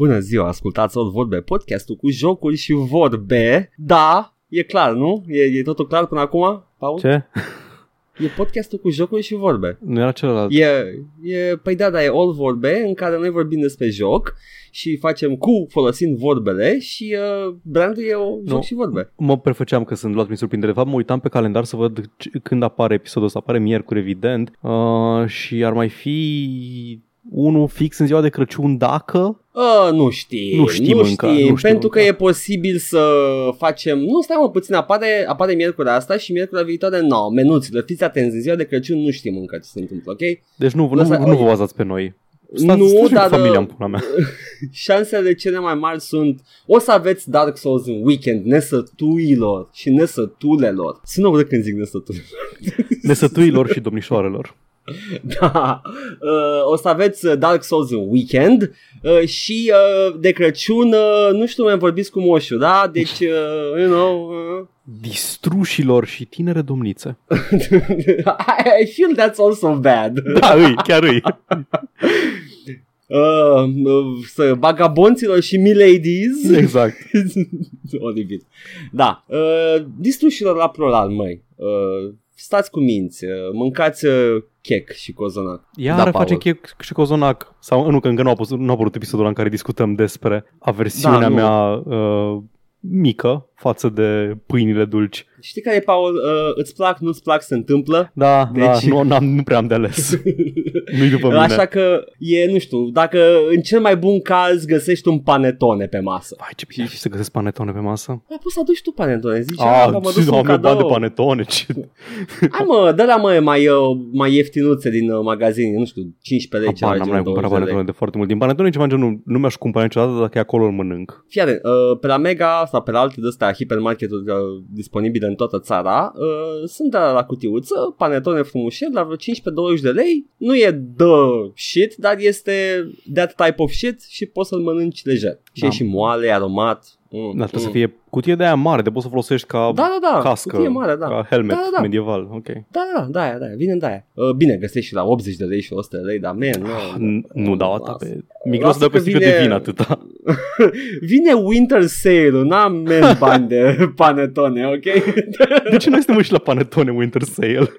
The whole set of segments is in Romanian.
Bună ziua, ascultați All Vorbe, podcastul cu jocuri și vorbe. Da, e clar, nu? E, e totul clar până acum, Paul? Ce? E podcastul cu jocuri și vorbe. Nu era celălalt. E, e, păi da, da, e All Vorbe în care noi vorbim despre joc și facem cu folosind vorbele și uh, brandul e o joc Nu. și vorbe. Mă prefăceam că sunt luat prin surprindere. De fapt, mă uitam pe calendar să văd c- când apare episodul ăsta. Apare miercuri, evident. Uh, și ar mai fi unul fix în ziua de Crăciun, dacă... Uh, nu știm, Nu știm nu încă, știm nu știm pentru că încă. e posibil să facem, nu stai mă puțin, apare, apare miercuri asta și miercuri viitoare, no, menuțile, fiți atenți, în ziua de Crăciun nu știm încă ce se întâmplă, ok? Deci nu, nu, Lăsa- nu vă bazați pe noi. Stați, Nu, stați dar- cu familia în pula mea. Șansele cele mai mari sunt, o să aveți Dark Souls în weekend, nesătuilor și nesătulelor. Sună urât când zic nesătulelor. Nesătuilor și domnișoarelor. Da, uh, o să aveți uh, Dark Souls în weekend uh, și uh, de Crăciun, uh, nu știu, mai vorbiți cu moșul, da? Deci, uh, you know, uh, Distrușilor și tinere domnițe. I, I feel that's also bad. Da, îi, chiar îi. Uh, uh, să vagabonților și miladies. Exact. Oribil. Da. Uh, distrușilor la plural, măi. Uh, stați cu minți. Uh, mâncați uh, chec și cozonac. Iar Da, da, Paul. face chec și cozonac. Sau nu, că încă nu a, pus, nu a apărut episodul ăla în care discutăm despre aversiunea Da, nu. mea uh, mică față de pâinile dulci. Știi care e, Paul? Uh, îți plac, nu-ți plac, se întâmplă. Da, Deci- deci... da nu, n-am, nu prea am de ales. Nu-i după mine. Așa că e, nu știu, dacă în cel mai bun caz găsești un panetone pe masă. Vai, ce bine ar fi să găsesc panetone pe masă. Ai pus să aduci tu panetone, zici, Ah, ah, mă duc nu un am eu bani de cadou. panetone. Ce... Hai mă, dă la mă mai, uh, mai ieftinuțe din uh, magazin, nu știu, 15 lei, ceva, Habar, n-am mai gen cumpărat 20 de lei. panetone de foarte mult. Din panetone e ceva în genul, nu mi-aș cumpăra niciodată dacă e acolo îl mănânc. Fii atent, uh, pe la Mega sau pe la alte de-astea hipermarketuri uh, disponibile în toată țara, uh, sunt de la, la cutiuță, panetone frumușel, la vreo 15-20 de lei. Nu e the shit, dar este that type of shit și poți să-l mănânci lejer. Și Da. e și moale, e aromat. Mm, Dar trebuie mm. să fie cutie de aia mare, de poți să folosești ca Da, da, da, cască, cutie mare, da. ca helmet Da, da, da. medieval. Ok. Da, da, da, aia, da, aia, vine de aia. Uh, bine, găsești și la 80 de lei și 100 de lei, dar man, Ah, nu. n- Nu dau atâta lasă. pe... Migros Lasă dă pe că sticlă vine- de vin atâta. Vine winter sale-ul, n-am men bani de panetone, ok? De ce noi suntem și la panetone Winter Sale?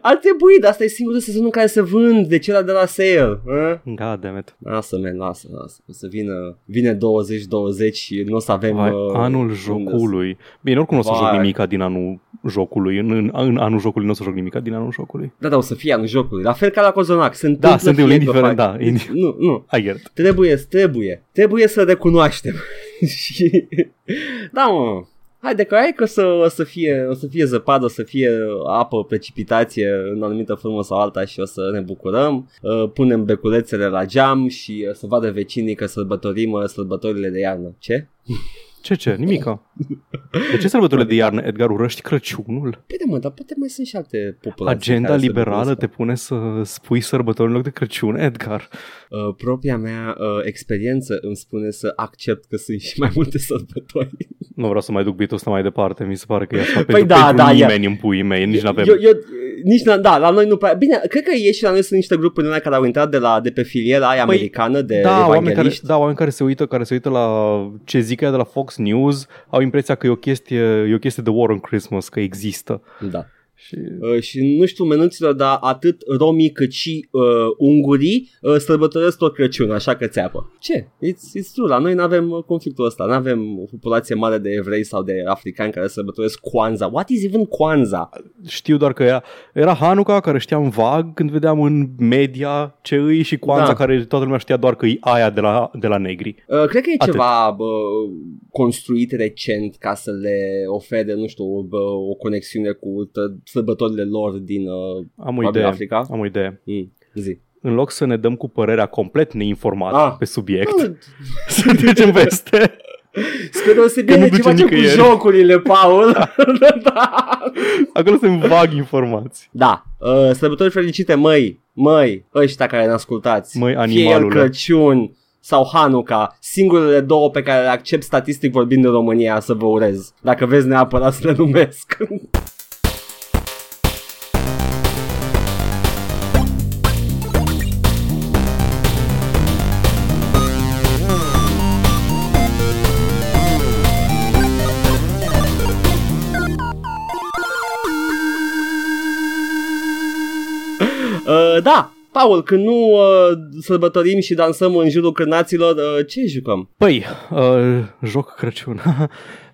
Ar trebui, dar asta e singurul sezon în care se vând de cela de la sale. A? God damn it. Lasă, men, lasă, lasă. O să vină, vine 20-20 și nu o să avem... Vai, uh, anul unde jocului. Bine, oricum nu o să joc Vai. nimica din anul jocului. În, în, în anul jocului nu o să joc nimica din anul jocului. Da, da, o să fie anul jocului. La fel ca la Cozonac. Se întâmplă Da, se întâmplă, fie că indiferent, faci- da, indi- Nu, nu. I get it. Trebuie, trebuie. Trebuie să recunoaștem. și... Da, mă. Haide că hai că o să, o să fie, o să fie zăpadă, o să fie apă, precipitație în o anumită formă sau alta și o să ne bucurăm. Uh, punem beculețele la geam și uh, să vadă vecinii că sărbătorim uh, sărbătorile de iarnă. Ce? Ce, ce? Nimica. De ce sărbătorile de iarnă, Edgar, urăști Crăciunul? Păi da, mă, dar poate mai sunt și alte populații. Agenda care se liberală bucură. te pune să spui sărbători în loc de Crăciun, Edgar. Uh, propria mea uh, experiență îmi spune să accept că sunt și mai multe sărbători. Nu vreau să mai duc bitul ăsta mai departe, mi se pare că e așa Păi pentru, da, pentru da, e- nimeni în puii mei, nici n-avem. Eu, eu, nici n- da, la noi nu prea... Bine, cred că e și la noi sunt niște grupuri din alea care au intrat de, la, de pe filiera aia Păi, americană de da, oameni care, evangeliști. da, oameni care se uită, care se uită la ce zic ea de la Fox News, au impresia că e o chestie, e o chestie de War on Christmas, că există. Da. Și Uh, și nu știu menuților, dar atât romii cât și uh, ungurii uh, sărbătoresc tot Crăciun, așa că țeapă. Ce? It's, it's true, la noi nu avem uh, conflictul ăsta, nu avem o populație mare de evrei sau de africani care sărbătoresc Kwanzaa. What is even Kwanzaa? știu doar că era, era Hanukkah, care știam vag când vedeam în media ce îi și Kwanzaa, Da. care toată lumea știa doar că e aia de la, de la negri. Uh, cred că e Atât. ceva bă, construit recent ca să le ofere, nu știu, bă, o conexiune cu tă- sărbătorile lor din uh, Am o probabil idee. Africa. Am o idee. Mm, zi. În loc să ne dăm cu părerea complet neinformată Ah. pe subiect, Ah, să trecem peste. Spre deosebire Că nu de ce duce facem cu nicăieri. jocurile, Paul. da. Acolo sunt vag informații. da. Uh, sărbători fericite, măi, măi, ăștia care ne ascultați. Măi, Fie el animalule. Crăciun sau Hanukkah, singurele două pe care le accept statistic vorbind în România să vă urez. Dacă vezi neapărat să le numesc. Da, Paul, când nu uh, sărbătorim și dansăm în jurul crânaților, uh, ce jucăm? Păi, uh, joc Crăciun.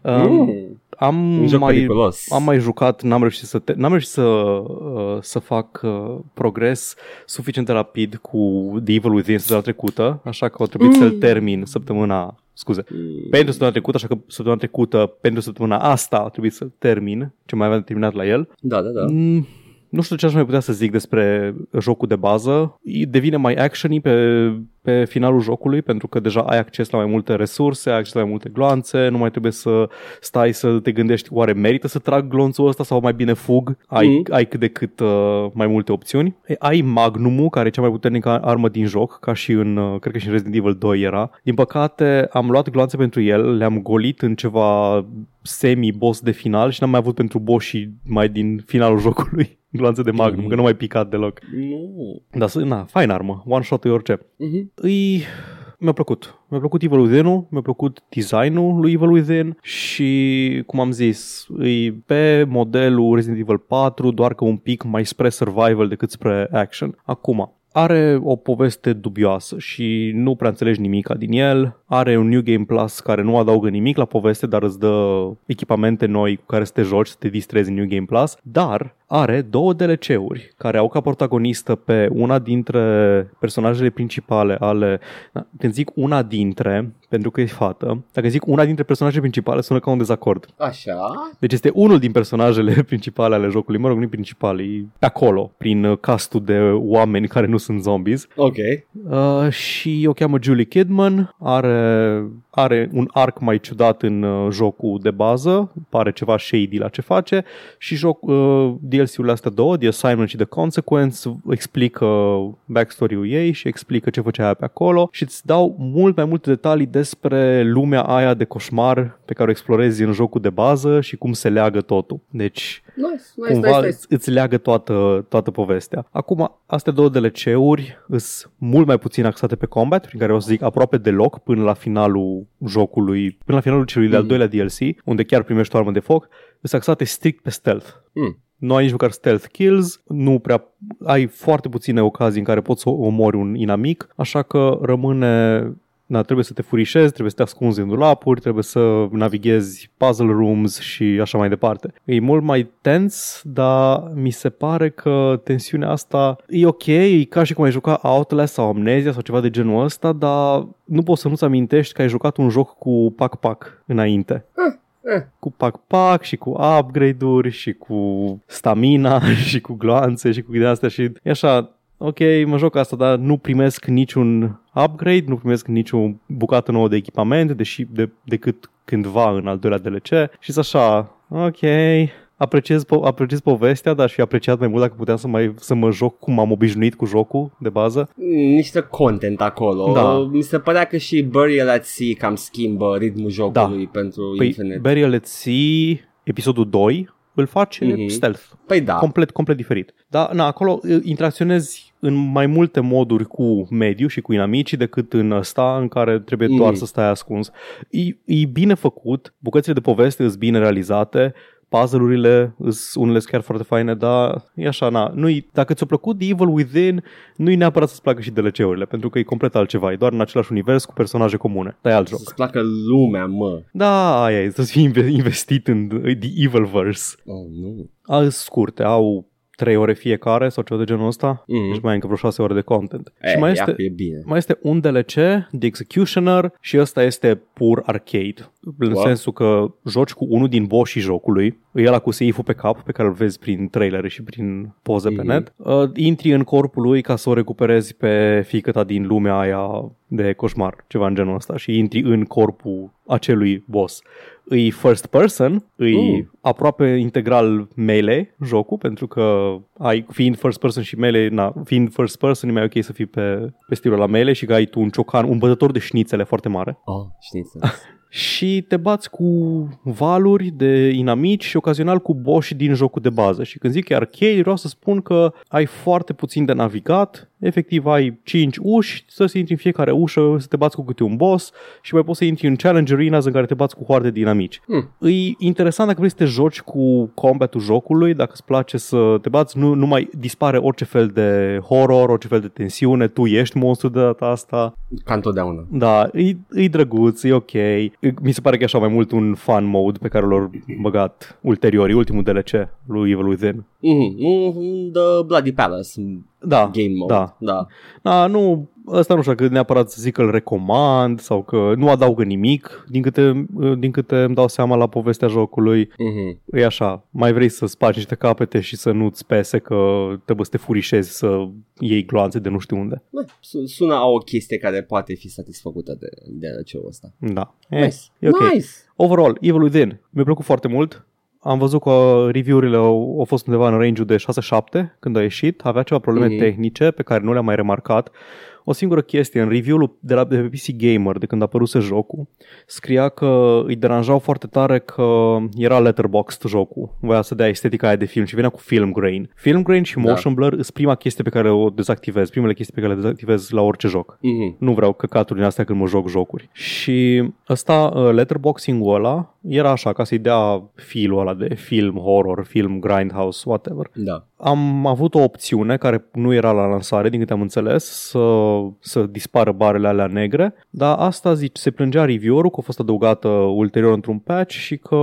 um, Mm. am, Un joc mai, periculos. am mai jucat, n-am reușit să, te- n-am reușit să, uh, să fac uh, progres suficient de rapid cu The Evil Within săptămâna trecută, așa că au trebuit Mm. să-l termin săptămâna, scuze, Mm. pentru săptămâna trecută, așa că săptămâna trecută, pentru săptămâna asta a trebuit să-l termin, ce mai aveam de terminat la el. Da, da, da. Mm, nu știu ce aș mai putea să zic despre jocul de bază. E- Devine mai action pe, pe finalul jocului pentru că deja ai acces la mai multe resurse, ai acces la mai multe gloanțe, nu mai trebuie să stai să te gândești oare merită să trag glonțul ăsta sau mai bine fug. Ai, Mhm. ai cât de cât uh, mai multe opțiuni. E, Ai Magnumul, care e cea mai puternică armă din joc, ca și în, uh, cred că și în Resident Evil 2 era. Din păcate, am luat gloanțe pentru el, le-am golit în ceva semi-boss de final și n-am mai avut pentru boss mai din finalul jocului gloanțe de Magnum, Mhm. că nu mai picat deloc. Nu. Dar, să- na, fain armă, one shot e orice. Mhm. Îi... Mi-a plăcut. Mi-a plăcut Evil Within-ul, mi-a plăcut designul lui Evil Within și, cum am zis, îi pe modelul Resident Evil 4, doar că un pic mai spre survival decât spre action. Acum, are o poveste dubioasă și nu prea înțelegi nimica din el. Are un New Game Plus care nu adaugă nimic la poveste, dar îți dă echipamente noi cu care să te joci, să te distrezi în New Game Plus. Dar are două DLC-uri care au ca protagonistă pe una dintre personajele principale ale... Da, Când zic una dintre, pentru că e fată, dacă zic una dintre personajele principale, sună ca un dezacord. Așa? Deci este unul din personajele principale ale jocului, mă rog, nu principal, e pe acolo, prin uh, castul de oameni care nu sunt zombies. Ok. Uh, și o cheamă Julie Kidman, are, are un arc mai ciudat în uh, jocul de bază, pare ceva shady la ce face și joc, uh, DLC-urile astea două, The Assignment și The Consequence, explică backstory-ul ei și explică ce făcea ea pe acolo și îți dau mult mai multe detalii despre lumea aia de coșmar pe care o explorezi în jocul de bază și cum se leagă totul. Deci Nice, nice, cumva nice, nice. îți, îți leagă toată, toată povestea. Acum, astea două DLC-uri sunt mult mai puțin axate pe combat, prin care o să zic aproape deloc până la finalul jocului, până la finalul celui de-al Mm. doilea DLC, unde chiar primești o armă de foc, sunt axate strict pe stealth. Mm. Nu ai nici măcar stealth kills, nu prea ai foarte puține ocazii în care poți să omori un inamic, așa că rămâne da, trebuie să te furișezi, trebuie să te ascunzi în dulapuri, trebuie să navighezi puzzle rooms și așa mai departe. E mult mai tens, dar mi se pare că tensiunea asta e ok, e ca și cum ai juca Outlast sau Amnesia sau ceva de genul ăsta, dar nu poți să nu-ți amintești că ai jucat un joc cu pac-pac înainte Eh. cu pac-pac și cu upgrade-uri și cu stamina și cu gloanțe și cu din astea și e așa, ok, mă joc asta, dar nu primesc niciun upgrade, nu primesc niciun bucată nouă de echipament, deși de, decât cândva în al doilea DLC și e așa, ok, apreciez, po- apreciez povestea, dar și apreciat mai mult dacă puteam să, mai, să mă joc cum am obișnuit cu jocul de bază. Niște content acolo. Da. Mi se părea că și Burial at Sea cam schimbă ritmul jocului pentru Păi Infinite. Burial at Sea, episodul 2, îl face Mhm. mm-hmm. stealth. Păi da. complet, complet diferit. Dar na, acolo uh, interacționezi în mai multe moduri cu mediu și cu inamicii decât în ăsta în care trebuie Mm. doar să stai ascuns. E, e bine făcut, bucățile de poveste sunt bine realizate, puzzle-urile sunt unele sunt chiar foarte faine, dar e așa, na, nu dacă ți-a plăcut The Evil Within, nu e neapărat să-ți placă și DLC-urile, pentru că e complet altceva, e doar în același univers cu personaje comune, dar e alt joc. Să-ți placă lumea, mă. Da, aia e, să fii inve- investit în The Evilverse. Oh, nu. Au scurte, au 3 ore fiecare sau ceva de genul ăsta. Mhm. Deci mai ai încă vreo 6 ore de content. E, și mai ia este, că e bine. mai este un DLC, The Executioner, și ăsta este pur arcade. În Wow. sensul că joci cu unul din boșii jocului, e ăla cu seif pe cap, pe care îl vezi prin trailere și prin poze pe Mhm. net. Uh, intri în corpul lui ca să o recuperezi pe fiica ta din lumea aia de coșmar, ceva în genul ăsta, și intri în corpul acelui boss. Îi first person, îi Mm. aproape integral melee jocul, pentru că ai, fiind first person și melee, na, fiind first person e mai ok să fii pe, pe stilul la melee și că ai tu un ciocan, un bătător de șnițele foarte mare. Oh, știți. și te bați cu valuri de inamici și ocazional cu boși din jocul de bază. Și când zic că e arcade, vreau să spun că ai foarte puțin de navigat, efectiv ai 5 uși, să se intri în fiecare ușă, să te bați cu câte un boss și mai poți să intri în challenge arenas în care te bați cu hoarde de inamici. Hmm. E interesant dacă vrei să te joci cu combatul jocului, dacă îți place să te bați, nu, nu mai dispare orice fel de horror, orice fel de tensiune, tu ești monstru de data asta. Ca întotdeauna. Da, e, e drăguț, e ok. Mi se pare că e așa mai mult un fun mode pe care l-au băgat ulterior, e ultimul DLC lui Evil Within. Mm-hmm. Mm, The Bloody Palace Da, game mode. da. da. Da, nu, ăsta nu știu că neapărat să zic că îl recomand sau că nu adaugă nimic din câte, din câte îmi dau seama la povestea jocului. Mm-hmm. E așa, mai vrei să spargi niște capete și să nu-ți pese că trebuie să te furișezi să iei gloanțe de nu știu unde. Bă, su- Sună a o chestie care poate fi satisfăcută de, de ce ăsta. Da. E, Nice. e ok. Nice. Overall, Evil Within mi-a plăcut foarte mult. Am văzut că review-urile au, au fost undeva în range de 6-7 când a ieșit. Avea ceva probleme Mhm. tehnice pe care nu le-am mai remarcat. O singură chestie, în review-ul de, la, de pe PC Gamer, de când a apăruse jocul, scria că îi deranjau foarte tare că era letterboxed jocul. Voia să dea estetica aia de film și venea cu film grain. Film grain și Da. motion blur sunt prima chestie pe care o dezactivez, primele chestii pe care le dezactivez la orice joc Mm-hmm. nu vreau căcaturi din astea când mă joc jocuri. Și ăsta, uh, letterboxing-ul ăla, era așa, ca să-i dea feel ăla de film horror, film grindhouse, whatever. Da. Am avut o opțiune care nu era la lansare, din câte am înțeles, să, să dispară barele alea negre, dar asta zice, se plângea reviewerul că a fost adăugată ulterior într-un patch și că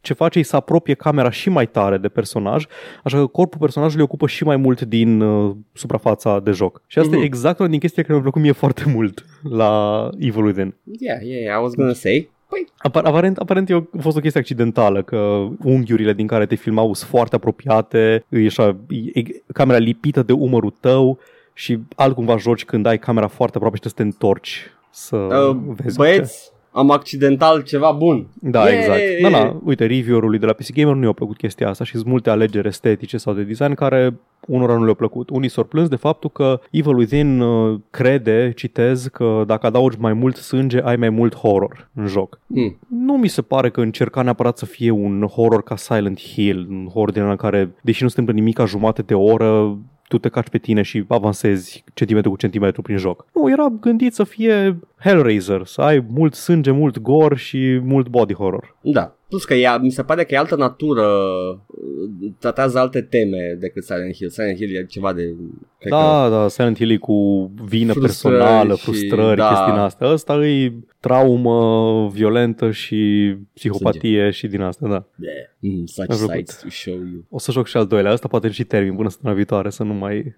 ce face e să apropie camera și mai tare de personaj, așa că corpul personajului ocupă și mai mult din uh, suprafața de joc. Și asta Mhm. e exact una din chestiile care mi-a plăcut mie foarte mult la Evil Within. Yeah, yeah, yeah, I was gonna say. Păi, Apar- aparent, aparent e o, a fost o chestie accidentală, că unghiurile din care te filmau sunt foarte apropiate, e așa, e, e camera lipită de umărul tău și altcumva joci când ai camera foarte aproape și trebuie să te întorci să uh, vezi. băieți, am accidental ceva bun. Da, Yeah! exact. Da, da, uite, review-ului de la PC Gamer nu i-a plăcut chestia asta și sunt multe alegeri estetice sau de design care unora nu le-au plăcut. Unii s-au plâns de faptul că Evil Within uh, crede, citez, că dacă adaugi mai mult sânge, ai mai mult horror în joc. Hmm. Nu mi se pare că încerca neapărat să fie un horror ca Silent Hill, un horror din ăla în care, deși nu se întâmplă nimic ca jumate de oră, tu te caci pe tine și avansezi centimetru cu centimetru prin joc. Nu, era gândit să fie Hellraiser, să ai mult sânge, mult gore și mult body horror. Da. Plus că ea, mi se pare că e altă natură, uh, tratează alte teme decât Silent Hill. Silent Hill e ceva de... Cred că, Da, da, Silent Hill e cu vină Frustrări personală, și- frustrări, da. chestii din astea. Ăsta e traumă violentă și psihopatie și din astea, da. bleh, mm, such Mi-a plăcut. sights to show you. O să joc și al doilea, ăsta poate și termin până săptămâna viitoare să nu mai...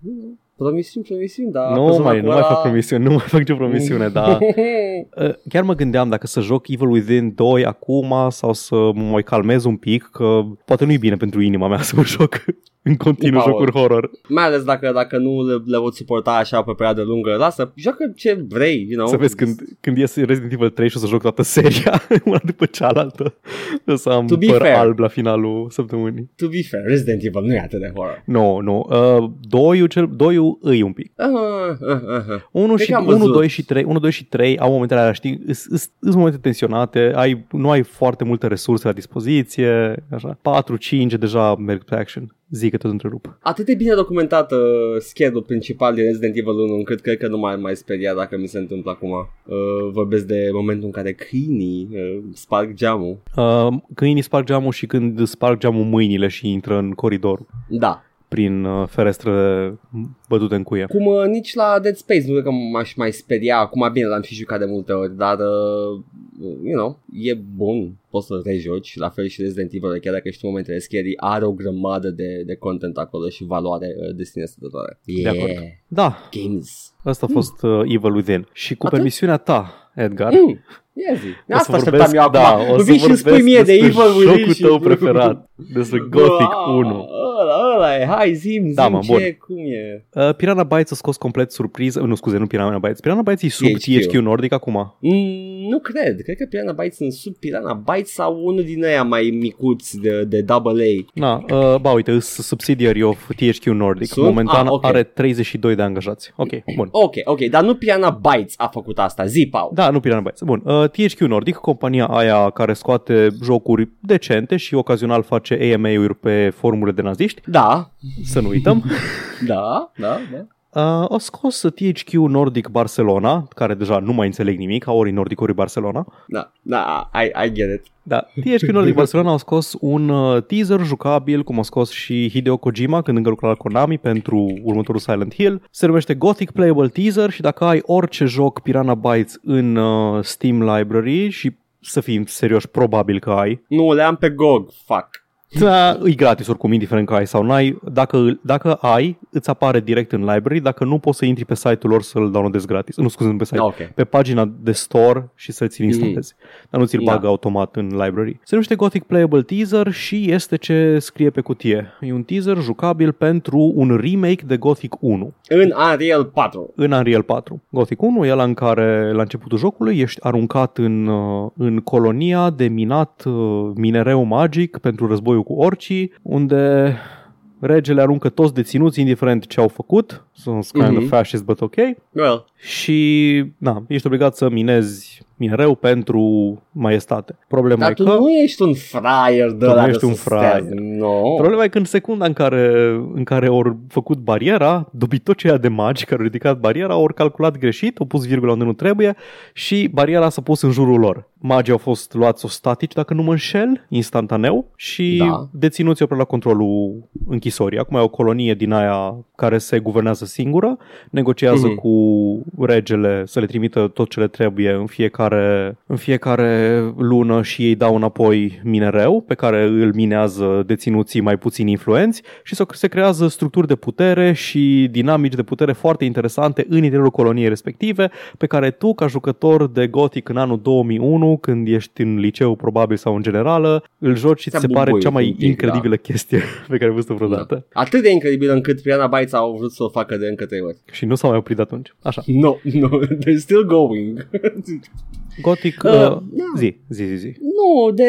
Mm, Promisiuni, promisiuni, dar... nu mai, nu mai fac promisiuni, nu mai fac nicio promisiune, dar uh, chiar mă gândeam dacă să joc Evil Within 2 acum sau să mă mai calmez un pic, că poate nu e bine pentru inima mea să mă joc în continuu Power. jocuri horror. Mai ales dacă, dacă nu le, le pot suporta așa pe perioadă lungă. Lasă, joacă ce vrei, you know. Să vezi când, când iese Resident Evil 3 și o să joc toată seria, una după cealaltă. O să am To be păr fair. alb la finalul săptămânii. To be fair, Resident Evil nu e atât de horror. Nu, nu. Uh, doiul, cel, doiul îi un pic. Uh, uh, uh, uh. 1 Cred și, că am 1, văzut. 2 și 3, 1, 2 și 3 au momentele alea, știi, sunt momente tensionate, ai, nu ai foarte multe resurse la dispoziție, așa. 4, 5 deja merg pe action. Zic că tot întrerup. Atât de bine documentat uh, schedul principal din Resident Evil 1 încât cred că nu mai mai speria dacă mi se întâmplă acum. Uh, vorbesc de momentul în care câinii uh, sparg geamul. Uh, câinii sparg geamul și când sparg geamul mâinile și intră în coridor Da. Prin uh, ferestrele bătute în cuie. Cum uh, nici la Dead Space nu cred că m-aș mai speria. Acum bine l-am și jucat de multe ori, dar uh, you know, e bun. Poți să rejoci, la fel și Resident Evil, chiar dacă știi momentele scary, are o grămadă de, de content acolo și valoare uh, de sine stătătoare. De acord. Da, Games. Asta a fost uh, Evil Within. Și cu Atât? permisiunea ta, Edgar, Mm. Ia zi. o Asta să așteptam eu acum. da, o să Vii și îmi vorbesc spui mie de despre Evil Within jocul și... tău preferat, despre Gothic Wow, 1. Ăla, ăla e. Hai, zim, zim Da, mă, ce, bun. cum e. Uh, Piranha Bytes a scos complet surpriză, nu scuze, nu Piranha Bytes. Piranha Bytes e sub THQ. THQ Nordic acum. Mm, nu cred. Cred că Piranha Bytes sunt sub Piranha Bytes sau unul din ăia mai micuți de, de double A. Na, uh, ba uite, sunt subsidiary of THQ Nordic. Sunt? Momentan Ah, ok. are 32 de angajați. Ok, bun. Ok, ok, dar nu Piranha Bytes a făcut asta. Zi, Paul. Da, nu Piranha Bytes. Bun, uh, Uh, THQ Nordic, compania aia care scoate jocuri decente și ocazional face AMA-uri pe formurile de naziști, Da, să nu uităm. da, da, da. Uh, au scos THQ Nordic Barcelona, care deja nu mai înțeleg nimic, au ori Nordic, ori Barcelona. Da, da, I, I get it. Da, THQ Nordic Barcelona au scos un uh, teaser jucabil, cum a scos și Hideo Kojima când încă lucra la Konami pentru următorul Silent Hill. Se numește Gothic Playable Teaser și dacă ai orice joc Piranha Bytes în uh, Steam Library și să fim serioși, probabil că ai. Nu, le am pe GOG, fuck. Da, e gratis oricum, indiferent că ai sau n-ai. Dacă, dacă ai, îți apare direct în library, dacă nu poți să intri pe site-ul lor să-l downloadezi gratis. Nu, scuze, nu pe site, Ok. pe pagina de store și să ți-l instalezi. Dar nu ți-l Da. bagă automat în library. Se numește Gothic Playable Teaser și este ce scrie pe cutie. E un teaser jucabil pentru un remake de Gothic 1 În Unreal 4. în Unreal 4. Gothic 1 e la în care, la începutul jocului, ești aruncat în, uh, în colonia de minat uh, minereu magic pentru războiul cu orcii, unde regele aruncă toți deținuți, indiferent ce au făcut. Sunt kind Mhm. of fascist, but ok. Well, Și, na, ești obligat să minezi minereu pentru maestate. Problema dar e tu că... nu ești un fraier de Tu la nu ești de un să stea- fraier. No. Problema e că în secunda în care, în care au făcut bariera, dobitoci aia de magi care au ridicat bariera, au calculat greșit, au pus virgula unde nu trebuie și bariera s-a pus în jurul lor. Magii au fost luați ostatici, dacă nu mă înșel, instantaneu și Da. deținuții au preluat controlul închisorii. Acum e o colonie din aia care se guvernează singură, negociază Mhm. cu regele să le trimită tot ce le trebuie în fiecare, în fiecare lună și ei dau înapoi minereu pe care îl minează deținuții mai puțin influenți și se- se creează structuri de putere și dinamici de putere foarte interesante în interiorul coloniei respective pe care tu ca jucător de Gothic în anul 2001 când ești în liceu probabil sau în generală îl joci și ți Se se pare bubuie cea mai un pic, incredibilă chestie pe care ai văzut-o vreodată. Da. Atât de incredibil încât Piranha Bytes au vrut să o facă de încă trei ori. Și nu s-a mai oprit de atunci. Așa. No, no, they're still going. Gothic, Uh, uh, da. zi, zi, zi, zi. nu, de...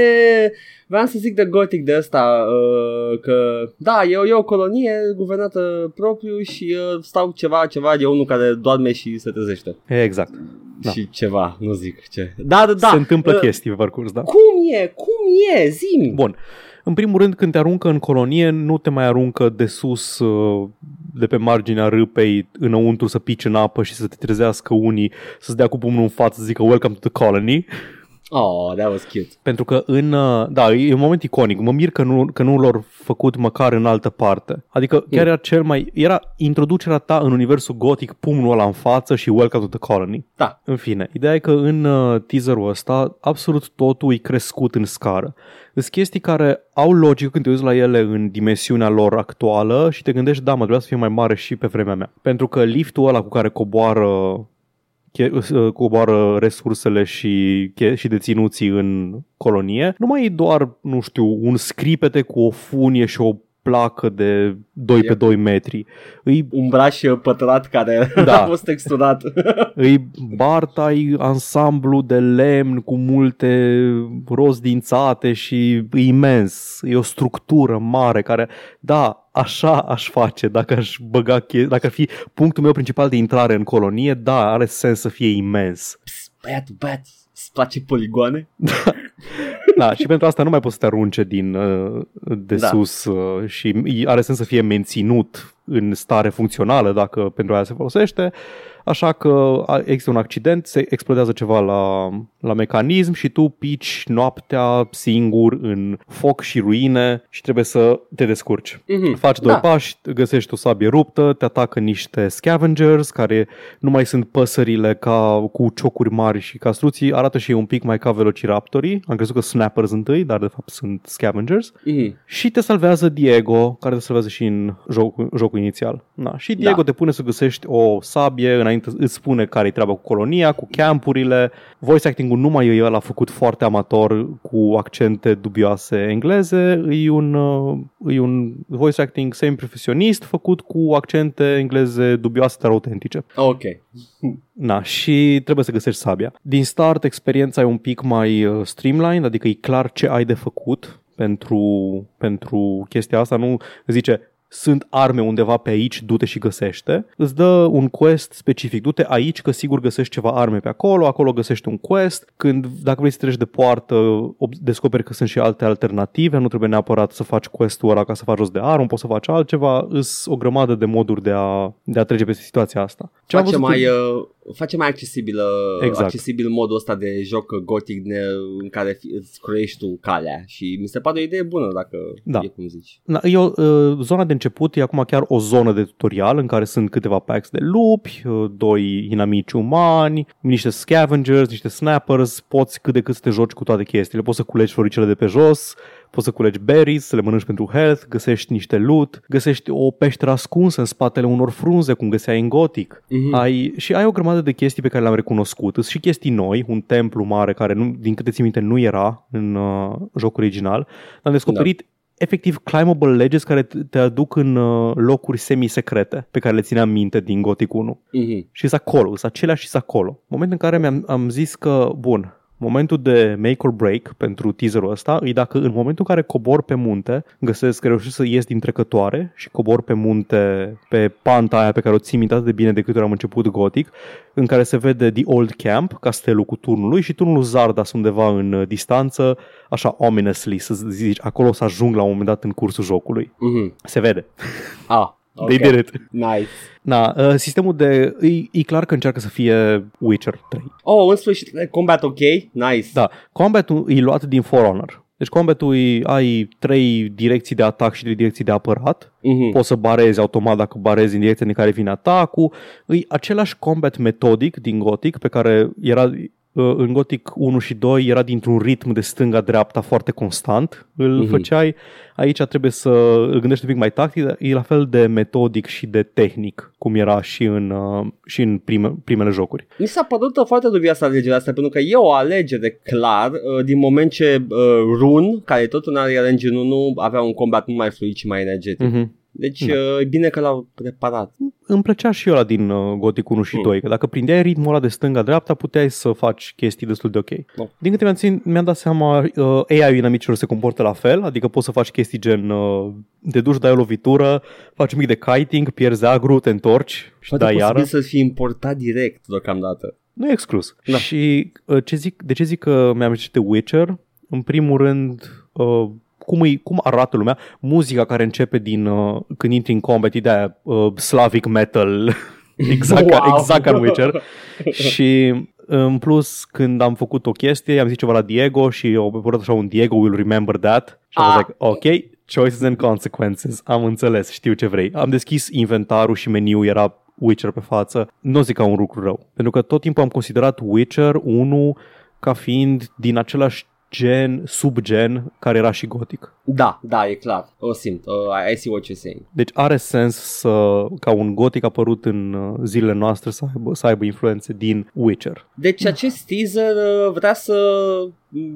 Vreau să zic de Gothic de asta uh, că da, e, o- e o colonie guvernată propriu și uh, stau ceva, ceva, e unul care doarme și se trezește. Exact. Da. Da. Și ceva, nu zic ce. Da, da, da. Se întâmplă Uh, chestii pe parcurs, da. Cum e? Cum e? Zim. Bun. În primul rând, când te aruncă în colonie, nu te mai aruncă de sus, uh, de pe marginea râpei, înăuntru să pici în apă și să te trezească unii, să-ți dea cu pumnul în față, să zică Welcome to the colony. Oh, that was cute. Pentru că în, uh, da, e un moment iconic. Mă mir că nu, că nu l-au făcut măcar în altă parte. Adică chiar era cel mai, era introducerea ta în universul gotic, pumnul ăla în față și Welcome to the colony. Da. În fine, ideea e că în uh, teaserul ăsta absolut totul e crescut în scară. Sunt chestii care au logică când te uiți la ele în dimensiunea lor actuală și te gândești, da, mă trebuia să fie mai mare și pe vremea mea. Pentru că liftul ăla cu care coboară che- uh, coboară resursele și, che- și deținuții în colonie, nu mai e doar, nu știu, un scripete cu o funie și o placă de 2 pe Yep. 2 metri. Îi Un braș pătrat care Da. a fost texturat. îi barta, îi ansamblu de lemn cu multe roz dințate și e imens. E o structură mare care, da, așa aș face dacă aș băga che- dacă ar fi punctul meu principal de intrare în colonie, da, are sens să fie imens. Psst, băiatul, băiat, îți place poligoane? Da, și pentru asta nu mai poți să te arunce din uh, de Da. sus uh, și are sens să fie menținut în stare funcțională dacă pentru aia se folosește. Așa că a- există un accident, se explodează ceva la, la mecanism și tu pici noaptea singur în foc și ruine și trebuie să te descurci. Mhm. Faci doi Da. pași, găsești o sabie ruptă, te atacă niște scavengers care nu mai sunt păsările ca cu ciocuri mari și castruții, arată și ei un pic mai ca velociraptorii. Am crezut că snappers întâi, dar de fapt sunt scavengers. Mhm. Și te salvează Diego, care te salvează și în jocul, jocul inițial. Da. Și Diego Da. te pune să găsești o sabie, înainte îți spune care-i treaba cu colonia, cu campurile. Voice acting-ul nu mai e ăla făcut foarte amator cu accente dubioase engleze, e un, uh, e un voice acting semi-profesionist făcut cu accente engleze dubioase, dar autentice. Ok. Na, și trebuie să găsești sabia. Din start, experiența e un pic mai uh, streamlined, adică e clar ce ai de făcut pentru, pentru chestia asta. Nu zice, sunt arme undeva pe aici, du-te și găsește. Îți dă un quest specific, du-te aici că sigur găsești ceva arme pe acolo, acolo găsești un quest. Când, dacă vrei să treci de poartă, descoperi că sunt și alte alternative, nu trebuie neapărat să faci quest-ul ăla ca să faci jos de armă, poți să faci altceva. Îs o grămadă de moduri de a, de a trece peste situația asta. Ce face mai, uh, face mai accesibil, exact. accesibil modul ăsta de joc gothic în care îți crești tu calea și mi se pare o idee bună dacă da. e cum zici. Da, e o, uh, zona de început e acum chiar o zonă de tutorial în care sunt câteva packs de lupi, uh, doi inamici umani, niște scavengers, niște snappers, poți cât de cât să te joci cu toate chestiile, poți să culegi floricele de pe jos, poți să culegi berries, să le mănânci pentru health, găsești niște loot, găsești o peșteră ascunsă în spatele unor frunze, cum găseai în Gothic. Mm-hmm. Ai, și ai o grămadă de chestii pe care le-am recunoscut. Sunt și chestii noi, un templu mare care, nu, din câte ți minte, nu era în uh, jocul original. Am descoperit da efectiv climbable ledges care te aduc în uh, locuri semi-secrete pe care le țineam minte din Gothic 1. Mm-hmm. Și sunt acolo, sunt aceleași și sunt acolo. Momentul în care mi-am am zis că, bun, Momentul de make or break pentru teaserul ăsta e dacă în momentul în care cobor pe munte, găsesc că reușesc să ies din trecătoare și cobor pe munte, pe panta aia pe care o țin minte atât de bine de câte ori am început gotic, în care se vede The Old Camp, castelul cu turnul lui și turnul Zardas undeva în uh, distanță, așa ominously, să zici, acolo o să ajung la un moment dat în cursul jocului. Mm-hmm. Se vede. Ah, Okay. They did it. Nice. Na, uh, sistemul de... E, e clar că încearcă să fie Witcher 3. Oh, în sfârșit, combat ok? Nice. Da, combatul e luat din For Honor. Deci combatul e, ai trei direcții de atac și trei direcții de apărat. Mm-hmm. Poți să barezi automat dacă barezi în direcția în care vine atacul. E același combat metodic din Gothic pe care era Uh, în Gothic 1 și 2 era dintr-un ritm de stânga-dreapta foarte constant, îl mm-hmm. făceai. Aici trebuie să îl gândești un pic mai tactic, e la fel de metodic și de tehnic, cum era și în, uh, și în prime, primele jocuri. Mi s-a părut foarte dubioasă alegerea asta, pentru că e o alegere clar, uh, din moment ce uh, Rune, care tot în Unreal Engine 1 avea un combat mult mai fluid și mai energetic. Mm-hmm. Deci da. Uh, e bine că l-au preparat. Îmi plăcea și ăla din uh, Gothic 1 și mm. 2, că dacă prindeai ritmul ăla de stânga-dreapta, puteai să faci chestii destul de ok. No. Din câte mi-am, țin, mi-am dat seama, uh, AI-ul inamicilor se comportă la fel, adică poți să faci chestii gen uh, te duci, dai o lovitură, faci un mic de kiting, pierzi agru, te întorci și Poate dai iară. să fie importat direct deocamdată. Nu e exclus. Da. Și uh, ce zic, de ce zic că mi-am zis de Witcher? În primul rând, uh, cum, îi, cum arată lumea, muzica care începe din uh, când intri în combat, e de uh, slavic metal, exact, wow. ca, exact ca în Witcher. și în plus, când am făcut o chestie, am zis ceva la Diego și au apărut așa un Diego will remember that. Și am zis, ok, choices and consequences, am înțeles, știu ce vrei. Am deschis inventarul și meniul era Witcher pe față. Nu zic ca un lucru rău, pentru că tot timpul am considerat Witcher 1 ca fiind din același gen, subgen, care era și gotic. Da, da, e clar. O simt. Uh, I see what you're saying. Deci are sens să, ca un gotic apărut în uh, zilele noastre să aibă, să aibă influențe din Witcher. Deci acest teaser uh, vrea să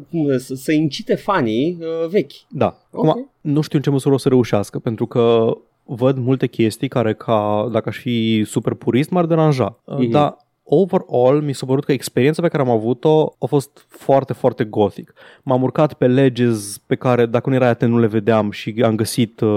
cum, să, să incite fanii uh, vechi. Da. Okay. Acum, nu știu în ce măsură o să reușească, pentru că văd multe chestii care, ca dacă aș fi super purist, m-ar deranja. Mm-hmm. Dar overall mi s-a părut că experiența pe care am avut-o a fost foarte, foarte gothic. M-am urcat pe ledges pe care dacă nu era atent nu le vedeam și am găsit uh,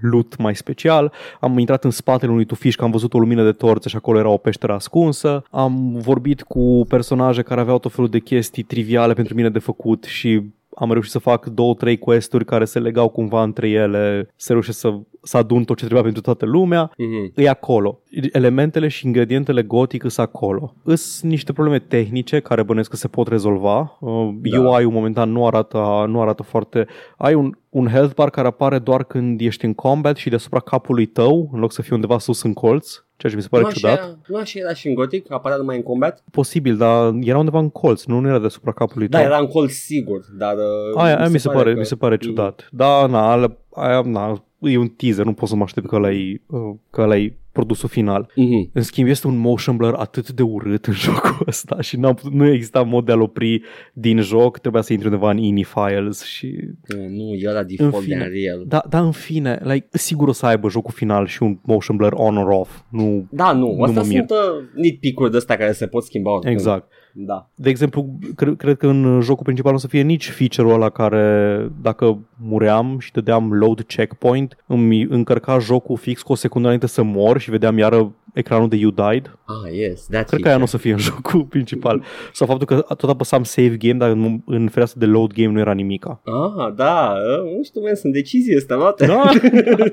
loot mai special. Am intrat în spatele unui tufiș că am văzut o lumină de torțe și acolo era o peșteră ascunsă. Am vorbit cu personaje care aveau tot felul de chestii triviale pentru mine de făcut și am reușit să fac două, trei questuri care se legau cumva între ele, să reușesc să, să adun tot ce trebuia pentru toată lumea, mm-hmm. e acolo. Elementele și ingredientele gotic sunt acolo. Îs niște probleme tehnice care bănesc că se pot rezolva. Uh, da. UI-ul momentan nu arată, nu arată foarte... Ai un, un health bar care apare doar când ești în combat și deasupra capului tău, în loc să fie undeva sus în colț ceea ce mi se pare nu ciudat. Așa, nu așa era și în Gothic, apărea numai în combat? Posibil, dar era undeva în colț, nu, nu era deasupra capului Da, tău. era în colț sigur, dar... Uh, aia, aia mi se, pare, pare că... mi se pare ciudat. Mm. Da, na, aia, na, e un teaser, nu pot să mă aștept că ăla uh, că ăla produsul final. Mhm. În schimb, este un motion blur atât de urât în jocul ăsta și n-am putut, nu exista mod de a-l opri din joc, trebuia să intri undeva în ini files și... Nu, nu, e ăla default de fine. Unreal. Da, da, în fine, like, sigur o să aibă jocul final și un motion blur on or off. Nu, Da, nu, Nu astea mă mir. sunt uh, nitpick-uri de astea care se pot schimba oricând. exact. Da. De exemplu, cre- cred că în jocul principal nu o să fie nici feature-ul ăla care, dacă muream și dădeam load checkpoint, îmi încărca jocul fix cu o secundă înainte să mor și vedeam iară ecranul de you died. Ah, yes, that's Cred că aia nu o să fie în jocul principal. Sau faptul că tot apăsam save game, dar în, în fereastra de load game nu era nimica. Ah, da, uh, nu știu, man, sunt decizii astea luate. Da?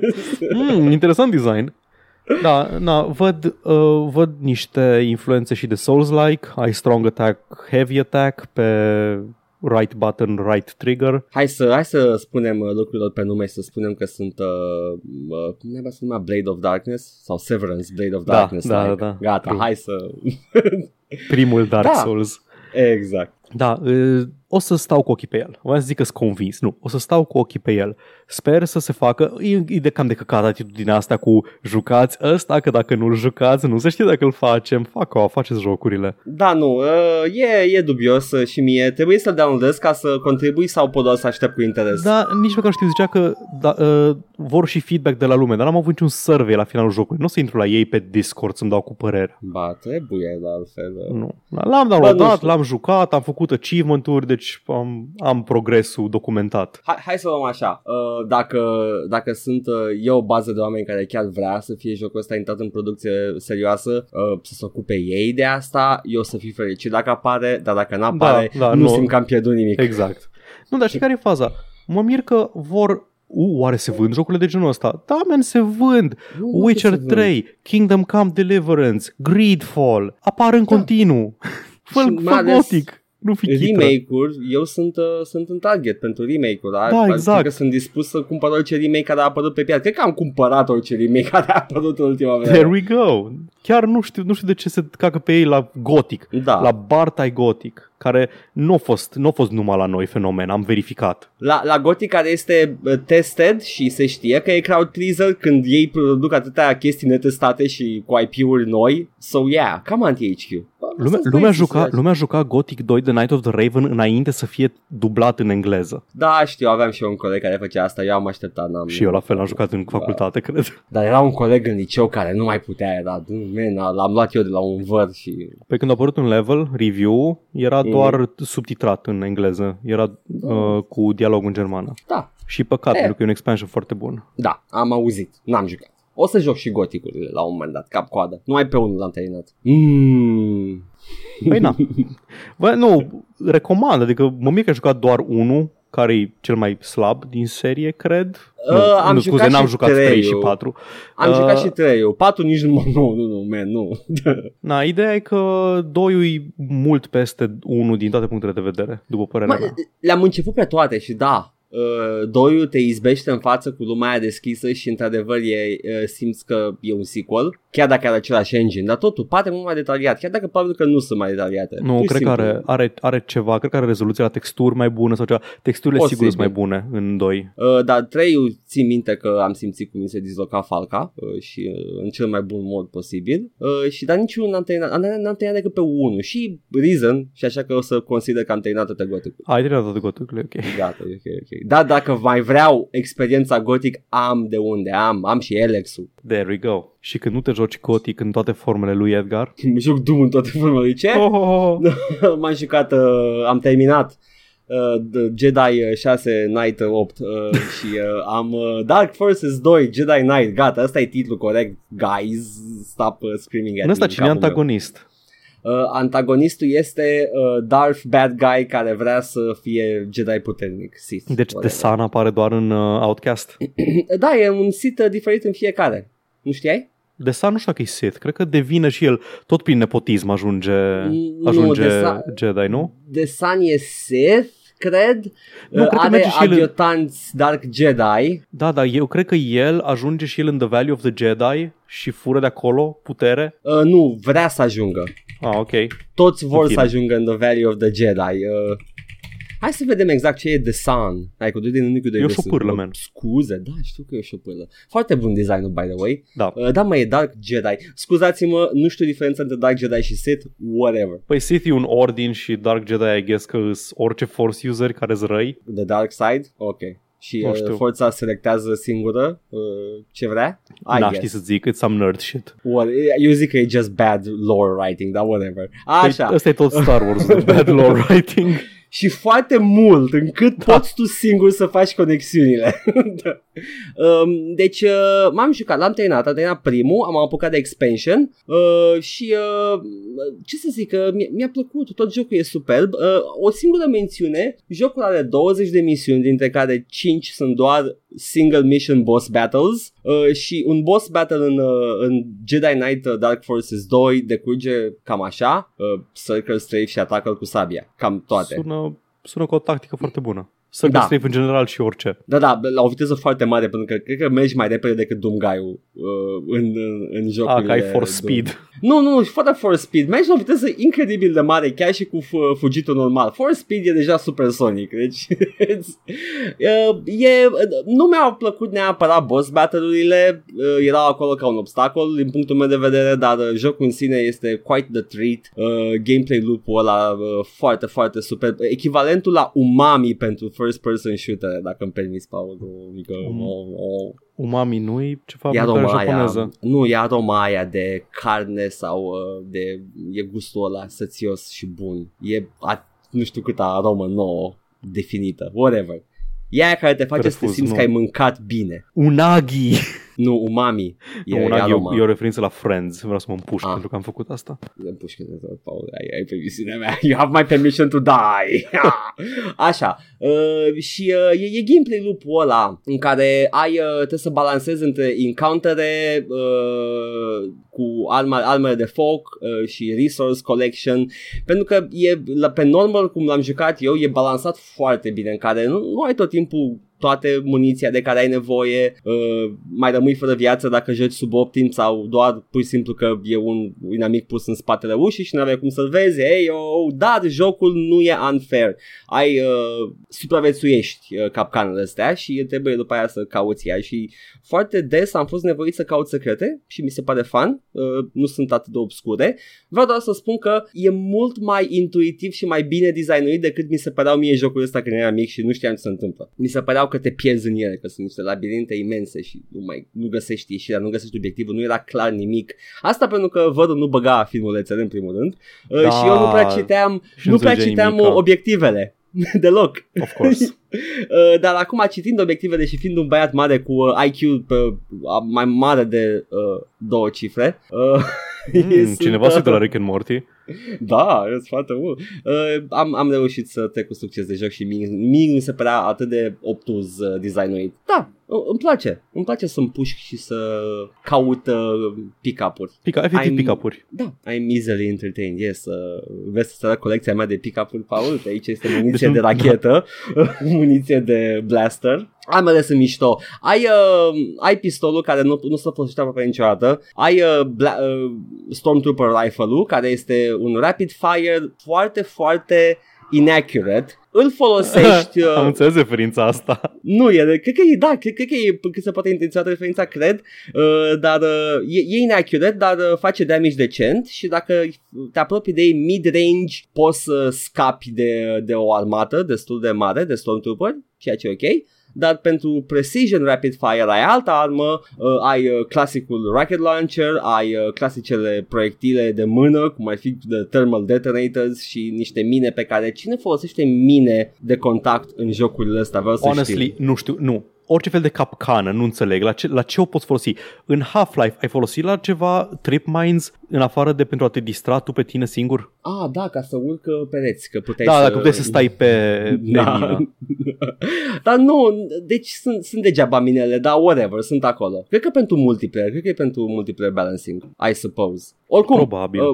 mm, interesant design. Da, na, văd, uh, văd niște influențe și de Souls-like, ai strong attack, heavy attack pe right button, right trigger. Hai să, hai să spunem uh, lucrurilor pe nume și să spunem că sunt, uh, uh, cum ne se numea, Blade of Darkness? Sau Severance Blade of Da, Darkness. da, like. da. Gata, True. hai să... Primul Dark Da. Souls. exact. Da, uh, o să stau cu ochii pe el. Vreau să zic că sunt convins. Nu, o să stau cu ochii pe el. Sper să se facă, e, e de cam de căcat atitudinea asta cu jucați ăsta, că dacă nu-l jucați, nu se știe dacă îl facem. Fac o, faceți jocurile. Da, nu, uh, e, e dubios uh, și mie. Trebuie să-l downloadez ca să contribui sau pot doar să aștept cu interes? Da, nici măcar știu, zicea că da, uh, vor și feedback de la lume, dar n-am avut niciun survey la finalul jocului. Nu o să intru la ei pe Discord să-mi dau cu părere. Ba, trebuie, de altfel. uh. Nu. L-am Bă, nu downloadat, știu. l-am jucat, am făcut achievement-uri, deci am, am progresul documentat. Hai, hai să luăm așa, uh, dacă, dacă sunt uh, eu o bază de oameni care chiar vrea să fie jocul ăsta intrat în producție serioasă, uh, să se ocupe ei de asta, eu o să fiu fericit dacă apare, dar dacă nu apare, Da, da, nu nu. simt că am pierdut nimic. Exact. Nu, dar știi care e faza? Mă mir că vor... U, oare se vând jocurile de genul ăsta? Da, man, se vând. Nu, Witcher nu se vând. 3, Kingdom Come Deliverance, Greedfall, apar în Da. continuu. Fă, Și mai fă ales gotic. Nu fi chitră. remake-uri, eu sunt, uh, sunt în target pentru remake-uri. Da, Da, Adică exact. că sunt dispus să cumpăr orice remake care a apărut pe piață. Cred că am cumpărat orice remake care a apărut în ultima vreme. There we go. Chiar nu știu, nu știu de ce se cacă pe ei la Gothic. Da. La Bartai Gothic, care nu a fost, nu a fost numai la noi fenomen, am verificat. La, la Gothic care este uh, tested și se știe că e crowd pleaser când ei produc atâtea chestii netestate și cu IP-uri noi. So yeah, cam anti-HQ. Bă, Lumea, asta-s lumea, băieții juca, săraci. lumea juca Gothic 2 The Night of the Raven înainte să fie dublat în engleză. Da, știu, aveam și eu un coleg care făcea asta, eu am așteptat, n-am... Și eu la fel am jucat în facultate, cred. Dar era un coleg în liceu care nu mai putea, era, man, l-am luat eu de la un văr și... Pe când a apărut un level, review, era Mhm. doar subtitrat în engleză. Era uh, cu dialog în germană. Da, Și păcat, Eh. pentru că e un expansion foarte bun. da, am auzit, n-am jucat. O să joc și goticurile la un moment dat, cap-coadă. Numai pe unul l-am terminat. Mm. Păi na. Bă, nu, recomand, adică mă mir că a jucat doar unul, care e cel mai slab din serie, cred. Uh, nu, am nu, scuze, jucat n-am și jucat 3 și trei-ul. 4. Am Uh, jucat și 3 4 nici nu, nu, nu, nu, man, nu. Na, ideea e că 2 e mult peste 1 din toate punctele de vedere, după părerea Mă, mea. le-am început pe toate și da, uh, doiul te izbește în față cu lumea aia deschisă și într-adevăr e, uh, simți că e un sequel, chiar dacă are același engine, dar totul pare mult mai detaliat, chiar dacă probabil că nu sunt mai detaliate. Nu, Pur și cred că simplu. are, are, are ceva, cred că are rezoluția la texturi mai bună sau ceva. Texturile Posibil. sigur sunt mai bune în 2. Uh, dar 3 țin minte că am simțit cum mi se disloca falca uh, și uh, în cel mai bun mod posibil uh, și dar niciunul n-am terminat, n-am, n-am terminat decât pe 1 și Reason și așa că o să consider că am terminat toate Gothic. Ai terminat toate goturile, ok. Gata, e ok, ok. Da, dacă mai vreau experiența Gothic, am de unde am, am și Alex-ul. There we go. Și când nu te joci Gothic în toate formele lui Edgar, Mă joc Doom în toate formele. Ce? oh, oh, oh. M-am jucat, uh, am terminat uh, The Jedi 6 Knight 8 uh, și uh, am uh, Dark Forces 2 Jedi Knight. Gata, ăsta e titlul corect. Guys, stop uh, screaming at în ăsta me cine e capul meu. Antagonist? Uh, antagonistul este uh, Darth Bad Guy care vrea să fie Jedi puternic. Sith. Deci whatever. Desan apare doar în uh, Outcast. Da, e un Sith uh, diferit în fiecare. Nu știai? Desan nu știu dacă e Sith, cred că devine și el, tot prin nepotism ajunge, Nu, ajunge Desan- Jedi, nu? De Sun e Sith, cred. Nu, Uh, cred că are merge și el în- adjutanți Dark Jedi. Da, dar eu cred că el ajunge și el în The Valley of the Jedi și fură de acolo putere. Uh, nu, vrea să ajungă. Ah, ok. Toți vor În să fine. ajungă în The Valley of the Jedi. Uh, Hai să vedem exact ce e The Sun. Hai, cu doi din unii cu doi E o de șopârlă, sunt- man. Scuze, da, știu că e o șopârlă. Foarte bun designul, by the way. Da. Uh, da, mai e Dark Jedi. Scuzați-mă, nu știu diferența între Dark Jedi și Sith, whatever. Păi Sith e un ordin și Dark Jedi, I guess că îs orice Force user care îți răi. The Dark Side? Ok. Și Nu uh, știu. forța selectează singură uh, ce vrea? I N-aș guess. ști să zic, it's some nerd shit. What, eu zic că e just bad lore writing, dar whatever. Așa. Păi, Ăsta e tot Star Wars, the bad lore writing. Și foarte mult încât da. poți tu singur să faci conexiunile. Da. um, deci uh, m-am jucat, l-am terminat, am terminat primul, am apucat de expansion uh, și uh, ce să zic, uh, mi- mi-a plăcut, tot jocul e superb. Uh, o singură mențiune, jocul are 20 de misiuni, dintre care 5 sunt doar single mission boss battles uh, și un boss battle în, uh, în Jedi Knight uh, Dark Forces 2 decurge cam așa, uh, circle strafe și atacă cu sabia, cam toate. Sună, sună ca o tactică foarte bună. Să Da. da. în general și orice. Da, da, la o viteză foarte mare, pentru că cred că mergi mai repede decât Doomguy-ul uh, în, în, în jocul. Ah, că ai force speed. Nu, nu, nu, și fără force speed. Mergi la o viteză incredibil de mare, chiar și cu f- fugitul normal. Force speed e deja supersonic, deci it's- uh, e, nu mi-au plăcut neapărat boss battle-urile, uh, erau acolo ca un obstacol din punctul meu de vedere, dar uh, jocul în sine este quite the treat. Uh, gameplay loop-ul ăla uh, foarte, foarte super. Echivalentul la umami pentru first person shooter, dacă îmi permiți, Paul, o mică... Um, o, o, Umami nu-i ceva E mâncare aroma aia, japoneză. nu, e aroma aia de carne sau uh, de, e gustul ăla sățios și bun. E a, nu știu câtă aromă nouă definită, whatever. E aia care te face să te Refuz, simți nu. că ai mâncat bine. Unagi! Nu, umami. E, E, e Unagi e, aroma. o, e o referință la Friends. Vreau să mă împușc Ah. pentru că am făcut asta. Împușcă de tot, Paul, ai, ai permisiunea mea. You have my permission to die. Așa. Uh, și uh, e, e gameplay loop-ul ăla în care ai, uh, trebuie să balancezi între encountere uh, cu arma, armele de foc uh, și resource collection pentru că e la, pe normal cum l-am jucat eu e balansat foarte bine în care nu, nu ai tot timpul toate muniția de care ai nevoie, uh, mai rămâi fără viață dacă joci sub optim sau doar pur și simplu că e un inamic pus în spatele ușii și nu avea cum să-l vezi, ei, oh, dar jocul nu e unfair, ai uh, supraviețuiești uh, capcanele astea și trebuie după aia să cauți ea. Și foarte des am fost nevoit să caut secrete și mi se pare fun, uh, nu sunt atât de obscure, vreau doar să spun că e mult mai intuitiv și mai bine designuit decât mi se păreau mie jocul ăsta când eram mic și nu știam ce se întâmplă. Mi se păreau că te pierzi în ele, că sunt niște labirinte imense și nu mai nu găsești ieșirea, nu găsești obiectivul, nu era clar nimic. Asta pentru că văd nu băga filmulețele în primul rând uh, Da. și eu nu prea citeam, Și nu nu prea înțelegeai citeam nimica. uh, obiectivele. Deloc. Of course. Uh, dar acum citind obiectivele și fiind un băiat mare cu uh, IQ pe, uh, mai mare de uh, două cifre uh, Mm, sunt, cineva se uită la Rick and Morty. Da, e foarte mult. Uh, am, am reușit să trec cu succes de joc și mie, mie mi se părea atât de obtuz uh, designuit. Da, uh, îmi place. Îmi place să împușc și să caut uh, pick-up-uri. Pica, efectiv I'm- pick-up-uri. Da, I'm easily entertained, yes. Uh, vezi să arăt colecția mea de pick-up-uri, Paul? Uite, aici este muniție Deci nu- de rachetă, muniție de blaster. Armele sunt mișto. Ai, uh, ai pistolul care nu, nu se folosește aproape niciodată. Ai uh, bla, uh, Stormtrooper rifle-ul care este un rapid fire foarte, foarte inaccurate. Îl folosești... Am Uh, înțeles referința asta. nu, e, cred că e, da, cred, cred că e cât se poate intenționat referința, cred, uh, dar uh, e, e inaccurate, dar uh, face damage decent și dacă te apropii de ei mid-range, poți să scapi de, de o armată destul de mare, de Stormtrooper, ceea ce e ok. Dar pentru Precision Rapid Fire ai altă armă, uh, ai uh, clasicul Rocket Launcher, ai uh, clasicele proiectile de mână, cum ar fi de Thermal Detonators și niște mine pe care cine folosește mine de contact în jocurile astea? Vreau să Honestly, știu. nu știu, nu. Orice fel de capcană, nu înțeleg. La ce, la ce o poți folosi? În Half-Life ai folosit la ceva trip mines în afară de pentru a te distra tu pe tine singur? Ah, da, ca să urcă pereți, că puteai Da, să... dacă puteai să stai pe, pe Da. mină. dar nu, deci sunt, sunt degeaba minele, dar whatever, sunt acolo. Cred că pentru multiplayer, cred că e pentru multiplayer balancing, I suppose. Oricum, Probabil. Uh,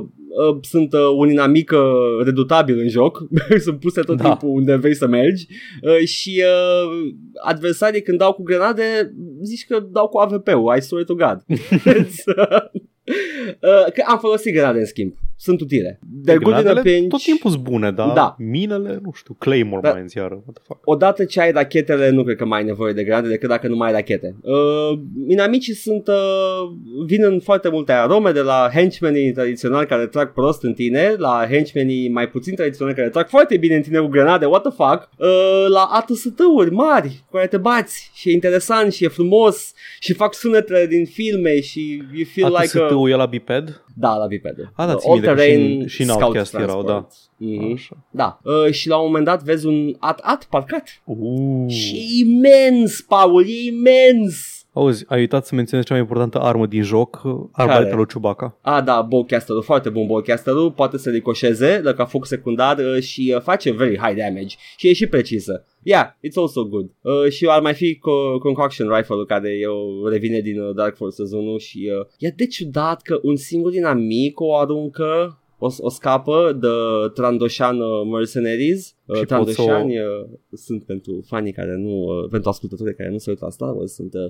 uh, sunt uh, un inamic uh, redutabil în joc, sunt puse tot Da. timpul unde vrei să mergi uh, și uh, adversarii când dau cu grenade zici că dau cu AVP-ul, I swear to God. It's, uh, uh, că am folosit grenade în schimb. Sunt utile. They're good in a pinch. tot timpul sunt bune, dar Da. minele, nu știu, Claymore Da. Mines iară, what the fuck. Odată ce ai rachetele, nu cred că mai ai nevoie de granate decât dacă nu mai ai rachete. Uh, inamicii sunt, uh, vin în foarte multe arome, de la henchmenii tradiționali care trag prost în tine, la henchmenii mai puțin tradiționali care trag foarte bine în tine cu grenade, what the fuck, uh, la ATST-uri mari cu care te bați și e interesant și e frumos și fac sunetele din filme și you feel like a... ATST-ul e la biped? Da, la bipedul. A, da, Uh, țin minte că și all-terrain în- și în scout Outcast erau, transport. Mhm. Așa. Da, uh, și la un moment dat vezi un at-at parcat. Uh. Și e imens, Paul, e imens! Auzi, ai uitat să menționezi cea mai importantă armă din joc, arbaleta lui Chewbacca. A, da, bowcasterul, foarte bun bowcasterul, poate să ricoșeze la ca foc secundar uh, și uh, face very high damage și e și precisă. Yeah, it's also good. Uh, și ar mai fi co- Concoction Rifle-ul care eu revine din uh, Dark Forces 1 și uh, e de ciudat că un singur dinamic o aruncă o, o scapă de Trandoshan uh, Mercenaries. Uh, Și pot să o- Trandoshani uh, sunt pentru fanii care nu, uh, pentru ascultătorii care nu se uită la Star Wars, sunt uh,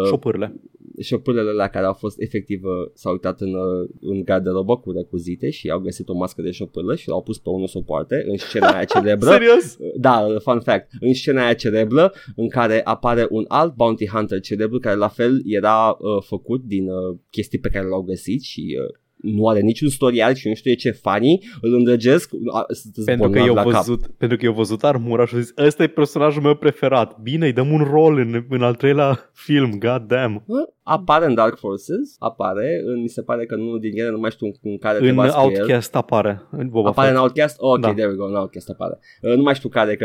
uh, Șopârle. șopârlele alea care au fost efectiv uh, s-au uitat în, uh, în garderobă cu recuzite și au găsit o mască de șopârlă și l-au pus pe unul să o poarte în scena aia celebră. Serios? Da, fun fact. În scena aia celebră în care apare un alt bounty hunter celebru care la fel era uh, făcut din uh, chestii pe care le-au găsit și uh, nu are niciun storial și nu știu de ce fanii îl îndrăgesc a, sunteți Pentru că, bolnavi eu la cap. văzut, pentru că eu văzut armura și au zis, ăsta e personajul meu preferat. Bine, îi dăm un rol în, în al treilea film, god damn. Hă? Apare în Dark Forces, apare, în, mi se pare că nu din ele, nu mai știu în care te În bați cu el. Outcast apare. În Boba Apare în Fett. Outcast? Ok, Da. there we go, în Outcast apare. Uh, nu mai știu care, că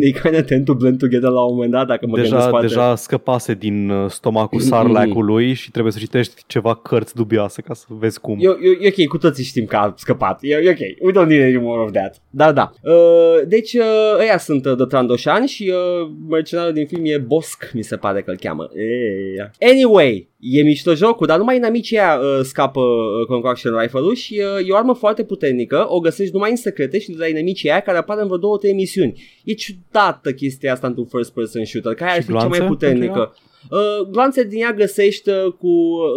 they kind of tend to blend together la un moment dat, dacă mă gândesc Deja, poate. deja scăpase din uh, stomacul sarlacului și trebuie să citești ceva cărți dubioase ca să vezi cum. E, e, e ok, cu toții știm că a scăpat. E, e ok, we don't need any more of that. Da, da. Uh, deci, uh, ăia sunt uh, de Trandoșani și uh, mercenarul din film e Bosc, mi se pare că îl cheamă. E, anyway, e mișto jocul, dar numai inamicii aia uh, scapă uh, Concoction Rifle-ul și uh, e o armă foarte puternică, o găsești numai în secrete și de la inamicii aia care apar în vreo două, trei misiuni. E ciudată chestia asta într-un first person shooter, care ar Și fi cea mai glanțe puternică. Uh, glanțe din ea găsești uh, cu,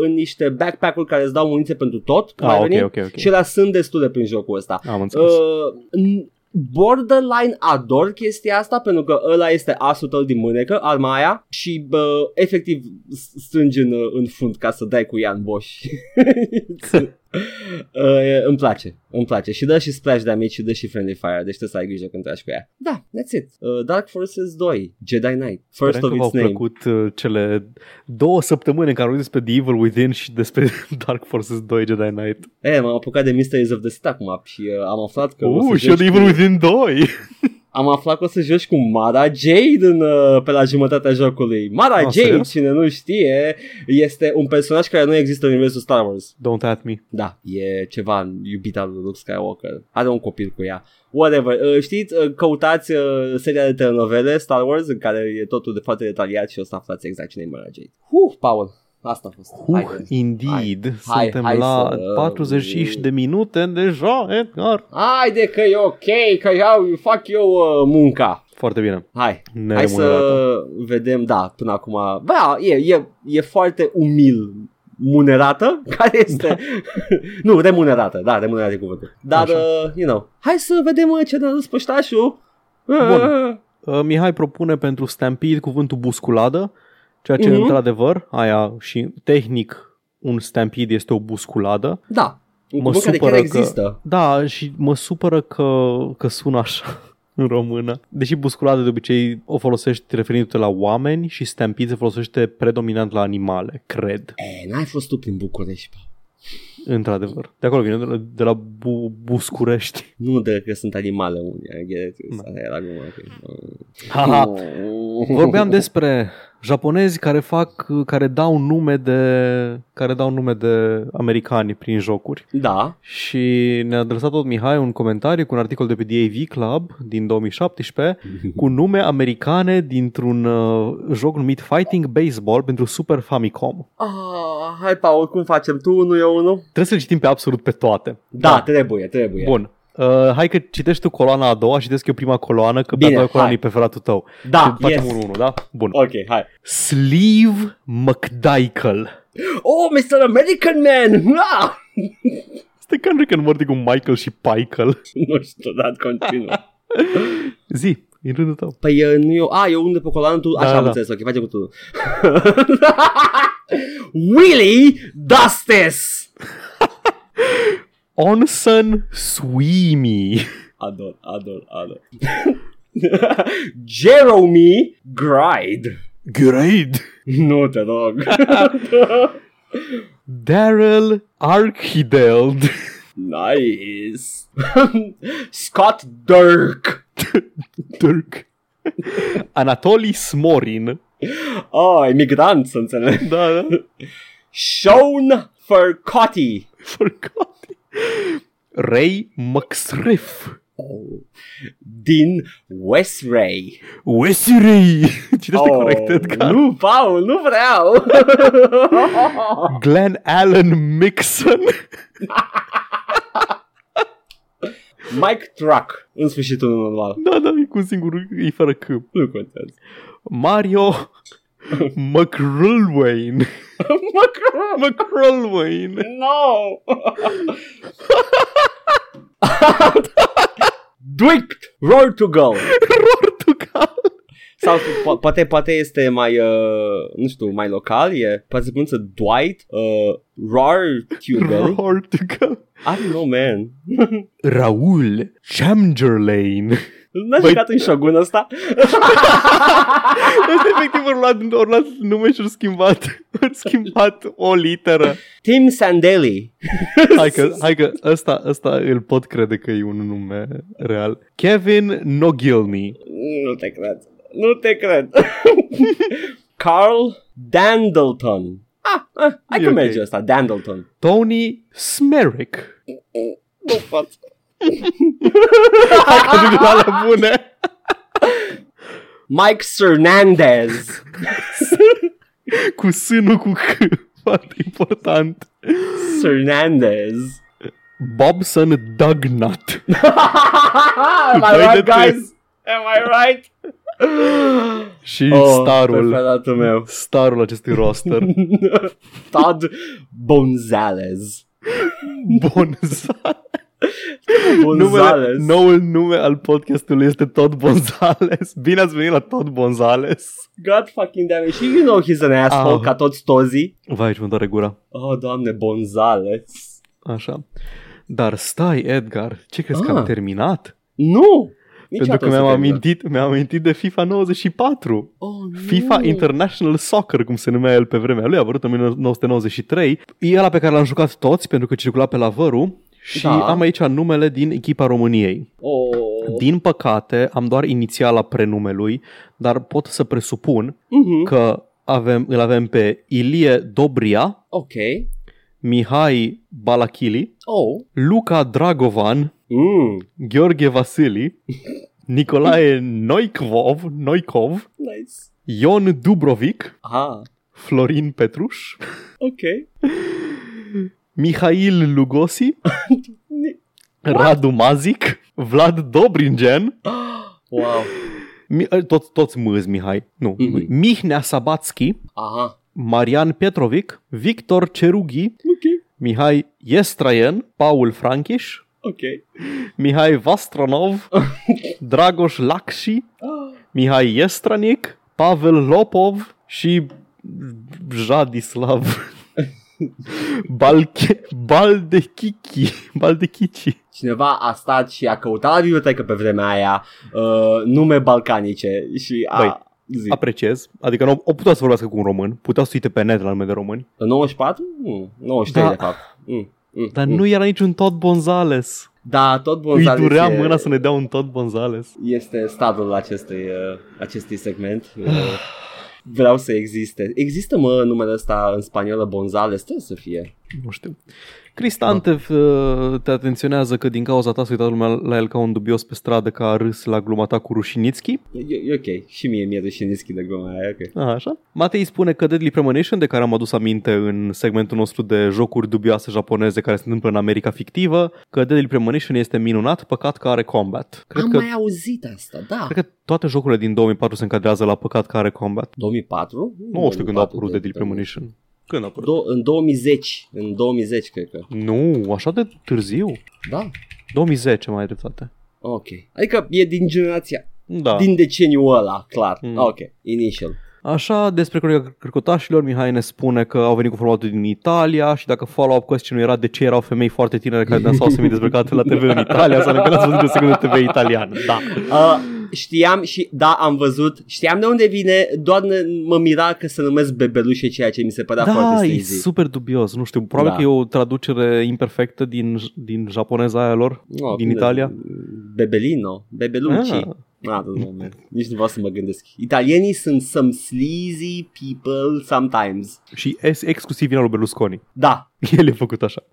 în niște backpack-uri care îți dau muniție pentru tot. cum Ah, ai ok, venit, ok, ok. Și la sunt destule prin jocul ăsta. Am înțeles. Uh, n- borderline ador chestia asta pentru că ăla este asul tău din mânecă, arma aia și bă, efectiv s- strângi în, în fund ca să dai cu ea în boș. uh, îmi place, îmi place și dă și splash damage și dă și friendly fire, deci trebuie să ai grijă când tragi cu ea. Da, that's it. Uh, Dark Forces 2, Jedi Knight, first Sperăm of că v-au its name. plăcut uh, cele două săptămâni în care am vorbit despre The Evil Within și despre Dark Forces 2 Jedi Knight. E, m-am apucat de Mysteries of the Stack Map și uh, am aflat că o Uh, să și eu joci The cu- Evil Within 2! Am aflat că o să joci cu Mara Jade în, uh, pe la jumătatea jocului. Mara Ah, Jade, serios? cine nu știe, este un personaj care nu există în universul Star Wars. Don't at me. Da, e ceva iubit al lui Luke Skywalker. Are un copil cu ea. Whatever. Uh, știți, uh, căutați uh, seria de telenovele Star Wars în care e totul de foarte detaliat și o să aflați exact cine e Mara Jade. Huh, Paul. Asta a fost. Uh, Haide. indeed. Hai, Suntem hai la să- 40 de minute deja, Edgar. Haide că e ok, că iau, fac eu uh, munca. Foarte bine. Hai, Hai Neremunerată. să vedem, da, până acum, da, e, e, e foarte umil munerată, care este, nu, remunerată, da, remunerată e cuvântul, dar, Așa. uh, you know, hai să vedem uh, ce ne-a răspuns păștașul. Bun. Uh, Mihai propune pentru Stampede cuvântul busculadă, ceea ce Mhm. într-adevăr, aia și tehnic un Stampede este o busculadă. Da, un Mă cuvânt care chiar supără că- există. Da, și mă supără că, că sună așa în română. Deși busculadă de obicei o folosești referindu-te la oameni și Stampede se folosește predominant la animale, cred, E, n-ai fost tu prin București, pa. într-adevăr. De acolo vine, de la, de la bu, Buscurești. Nu de că sunt animale unii, I get it. Asta era gluma, ok. Haha. Vorbeam despre japonezi care fac, care dau nume de, care dau nume de americani prin jocuri. Da, Și ne-a adresat tot Mihai un comentariu cu un articol de pe DAV Club din 2017 cu nume americane dintr-un uh, joc numit Fighting Baseball pentru Super Famicom. ah, hai Paul, cum facem? Tu unul, eu unul? Trebuie să le citim pe absolut pe toate. Da, trebuie, trebuie. Bun. Uh, hai că citești tu coloana a doua și citesc eu prima coloană, că Bine, pe a doua coloană hai. e preferatul tău. Da, și facem yes. unul, unul, da? Bun. Ok, hai. Sleeve McDykel. Oh, Mr. American Man! Ah! Stai ca Rick and Morty cu Michael și Michael. nu știu, dar continuă. Zi, în rândul tău. Păi uh, nu eu, a, eu unde pe coloană tu, așa Da, am da. înțeles, ok, facem cu tu. Willy does this! Onsen Sweeney. Ador, ador, ador. Jeremy Gride. Great. Nu te rog. Daryl Arkhiddeld. nice. Scott Dirk. Dirk. Anatoli Smorin. Oh, emigrant, să înțeleg. Da, da. Sean Furcotti. Forgot. Ray McSriff. Oh. Din West Ray. Wesley. Cine este corect, Edgar? Nu, Paul, nu vreau. Glenn Allen Mixon. Mike Truck. În sfârșit unul normal. Da, da, e cu un singur, e fără C. Nu contează. Mario McRulwayne. McRulwayne. No! Dwicked! Roar to go! Portugal. Sau po- poate, poate este mai, uh, nu știu, mai local, e, poate se pronunță Dwight, uh, Roar to go. Portugal. I don't know, man. Raul Chamberlain. N-a Băi- jucat în Shogun ăsta? Ăsta efectiv ori luat, ori luat nume și ori schimbat, ori schimbat o literă. Tim Sandeli. Hai că, hai că ăsta, ăsta îl pot crede că e un nume real. Kevin Nogilny. Nu te cred. Nu te cred. Carl Dandleton. Ah, ah hai E că ok. merge ăsta, Dandleton. Tony Smerick. Nu pot. Hai că duc la alea bune. Mike Fernandez. Cu sânul cu C. Foarte important. Fernandez. Bobson Dugnut. Am I Doi de right, trei. guys? Am I right? Și Oh, starul. preferatul meu. Starul acestui roster. Todd Bonzales. Bonzales. Numele, Bonzales. noul nume al podcastului este Todd Bonzales. Bine ați venit la Todd Bonzales. God fucking damn it. Și you know he's an asshole, Au. ca toți tozii. Vai, ce mă doare gura. Oh, doamne, Bonzales. Așa. Dar stai, Edgar, ce crezi că Ah. am terminat? Nu! Pentru că Niciodată mi-am să termină. amintit, mi-am amintit de FIFA 94. Oh, nu. FIFA International Soccer, cum se numea el pe vremea lui, a apărut în 1993. E ăla pe care l-am jucat toți, pentru că circula pe la vărul. Și Da. am aici numele din echipa României. Oh. Din păcate, am doar inițiala prenumelui, dar pot să presupun Mhm. că avem, îl avem pe Ilie Dobria, Ok. Mihai Balachili, Oh. Luca Dragovan, Mm. Gheorghe Vasili, Nicolae Noikvov, Noikov, Nice. Ion Dubrovic, Aha. Florin Petruș, Ok. Mihail Lugosi, Ni- Radu Mazic, Vlad Dobringen, Wow. Mi- toți, toți mâzi Mihai, nu, Mhm. Mihnea Sabatski, Aha. Marian Petrovic, Victor Cerughi, Ok. Mihai Yestraien, Paul Franchiș, Ok. Mihai Vastronov, Dragoș Lakshi, Mihai Yestranic, Pavel Lopov și Jadislav Balche, Baldechichi, Baldechici. Cineva a stat și a căutat la bibliotecă pe vremea aia uh, nume balcanice și a... Băi, zi. Apreciez, adică nu, o putea să vorbească cu un român, putea să uite pe net la nume de români, 94? Mm, 93 Da. de fapt. Mm. Mm. dar mm. nu era niciun tot Bonzales. Da, tot Îi Bonzales durea e, mâna să ne dea un tot Bonzales. este stadul acestui, uh, acestui segment. Uh, vreau să existe. Există, mă, numele ăsta în spaniolă Bonzales? Trebuie să fie. Nu știu. Cristantev uh, te atenționează că din cauza ta s-a uitat lumea la el ca un dubios pe stradă că a râs la gluma ta cu Rușinițchi. E, e ok. Și mie mi-e rușinischi de gluma aia, ok. A, așa. Matei spune că Deadly Premonition, de care am adus aminte în segmentul nostru de jocuri dubioase japoneze care se întâmplă în America fictivă, că Deadly Premonition este minunat, păcat că are combat. Cred Am că, mai auzit asta, da. cred că toate jocurile din 2004 se încadrează la păcat că are combat. 2004? Nu știu când a apărut Deadly Premonition. Când a apărut? Do- în 2010. În 2010, cred că. Nu, așa de târziu. Da? 2010 mai dreptate. Ok. Adică e din generația, Da. din deceniul ăla, clar. Mm. Ok, initial. Așa, despre Cronica Cărcotașilor, Mihai ne spune că au venit cu formatul din Italia și dacă follow-up question era de ce erau femei foarte tinere care dansau semi-dezbrăcate la TV în Italia, sau că n-ați văzut o secundă TV italian. Da. Uh, știam și, da, am văzut, știam de unde vine, doar ne, mă mira că se numesc bebelușe, ceea ce mi se părea Da, foarte e sleazy. super dubios, nu știu, probabil Da. că e o traducere imperfectă din, din japoneza aia lor, No, din cum Italia. de- Bebelino, bebelucci. Ah. Ah. I don't know, man. Nici nu vreau să mă gândesc. Italienii sunt some sleazy people sometimes. Și es, exclusiv vina lui Berlusconi. Da. El e făcut așa.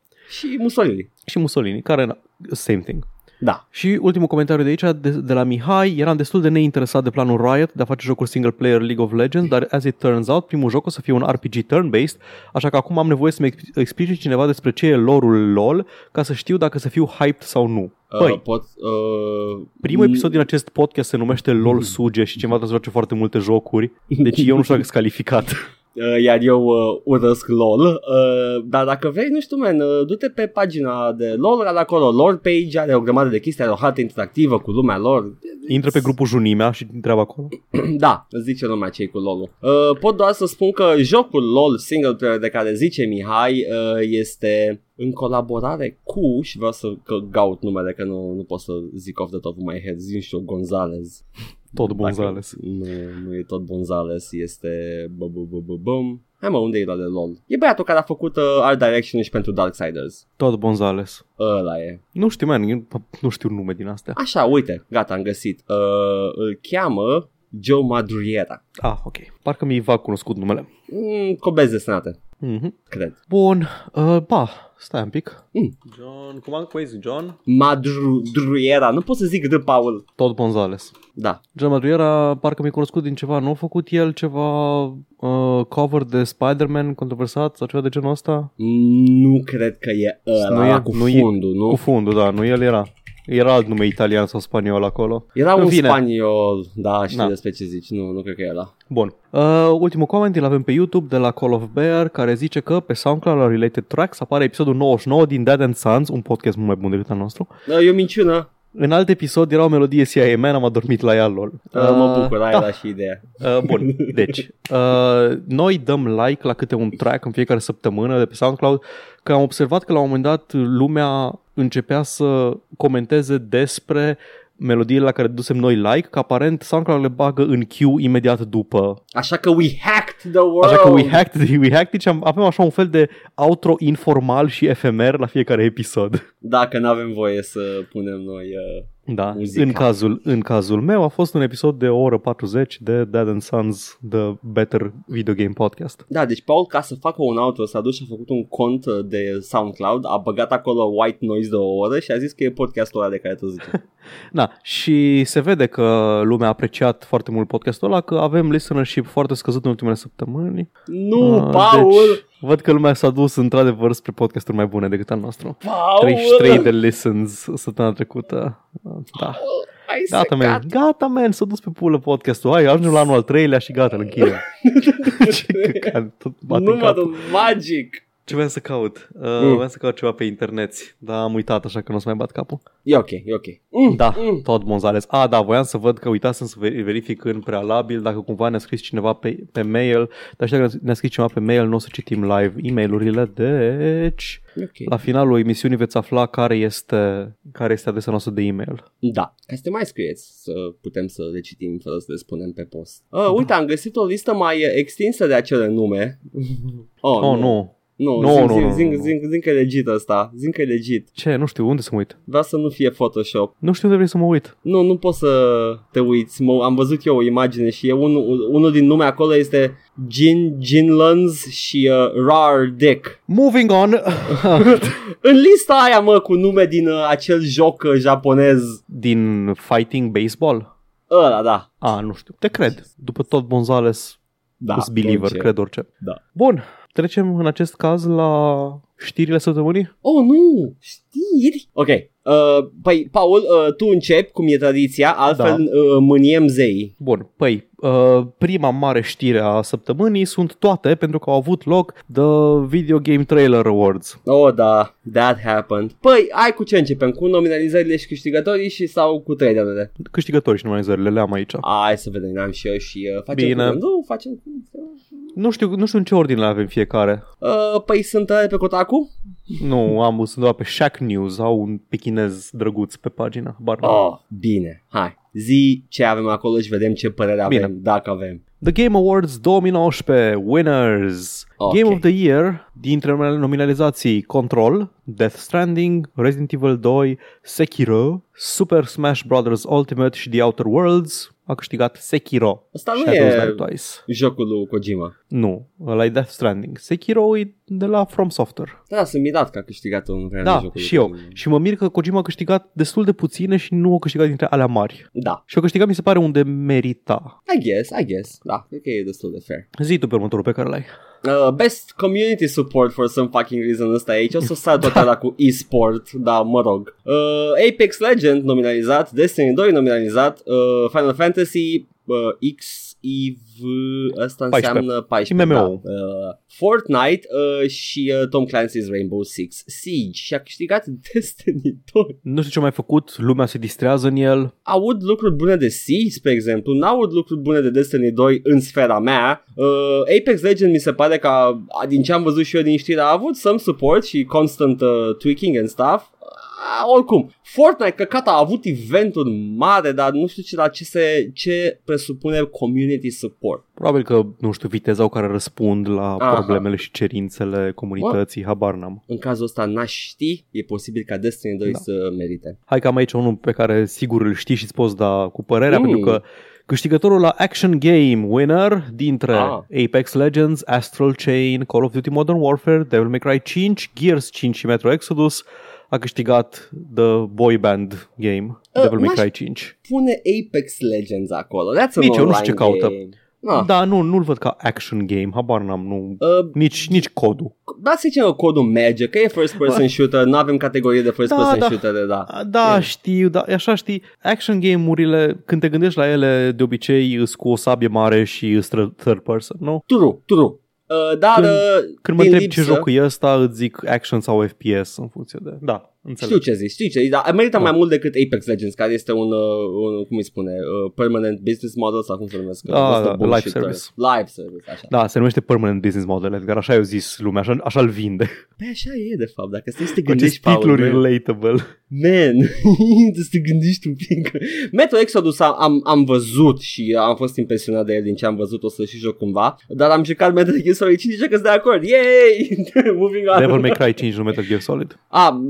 Și Mussolini. Și Mussolini, care, na, same thing. Da. Și ultimul comentariu de aici, de, de la Mihai, eram destul de neinteresat de planul Riot de a face jocuri single player League of Legends, dar as it turns out, primul joc o să fie un RPG turn-based, așa că acum am nevoie să-mi ex- explice cineva despre ce e lore-ul LOL, ca să știu dacă să fiu hyped sau nu. Păi, uh, pot, uh, primul episod din acest podcast se numește LOL Suge și cineva trebuie să joace foarte multe jocuri, deci eu nu știu dacă sunt calificat. Uh, iar eu uh, urăsc LOL. Uh, dar dacă vrei, nu știu, man, uh, du-te pe pagina de LOL, are acolo lore page, are o grămadă de chestii, are o hartă interactivă cu lumea lor. Intră pe grupul Junimea și întreabă acolo. da, îți zice lumea ce cu LOL-ul. Uh, pot doar să spun că jocul LOL single player de care zice Mihai uh, este în colaborare cu, și vreau să că gaut numele, că nu, nu pot să zic off the top of my head, zi și eu Gonzalez. Tot Gonzales. Dacă Nu, nu e tot Gonzales, este bă, bă, bă, bă, bum. Hai mă, unde e la de LOL? E băiatul care a făcut uh, Art Direction și pentru Darksiders. Tot Gonzales. Ăla e. Nu știu, man, eu nu știu nume din astea. Așa, uite, gata, am găsit. Uh, îl cheamă Joe Madriera. Ah, ok. Parcă mi-i va cunoscut numele. Mm, cobezi desenate, Mhm. cred. Bun, uh, ba, stai un pic. Mm. John, cum am cum John? Madriera, nu pot să zic de Paul. Todd Gonzales. Da. John Madriera parcă mi-e cunoscut din ceva, nu a făcut el ceva uh, cover de Spider-Man controversat sau ceva de genul ăsta? Nu cred că e ăla Nu e- cu nu e- fundul, nu? Cu fundul, da, nu el era. Era alt nume italian sau spaniol acolo. Era În un fine. spaniol, da, știu Da. despre ce zici, nu, nu cred că e ăla. Bun. Uh, ultimul coment îl avem pe YouTube de la Call of Bear care zice că pe SoundCloud la Related Tracks apare episodul 99 din Dead and Sons, un podcast mult mai bun decât al nostru. Da, E o minciună, În alt episod era o melodie CIA Man, am adormit la ea, lol. uh, mă bucur, aia da. era și ideea. Uh, bun, deci, uh, noi dăm like la câte un track în fiecare săptămână de pe SoundCloud, că am observat că la un moment dat lumea începea să comenteze despre melodiile la care dusem noi like, că aparent SoundCloud le bagă în queue imediat după. Așa că we hacked the world. Așa că we hacked, we hacked deci am, avem așa un fel de outro informal și efemer la fiecare episod. Dacă nu avem voie să punem noi... Uh... Da, Muzica. în cazul, în cazul meu a fost un episod de o oră 40 de Dad and Sons, The Better Video Game Podcast. Da, deci Paul, ca să facă un outro, s-a dus și a făcut un cont uh, de SoundCloud, a băgat acolo white noise de o oră și a zis că e podcastul ăla de care tu zici. Da, și se vede că lumea a apreciat foarte mult podcastul ăla, că avem listenership foarte scăzut în ultimele săptămâni. nu, Ah, Paul! Deci, văd că lumea s-a dus într-adevăr spre podcasturi mai bune decât al nostru. Paul! 33 de listens săptămâna trecută. Da. Ai Gata, man. secat. Gata, man. S-a dus pe pulă podcastul. Hai, ajungem la anul al treilea și gata, îl închidem. Ce căcat, tot bate în cap. Numărul magic. Ce vreau să caut? Uh, Mm. Vreau să caut ceva pe internet, dar am uitat, așa că nu o să mai bat capul. E ok, e ok. Mm, Da, mm. tot Gonzales. A, da, voiam să văd că uitasem să veri- verific în prealabil dacă cumva ne-a scris cineva pe, pe mail, dar și dacă ne-a scris cineva pe mail, nu o să citim live e-mailurile, deci E ok. la finalul emisiunii veți afla care este, care este adresa noastră de e-mail. Da, ca să te mai scrieți să putem să le citim fără să le spunem pe post. Uh, uite, am găsit o listă mai uh, extinsă de acele nume. oh, Oh, nu. Nu, Nu, zi, nu, zi, nu, zi, nu. zi, zi, că e legit ăsta. Zi că e legit. Ce? Nu știu, unde să mă uit? Vreau să nu fie Photoshop. Nu știu unde vrei să mă uit. Nu, nu poți să te uiți. Mă, am văzut eu o imagine și e unul, unul din nume acolo este Jin Jinlans și uh, Rar Dick. Moving on. În lista aia, mă, cu nume din uh, acel joc uh, japonez. Din Fighting Baseball? Ăla, da. A, nu știu. Te cred. După tot Gonzales, Da, da believer, orice. cred orice. Da. Bun, trecem în acest caz la știrile săptămânii. Oh, nu! Știri? Ok, Uh, păi, Paul, uh, tu începi, cum e tradiția, altfel Da. uh, mâniem zeii. Bun, păi, uh, prima mare știre a săptămânii sunt toate pentru că au avut loc The Video Game Trailer Awards. Oh, da, that happened. Păi, ai cu ce începem? Cu nominalizările și câștigătorii și sau cu trailerele? Câștigători și nominalizările le am aici. Hai să vedem, am și eu și uh, facem Bine. cum? Nu, facem cum? Nu știu, nu știu în ce ordine le avem fiecare. Uh, păi sunt uh, pe Kotaku? Nu, am sunt doar pe Shack News, au un pechinez drăguț pe pagina. Bar Oh, bine, hai. Zi ce avem acolo și vedem ce părere avem, Bine. dacă avem. The Game Awards 2019 Winners Ok. Game of the Year dintre nominalizații Control, Death Stranding, Resident Evil 2, Sekiro, Super Smash Bros. Ultimate și The Outer Worlds a câștigat Sekiro. Asta nu Shadows e Die Twice. jocul lui Kojima. Nu, ăla e Death Stranding. Sekiro e de la From Software. Da, sunt mirat că a câștigat un real Da, jocul și lui eu. Kojima. Și mă mir că Kojima a câștigat destul de puține și nu a câștigat dintre alea mari. Da, Și a câștigat, mi se pare, unde merita. I guess, I guess. Da, cred că e destul de fair. Zi tu pe următorul pe care l-ai. Uh, best community support for some fucking reason ăsta aici. O să sar tot ăla cu e-sport, da, mă rog. Uh, Apex Legend nominalizat, Destiny 2 nominalizat, uh, Final Fantasy uh, X EV, ăsta 14. înseamnă 14. Și MMO. Da. Uh, Fortnite uh, și uh, Tom Clancy's Rainbow Six Siege și a câștigat Destiny 2. Nu știu ce a mai făcut, lumea se distrează în el. Aud lucruri bune de Siege, spre exemplu, n-aud lucruri bune de Destiny 2 în sfera mea. Uh, Apex Legend mi se pare că, a, din ce am văzut și eu din știri, a avut some support și constant uh, tweaking and stuff. Uh, oricum, Fortnite, căcat, a avut eventuri mare, dar nu știu ce, la ce, se, ce presupune community support. Probabil că, nu știu, viteza cu care răspund la Aha. problemele și cerințele comunității, habar n-am. În cazul ăsta n-aș ști, e posibil ca Destiny 2 Da. să merite. Hai că am aici unul pe care sigur îl știi și îți poți da cu părerea, Mm. pentru că câștigătorul la Action Game winner dintre Ah. Apex Legends, Astral Chain, Call of Duty Modern Warfare, Devil May Cry 5, Gears 5 și Metro Exodus a câștigat The Boy Band Game, Uh, Devil May n-aș- Cry 5. Pune Apex Legends acolo. That's an Nici eu nu online știu ce caută. game. Ah. Da, nu, nu-l văd ca action game, habar n-am, nu, Uh, nici, nici codul. Da, să zicem că codul merge, că e first person shooter, nu avem categorie de first Da, person da. shooter, da. Da, E. știu, da, așa știi, action game-urile, când te gândești la ele, de obicei îs cu o sabie mare și îs third third person, nu? True, true. Uh, dar Când- uh, Când mă din întreb ce lipsă- joc e ăsta, îți zic action sau FPS în funcție de... Da, înțeleg. Știu ce zici, știu ce zici, dar merită Da. mai mult decât Apex Legends, care este un, uh, un cum îi spune, uh, permanent business model sau cum se numesc? Da, Ăsta da, bullshit, live service. uh, Live service, așa. Da, se numește Permanent Business Model, Edgar, așa i-au zis lumea, așa, așa-l vinde. Păi așa e, de fapt, dacă stai să te Cu acest gândești, Paul, titluri man. relatable. Man, să te gândești un pic. Metro Exodus am, am, am văzut și am fost impresionat de el din ce am văzut, o să și joc cândva, dar am jucat Metal Gear Solid 5 și zice că sunt de acord. Yay! Moving on. Devil May Cry 5 nu Metal Gear Solid. A,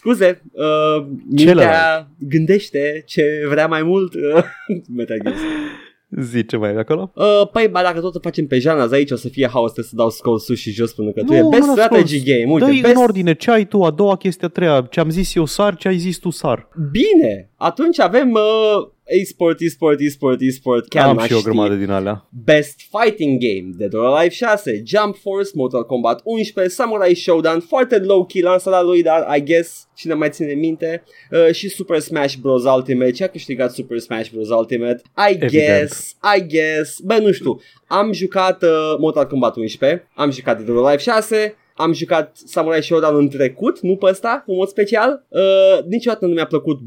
scuze, uh, mintea Celălalt. gândește ce vrea mai mult uh, Metal Gear Solid. Zi ce mai e acolo? Uh, păi, ba, dacă tot o facem pe Jana, aici o să fie haos, trebuie să dau scroll sus și jos până că tu Nu, e Best nu la Strategy scroll. Game. Uite, Dă-i best... în ordine, ce ai tu, a doua chestie, a treia, ce am zis eu sar, ce ai zis tu sar. Bine, atunci avem uh, e-sport, e-sport, e-sport, e-sport, chiar am n-aș și eu o ști. grămadă din alea. Best Fighting Game, Dead or Alive 6, Jump Force, Mortal Kombat 11, Samurai Showdown, foarte low-key lansarea lui, dar I guess cine mai ține minte, uh, și Super Smash Bros. Ultimate, ce a câștigat Super Smash Bros. Ultimate, I Evident. guess, I guess, bă, nu știu, am jucat uh, Mortal Kombat 11, am jucat Dead or Alive 6, am jucat Samurai Showdown în trecut, nu pe ăsta, în mod special. Uh, niciodată nu mi-a plăcut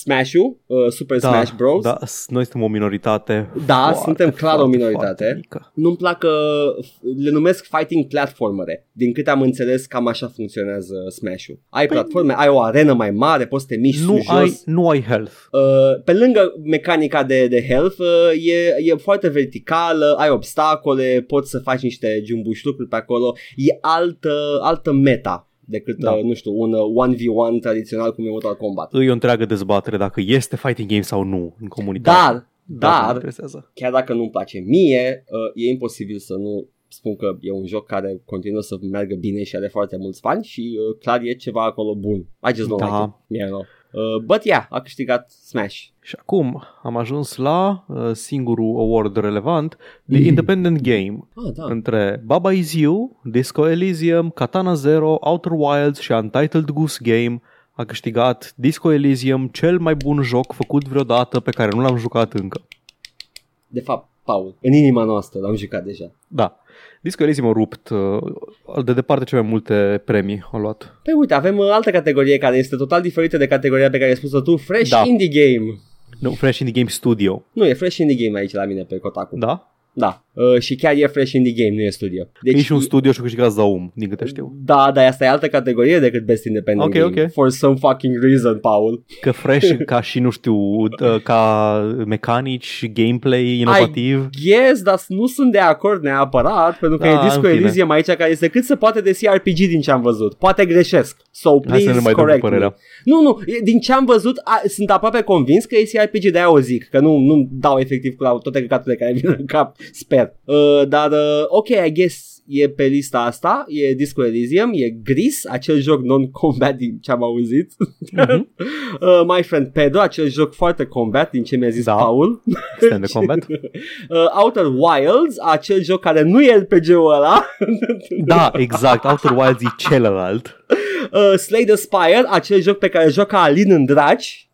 Smash-ul, uh, Super Da, Smash Bros. Da, s- noi suntem o minoritate. Da, foarte, suntem clar o foarte, minoritate. foarte mică. Nu-mi plac că le numesc fighting platformere. Din câte am înțeles, cam așa funcționează Smash-ul. Ai platforme, ai o arenă mai mare, poți să te miști Nu sus, ai, jos. nu ai health. Uh, pe lângă mecanica de, de health, uh, e, e foarte verticală, ai obstacole, poți să faci niște jumbuși lucruri pe acolo. E altă, altă meta decât, Da. uh, nu știu, un uh, 1v1 tradițional cum e Mortal Kombat. E o întreagă dezbatere dacă este fighting game sau nu în comunitate. Dar, Dar nu mă dar, interesează. chiar dacă nu-mi place mie, uh, e imposibil să nu spun că e un joc care continuă să meargă bine și are foarte mulți fani și uh, clar e ceva acolo bun. I just don't Da. like it. Yeah, no. Uh, but yeah, a câștigat Smash. Și acum am ajuns la uh, singurul award relevant, The Mm. Independent Game, Ah, da. între Baba Is You, Disco Elysium, Katana Zero, Outer Wilds și Untitled Goose Game a câștigat Disco Elysium, cel mai bun joc făcut vreodată pe care nu l-am jucat încă. De fapt, Paul, în inima noastră l-am jucat deja. Da. Disco Elysium a rupt uh, de departe cele mai multe premii a luat. Păi uite, avem uh, altă categorie care este total diferită de categoria pe care ai spus-o tu, Fresh Da. Indie Game. No, Fresh Indie Game Studio. Nu, e Fresh Indie Game aici la mine pe Kotaku. Da? Da. Uh, și chiar e Fresh Indie Game, nu e studio. Deci, e și un studio și a câștigat Zaum, din câte știu. Da, dar asta e altă categorie decât Best Independent Ok, Game. ok. For some fucking reason, Paul. Că Fresh ca și, nu știu, uh, ca mecanici, gameplay inovativ. Yes, dar nu sunt de acord neapărat, pentru că Da, e Disco în fine. Elysium aici care este cât se poate de CRPG din ce am văzut. Poate greșesc. So, Hai să please, ne mai dăm correct cu me. părerea. Nu, nu, e- din ce am văzut, a, sunt aproape convins că e CRPG, de-aia o zic, că nu, nu dau efectiv cu la toate căcaturile care vin în cap, sper. Uh, dar, uh, ok, I guess e pe lista asta, e Disco Elysium, e Gris, acel joc non-combat din ce am auzit. Mhm. uh, My Friend Pedro, acel joc foarte combat din ce mi-a zis Da. Paul. Stand de combat. Uh, Outer Wilds, acel joc care nu e RPG-ul ăla. Da, exact. Outer Wilds e celălalt. uh, Slay the Spire, acel joc pe care joacă Alin în draci.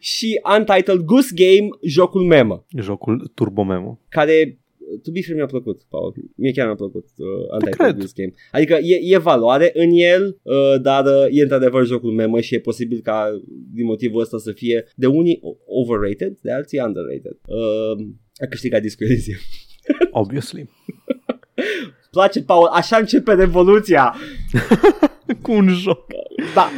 și Untitled Goose Game, jocul memă, Jocul Turbo Memo. care to be fair mi-a plăcut, Paul. Mie chiar mi-a plăcut uh, Untitled cred. Goose Game. Adică e, e valoare în el, uh, dar uh, e într-adevăr jocul memă și e posibil ca din motivul ăsta să fie de unii overrated, de alții underrated. Uh, a câștigat Disco Elysium. Obviously. Place, Paul, așa începe revoluția. Cu un joc. Da.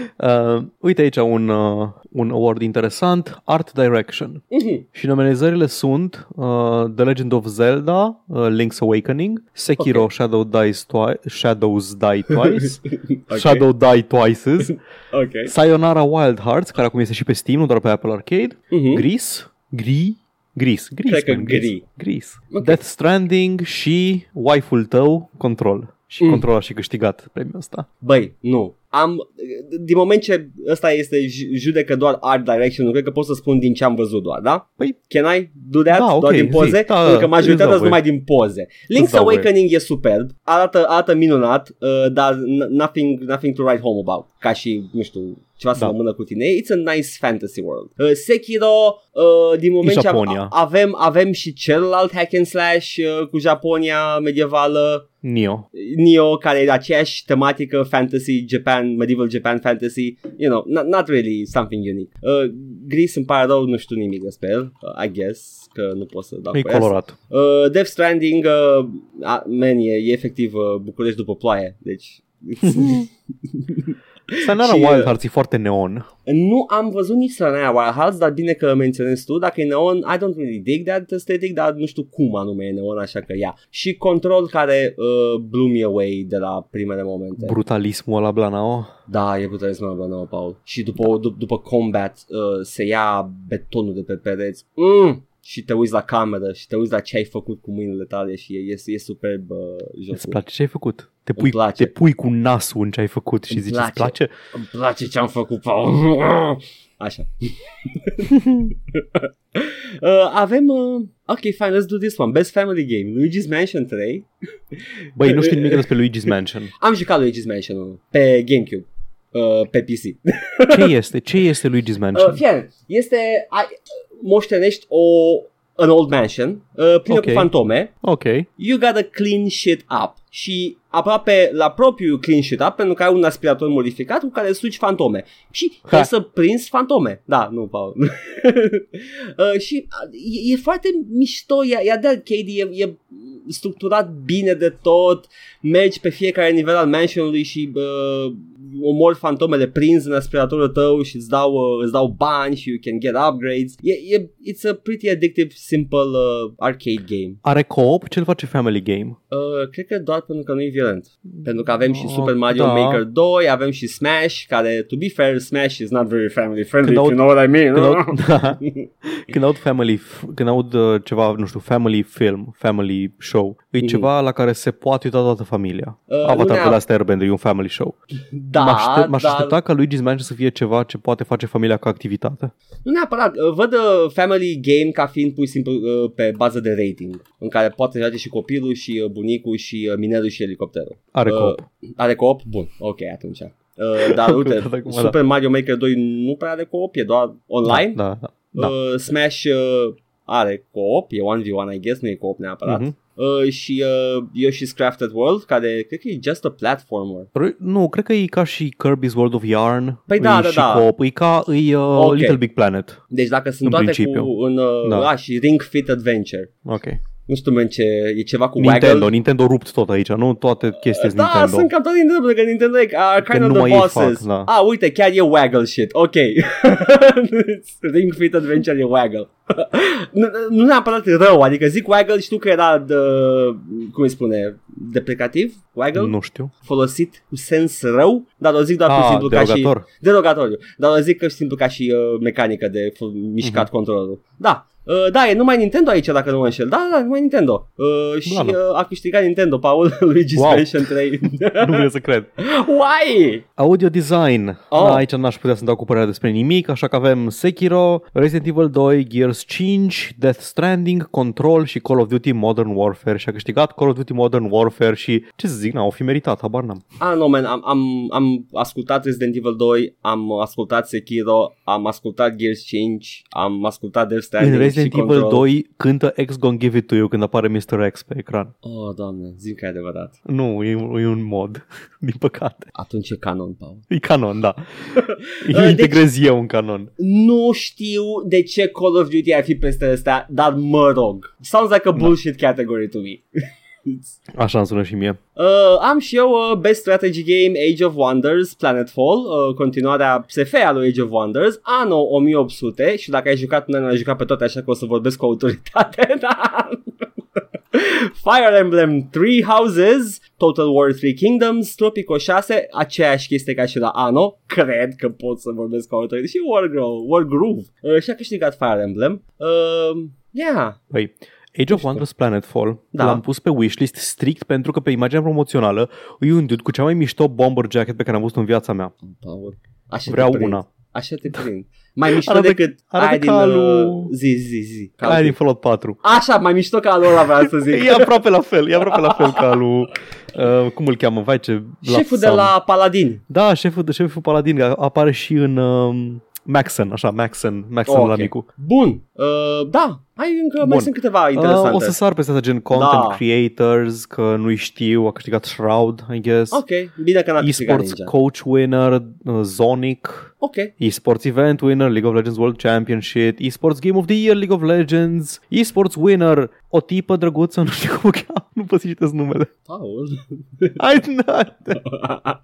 Uh, uite aici un, uh, un award interesant, Art Direction. Mhm. Și nominalizările sunt uh, The Legend of Zelda, uh, Link's Awakening, Sekiro Ok. Shadow Dies Twi- Shadows Die Twice, Ok. Shadow Die Twices, Ok. Sayonara Wild Hearts, care acum este și pe Steam, nu doar pe Apple Arcade, Mhm. Gris, Gri, Gris, Gris, Cred că man, Gris. Gri. Gris. Ok. Death Stranding și waifu-ul tău, Control. Și Mm. Control a și câștigat premiul ăsta. Băi, nu. Am, din moment ce ăsta este ju- judecă doar art direction, nu cred că pot să spun din ce am văzut doar, da? Păi, Can I do that? Da, ok, doar din poze? zi. Da, Pentru că îți majoritatea dau sunt numai din poze. Link's dau voie. Awakening e superb, arată, arată minunat, uh, dar n- nothing, nothing to write home about. Ca și, nu știu, ceva să Da. rămână cu tine. It's a nice fantasy world. Uh, Sekiro, uh, din moment ce Japonia. a- avem, avem și celălalt hack and slash uh, cu Japonia medievală, Nio. Neo, care e aceeași tematică fantasy, Japan, medieval Japan fantasy, you know, not, not really something unique. Uh, Gris îmi pare rău, nu știu nimic despre el, uh, I guess, că nu pot să dau E pe el. colorat. Uh, Death Stranding, uh, a, man, e, e efectiv uh, București după ploaie, deci... Sayonara Și, Wild uh, Hearts e foarte neon. nu am văzut nici Sanaya Wild Hearts, dar bine că menționezi tu, dacă e neon, I don't really dig that aesthetic, dar nu știu cum anume e neon, așa că ia. Și Control care uh, blew me away de la primele momente. Brutalismul ăla Blanao. Da, e brutalism la nouă, Paul. Și după, dup- după combat uh, se ia betonul de pe pereți. Mm! Și te uiți la cameră și te uiți la ce ai făcut cu mâinile tale și e, e, e superb uh, jocul. Îți place ce ai făcut? Te pui, place. te pui cu nasul în ce ai făcut și Îmi zici, place. îți place? Îmi place ce am făcut, Paul. Așa. uh, avem... Uh, ok, fine, let's do this one. Best Family Game. Luigi's Mansion 3. Băi, nu știu nimic despre Luigi's Mansion. Am jucat Luigi's Mansion pe GameCube. Uh, pe PC. Ce este? Ce este Luigi's Uh, Mansion? fie, este... Ai, moștenești o an old mansion uh, plină Ok. cu fantome. Ok. You gotta clean shit up. Și aproape la propriu clean shit up pentru că ai un aspirator modificat cu care sugi fantome. Și trebuie să prinzi fantome. Da, nu, Paul. uh, și uh, e, e foarte mișto, e, e de arcade, e, e structurat bine de tot, mergi pe fiecare nivel al mansionului și uh, omori fantomele prins în aspiratorul tău și îți dau, uh, îți dau bani și you can get upgrades. E, e, it's a pretty addictive, simple uh, arcade game. Are co-op? Ce-l face Family Game? Uh, cred că doar pentru că nu e violent. Pentru că avem și Oh, Super Mario da. Maker 2, avem și Smash, care, to be fair, Smash is not very family friendly, Când if you know what I mean. Când aud, da, când aud family, f- când aud uh, ceva, nu știu, family film, family show, e Mhm. ceva la care se poate uita toată familia. Uh, nu Avatar neap- de Last Airbender e un family show. da, m-aș, aștept, m-aș da, aștepta ca Luigi's Mansion să fie ceva ce poate face familia ca activitate. Nu neapărat. Uh, Văd uh, family game ca fiind pur și simplu uh, pe bază de rating, în care poate să joace și copilul și uh, bunicul și uh, minerul și elicopterul. Are Uh, co-op. Are co-op? Bun, ok, atunci. Uh, Uh, dar Am uite, căutat acum, da. Super Mario Maker 2 nu prea are co-op, e doar online. Da, da. da. Uh, Smash uh, are co-op, e 1v1 I guess, nu e co-op neapărat. Mhm. Uh, și uh, Yoshi's Crafted World, care cred că e just a platformer. R- Nu, cred că e ca și Kirby's World of Yarn. Păi da, e da, și da. Co-op. E ca e, uh, Ok. Little Big Planet. Deci dacă sunt În toate principiu. cu în, uh, Da. a, și Ring Fit Adventure. Ok. Nu știu, men, ce, e ceva cu Nintendo, Waggle. Nintendo rupt tot aici, nu toate chestii Da, Nintendo. sunt cam tot Nintendo, pentru că Nintendo e are kind Că of nu the mai ei bosses. fac, da. Ah, uite, chiar e Waggle shit. Ok. Ring Fit Adventure e Waggle. nu, nu neapărat rău, adică zic Waggle, știu că era de, cum îi spune, deprecativ, Waggle, Nu știu. folosit cu sens rău, dar o zic doar cu Ah, simplu ca și derogator. derogatoriu, dar o zic că simplu ca și uh, mecanică de f- mișcat Mhm. controlul. Da. Uh, da, e numai Nintendo aici dacă nu mă înșel. Da, da, numai Nintendo. Uh, și Da, da. uh, a câștigat Nintendo, Paul, Luigi's Wow. Mansion 3. nu vreau să cred. Why? Audio design. Oh. Da, aici n-aș putea să dau cu părerea despre nimic, așa că avem Sekiro, Resident Evil 2, Gears 5, Death Stranding, Control și Call of Duty Modern Warfare și a câștigat Call of Duty Modern Warfare și ce să zic, n-au fi meritat, habar n-am. Ah, no, man, am, am, am ascultat Resident Evil 2, am ascultat Sekiro, am ascultat Gears 5, am ascultat Death Stranding În Resident și Evil Control. 2 cântă X Gonna Give It To You când apare Mr. X pe ecran. Oh, doamne, zic că e adevărat. Nu, e, un- e un mod, din păcate. Atunci e canon, Paul. E canon, da. deci- Îl integrez eu în canon. Nu știu de ce Call of Duty ar fi peste ăsta, dar mă rog. Sounds like a bullshit category to me. Așa îmi sună și mie. Uh, am și eu uh, Best Strategy Game Age of Wonders Planetfall, uh, continuarea SF a lui Age of Wonders, anno 1800 și dacă ai jucat, nu ai jucat pe toate așa că o să vorbesc cu autoritate, da. Fire Emblem 3 Houses, Total War 3 Kingdoms, Tropico 6, aceeași chestie ca și la Anno, cred că pot să vorbesc cu autoritate, și Wargroove, Wargroove. Uh, și a câștigat Fire Emblem. Uh, yeah, Păi, Age of Wonders Planetfall Da. l-am pus pe wishlist strict pentru că pe imaginea promoțională e un dude cu cea mai mișto bomber jacket pe care am văzut în viața mea. Paul, așa Vreau te prind. una. Așa te prind. Mai mișto Arată- decât arată aia din... ca Uh, lui- zi, zi, zi. Ca Aia lui- din Fallout 4. Așa, mai mișto ca lui ăla vreau să zic. E aproape la fel, e aproape la fel ca lui... Uh, cum îl cheamă? Vai ce... Șeful de Sam. la Paladin. Da, șeful, de șeful Paladin care apare și în um, Maxen, așa, Maxen, Maxen Oh, la ok. micu. Bun. Uh, da, ai încă, mai Bun. sunt câteva Uh, interesante. o să sar peste asta gen content Da. creators, că nu-i știu, a câștigat Shroud, I guess. Ok, bine că n-a câștigat Esports Ninja. coach winner, uh, Zonic, Ok. Esports event winner, League of Legends World Championship, Esports Game of the Year, League of Legends, Esports winner, o tipă drăguță, nu știu cum o cheamă, nu pot să citesc numele. Paul. Hai, na, uh,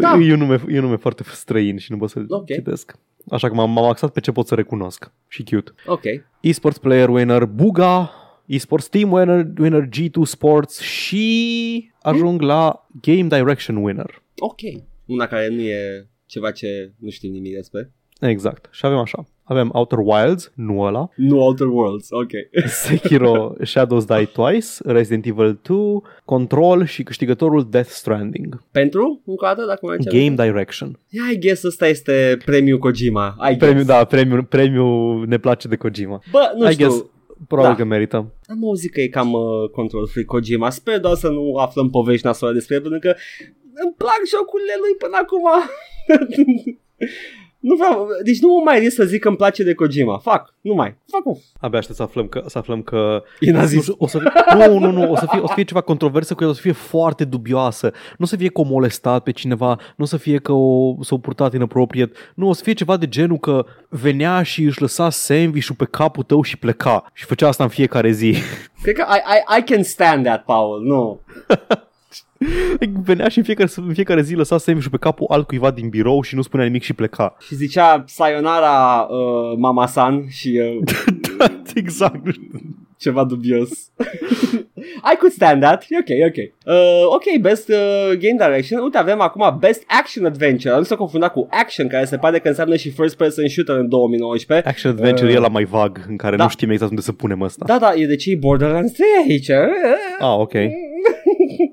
da. E un nume, e un nume foarte străin și nu pot să-l Ok. citesc. Așa că m-am, m-am axat pe ce pot să recunosc. Și cute. Ok. Esports Player Winner, Buga, Esports Team Winner, winner G2 Sports și ajung la Game Direction Winner. Ok. Una care nu e ceva ce nu știu nimic despre. Exact. Și avem așa. Avem Outer Wilds, nu ăla, Nu Outer Worlds. Ok. Sekiro Shadows Die Twice, Resident Evil 2, Control și câștigătorul Death Stranding. Pentru? Încă o dată, dacă mai Game Direction. Yeah, I guess ăsta este premiul Kojima. I guess. Premiu, da, premiu, premiu ne place de Kojima. Bă, nu I știu. guess. Probabil Da. că merită. Am auzit că e cam uh, control free Kojima. Sper doar să nu aflăm povești nasoale despre el, pentru că îmi plac jocurile lui până acum. nu vreau, deci nu mă mai risc să zic că îmi place de Kojima. Fac, nu mai. Fac o. Abia aștept să aflăm că, să aflăm că E nu, nazist. știu, o să fie, nu, nu, nu, o să fie, o să fie ceva controversă cu el, o să fie foarte dubioasă. Nu o să fie că o molestat pe cineva, nu o să fie că o, s-o purtat inapropriat. Nu, o să fie ceva de genul că venea și își lăsa sandwich-ul pe capul tău și pleca. Și făcea asta în fiecare zi. Cred că I, I, I can stand that, Paul. Nu. venea și în fiecare, în fiecare zi lăsa sandwich-ul pe capul altcuiva din birou și nu spunea nimic și pleca. Și zicea Sayonara uh, Mama-san și uh, exact. nu știu. ceva dubios. I could stand that. E ok, e ok. Uh, ok, best uh, game direction. Uite, avem acum best action adventure. Nu se confunda cu action, care se pare că înseamnă și first person shooter în 2019. Action Adventure Uh, e la mai vag, în care da. nu știm exact unde să punem ăsta. Da, da, e de ce e Borderlands 3 aici. Ah, ok.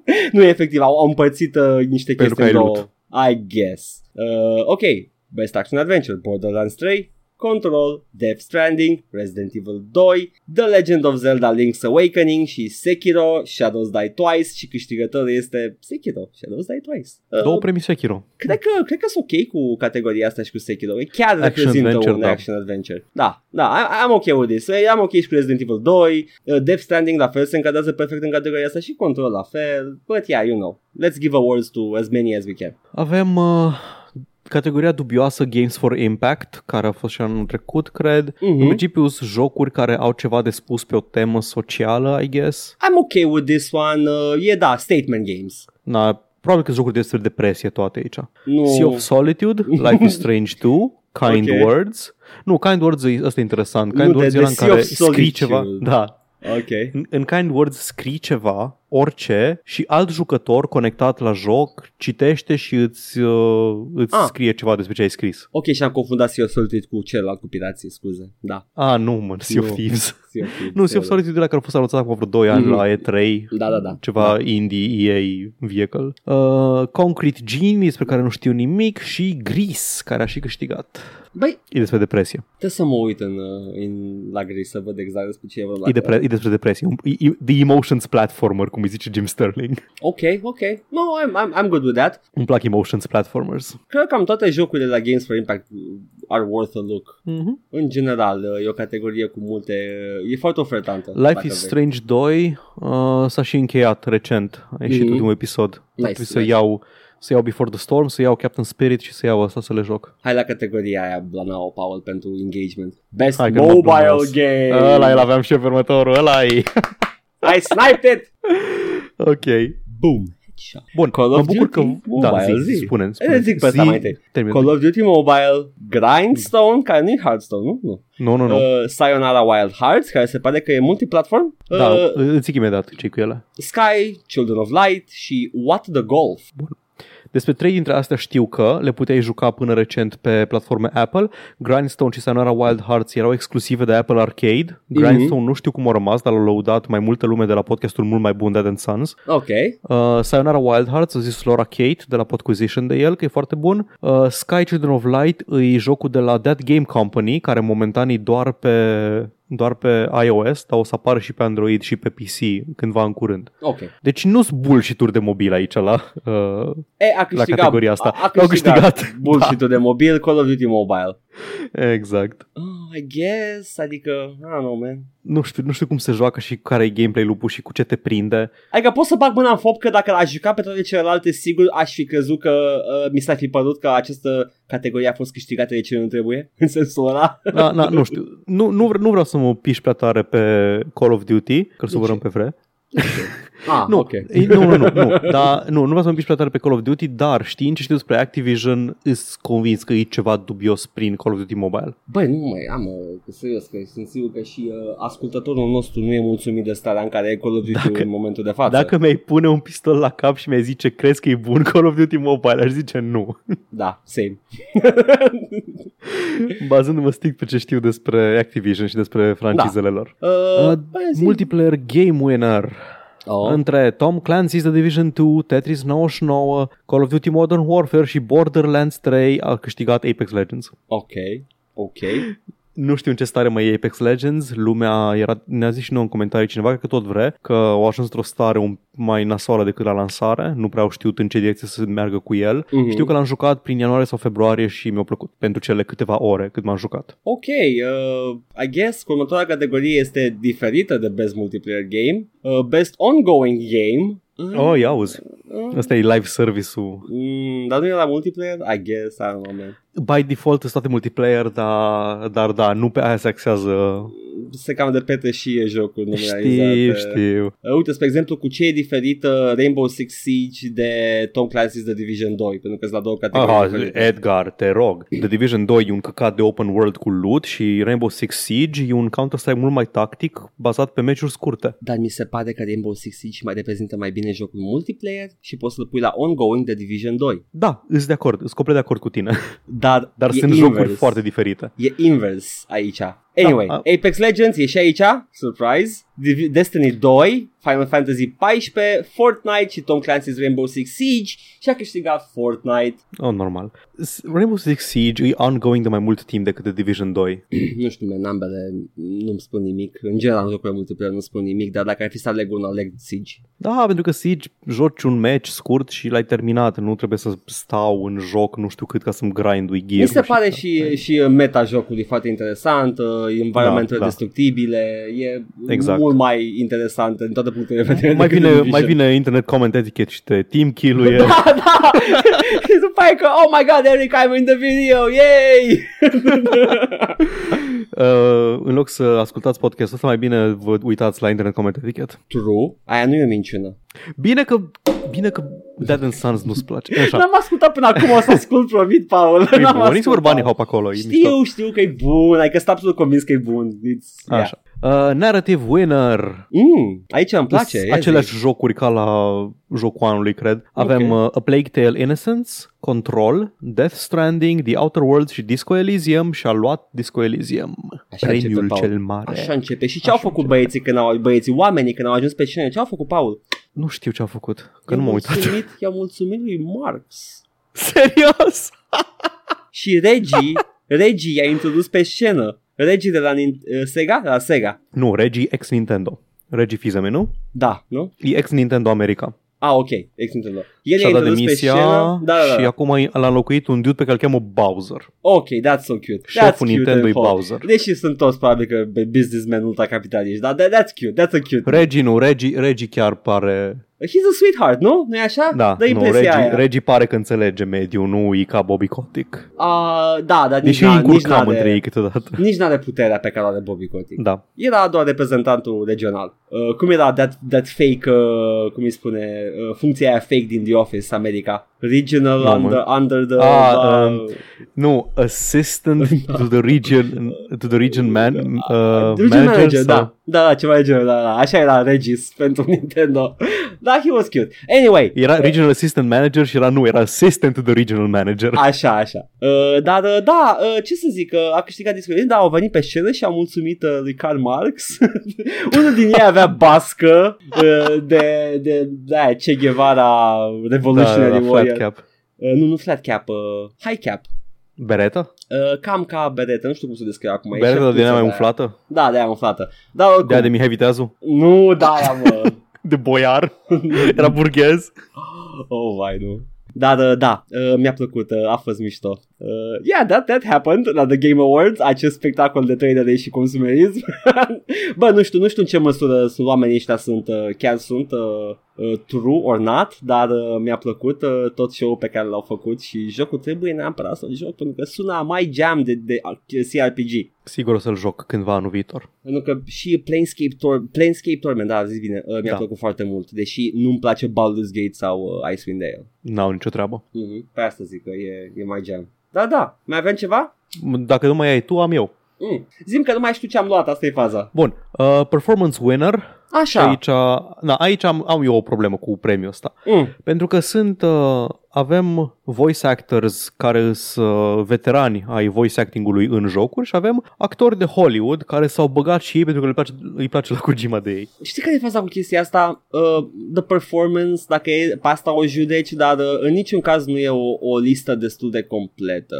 nu e efectiv, au, au împărțit uh, niște Pentru chestii că în ai două. I guess. Uh, ok, best action adventure. Borderlands 3, Control, Death Stranding, Resident Evil 2, The Legend of Zelda Link's Awakening și Sekiro, Shadows Die Twice și câștigătorul este Sekiro, Shadows Die Twice. Uh, Două premii Sekiro. Cred că, cred că sunt ok cu categoria asta și cu Sekiro. E Chiar reprezintă adventure, un da. action adventure. Da, da, I- I'm ok with this. Am ok și cu Resident Evil 2, uh, Death Stranding la fel se încadrează perfect în categoria asta și Control la fel. But yeah, you know, let's give awards to as many as we can. Avem uh, categoria dubioasă Games for Impact, care a fost și anul trecut, cred. Mhm. În principiu sunt jocuri care au ceva de spus pe o temă socială, I guess. I'm ok with this one. Uh, e da, statement games. Na, probabil că sunt jocuri despre depresie toate aici. Nu. Sea of Solitude, Life is Strange 2, Kind Ok. Words. Nu, Kind Words e, ăsta e interesant. Nu Kind de- Words de era în Sea care of scrii Solitude. ceva. Da, Ok. în, în Kind Words scrii ceva, orice, și alt jucător conectat la joc citește și îți, uh, îți Ah. scrie ceva despre ce ai scris. Ok, și am confundat Sea of Solitude cu celălalt cu pirații, scuze. Da. Ah, nu, mă, Sea of Nu. Thieves. Sea of Thieves, Nu, Sea of da. Solitude de la care a fost anunțat acum vreo 2 ani Mhm. la E3. Da, da, da. Ceva indie EA vehicle. Uh, Concrete Genie, despre care nu știu nimic, și Gris, care a și câștigat. Băi, E despre depresie. trebuie să mă uit în, uh, în la gri să văd exact despre ce e vorba. E, depre- e despre depresie. Un- E, e, the Emotions Platformer, cum îi zice Jim Sterling. Ok, ok. No, I'm, I'm, I'm good with that. Îmi plac Emotions Platformers. Cred că cam toate jocurile la Games for Impact are worth a look. Mm-hmm. În general, e o categorie cu multe... E foarte ofertantă. Life dacă is vrei. Strange 2 uh, s-a și încheiat recent. A ieșit Mhm. ultimul episod. Nice, Trebuie să nice. iau să iau Before the Storm, să iau Captain Spirit și să iau asta să le joc. Hai la categoria aia, Blanao, Paul, pentru engagement. Best Hai că mă mobile blunos. game. Ăla îl aveam și eu pe următorul, ăla e. I sniped it! ok. Boom. Headshot. Bun, Call mă of bucur că... Duty Da, Mobile, zi, zi. spune Eh, zic pe asta mai întâi. Termin. Call of Duty Mobile, Grindstone, care nu e Hearthstone, nu? Nu. Nu, nu, nu. Uh, Sayonara Wild Hearts, care se pare că e multiplatform. da, Uh, îți zic imediat ce cu ele. Sky, Children of Light și What the Golf. Despre trei dintre astea știu că le puteai juca până recent pe platforme Apple. Grindstone și Sayonara Wild Hearts erau exclusive de Apple Arcade. Grindstone nu știu cum au rămas, dar l-au lăudat mai multă lume de la podcastul mult mai bun Dead and Sons. Ok. Uh, Sayonara Wild Hearts a zis Laura Kate de la Podquisition de el, că e foarte bun. Uh, Sky Children of Light e jocul de la That Game Company, care momentan e doar pe, doar pe iOS, dar o să apară și pe Android și pe PC cândva în curând. Ok. Deci nu sunt bullshit de mobil aici la, uh, E, a câștigat, categoria asta. A, a L-au câștigat, câștigat. bullshit-ul de mobil, Call of Duty Mobile. Exact. Oh, I guess, adică, I don't know, man. Nu știu, nu știu cum se joacă și care e gameplay-ul și cu ce te prinde. Adică pot să bag mâna în foc că dacă l-aș juca pe toate celelalte, sigur aș fi crezut că uh, mi s-ar fi părut că această categorie a fost câștigată de ce nu trebuie, în sensul ăla. Da, na, nu știu. Nu, nu, vre- nu vreau să mă piși prea tare pe Call of Duty, că să De vă ce? pe vre. Ah, Nu, ok. e, nu, nu, nu, nu, dar, nu, nu vreau să mă piși prea tare pe Call of Duty, dar știind ce știu despre Activision, îs convins că e ceva dubios prin Call of Duty Mobile. Băi, nu mai am, uh, că serios, că sunt sigur că și uh, ascultătorul nostru nu e mulțumit de starea în care e Call of Duty Dacă- în momentul de față. Dacă mi-ai pune un pistol la cap și mi-ai zice, crezi că e bun Call of Duty Mobile, aș zice nu. Da, same. Bazându-mă strict pe ce știu despre Activision și despre francizele lor. Uh, Uh, bă, zi. multiplayer Game Winner oh. între Tom Clancy's The Division 2, Tetris 99, Call of Duty Modern Warfare și Borderlands 3 a câștigat Apex Legends. Ok, ok. Nu știu în ce stare mai e Apex Legends, lumea era, ne-a zis și nouă în comentarii cineva, cred că tot vrea, că au ajuns într-o stare un, mai nasoală decât la lansare, nu prea au știut în ce direcție să meargă cu el. Mhm. Știu că l-am jucat prin ianuarie sau februarie și mi-a plăcut pentru cele câteva ore cât m-am jucat. Ok, uh, I guess că următoarea categorie este diferită de Best Multiplayer Game. Uh, best Ongoing Game. Uh, Oh, ia auzi, uh, ăsta e live service-ul. mm, dar nu e la multiplayer? I guess, I don't know, man. By default sunt toate multiplayer, dar, dar da, nu pe aia se axează. Se cam repete și e jocul nu Știu, realizate. știu. Uh, uite, spre exemplu, cu ce e diferită Rainbow Six Siege de Tom Clancy's The Division 2? Pentru că sunt la două categorii Aha, diferite. Edgar, te rog. The Division 2 e un căcat de open world cu loot și Rainbow Six Siege e un Counter-Strike mult mai tactic, bazat pe meciuri scurte. Dar mi se pare că Rainbow Six Siege mai reprezintă mai bine jocul multiplayer și poți să-l pui la ongoing de Division 2. Da, îs de acord, sunt complet de acord cu tine. Dar, Dar e sunt invers. jocuri foarte diferite. E invers aici. Anyway, Da, a- Apex Legends e și aici, surprise. Div- Destiny 2, Final Fantasy 14, Fortnite și Tom Clancy's Rainbow Six Siege și a câștigat Fortnite. Oh, normal. S- Rainbow Six Siege e ongoing de mai mult timp decât The Division 2. nu știu, man, ambele nu-mi spun nimic. În general, în jocurile multiplayer nu spun nimic, dar dacă ar fi să aleg un, aleg Siege. Da, pentru că Siege joci un match scurt și l-ai terminat. Nu trebuie să stau în joc nu știu cât ca să-mi grindui gear Mi se pare și, și meta jocului foarte interesant, uh, environmentele Da, da. destructibile, e Exact. Mult mai interesant în toate punctele de vedere. mai decât vine, Division. mai vine internet comment etiquette și te team kill-uie. Da, da! și după aia că, oh my god, Eric, I'm in the video, yay! uh, în loc să ascultați podcastul ăsta, mai bine vă uitați la internet comment etiquette. True, aia nu e o minciună. Bine că, bine că Dead and Sons nu-ți place. Așa. N-am ascultat până acum, o să ascult, promit, Paul. E N-am bun, nici ascultat. Bunny Hop acolo. e mișto. Știu, știu că e bun, adică sunt absolut convins că e bun. It's, yeah. Așa. Uh, narrative winner. Mm, aici îmi place. Sunt ia zi. aceleași jocuri ca la jocul anului, cred. Avem Ok. uh, A Plague Tale Innocence, Control, Death Stranding, The Outer Worlds și Disco Elysium și a luat Disco Elysium. Așa premiul începe, Paul. cel mare. Așa începe. Și ce au făcut băieții când au, băieții, oamenii când au ajuns pe scenă? Ce au făcut, Paul? Nu știu ce a făcut, că I-a nu m-am uitat. mulțumit, I-a mulțumit lui Marx. Serios? Și Reggie, Reggie i-a introdus pe scenă. Reggie de la Nin- uh, Sega? De la Sega. Nu, Reggie ex-Nintendo. Reggie Fizeme, nu? Da, nu? E ex-Nintendo America. Ah, ok, ex Nintendo. El Și-a i-a dat introdus pe demisia scenă. Da, da, și da. acum l-a înlocuit un dude pe care îl cheamă Bowser. Ok, that's so cute. That's Șeful cute Nintendo e and hot. Bowser. Deși sunt toți probabil că businessmen ultracapitaliști, dar that, that's cute, that's a cute. Reggie nu, Reggie, Reggie chiar pare... He's a sweetheart, nu? Nu-i așa? Da, Dă nu, impresia Reggie, aia. Reggie pare că înțelege mediul, nu e ca Bobby Kotick. Uh, da, dar nici, Deși n-a, îi nici, încurcam n-are, între ei câteodată. nici n-are puterea pe care o are Bobby Kotick. Da. Era doar reprezentantul regional. Uh, cum era that, that fake, uh, cum îi spune, uh, funcția aia fake din The Office, America? Regional Nu, mă. under, under the... Ah, uh, um, Nu, assistant to the region, to the region man, uh, Regional manager, manager, sau- da. Da, da, ceva de genul, da, da. Așa era Regis pentru Nintendo. Da, he was cute. Anyway, Era regional assistant manager și era nu, era assistant to the regional manager. Așa, așa. Uh, dar, uh, da, uh, ce să zic, uh, a câștigat discul. Da, au venit pe scenă și au mulțumit uh, lui Karl Marx. Unul din ei avea bască uh, de, de, de aia, Che Guevara Revolutionary da, da, Warrior. Flat cap. Uh, nu, nu flat cap, uh, high cap. Bereta? Uh, cam ca beretă, nu știu cum să descriu acum. E Bereta șerpuță din aia mai de aia. umflată? Da, de aia umflată. Da, oricum, De aia de Mihai Viteazu? Nu, da, aia, mă. De boiar? Era burghez? Oh, vai, nu. Dar, uh, da, uh, mi-a plăcut, uh, a fost mișto. Uh, yeah, that, that happened la The Game Awards, acest spectacol de 3D și consumerism. Bă, nu știu, nu știu în ce măsură sunt oamenii ăștia sunt, uh, chiar sunt uh, uh, true or not, dar uh, mi-a plăcut uh, tot show-ul pe care l-au făcut și jocul trebuie neapărat să-l joc pentru că sună mai jam de, de uh, CRPG. Sigur o să-l joc cândva anul viitor. Pentru că și Planescape, Tor- Planescape Torment, da, zis bine, uh, mi-a Da. plăcut foarte mult, deși nu-mi place Baldur's Gate sau uh, Icewind Dale. N-au nicio treabă. Mm-hmm. Pe asta zic că e, e mai jam. Da, da. Mai avem ceva? Dacă nu mai ai tu, am eu. Mm. Zim că nu mai știu ce am luat, asta e faza. Bun, uh, performance winner. Și Așa. aici, na, aici am, am eu o problemă cu premiul ăsta. Mm. Pentru că sunt, uh, avem voice actors care sunt uh, veterani ai voice acting-ului în jocuri și avem actori de Hollywood care s-au băgat și ei pentru că le place, îi place la Kojima de ei. Știi care e faza cu chestia asta? Uh, the performance, dacă e pe asta o judeci, dar uh, în niciun caz nu e o, o listă destul de completă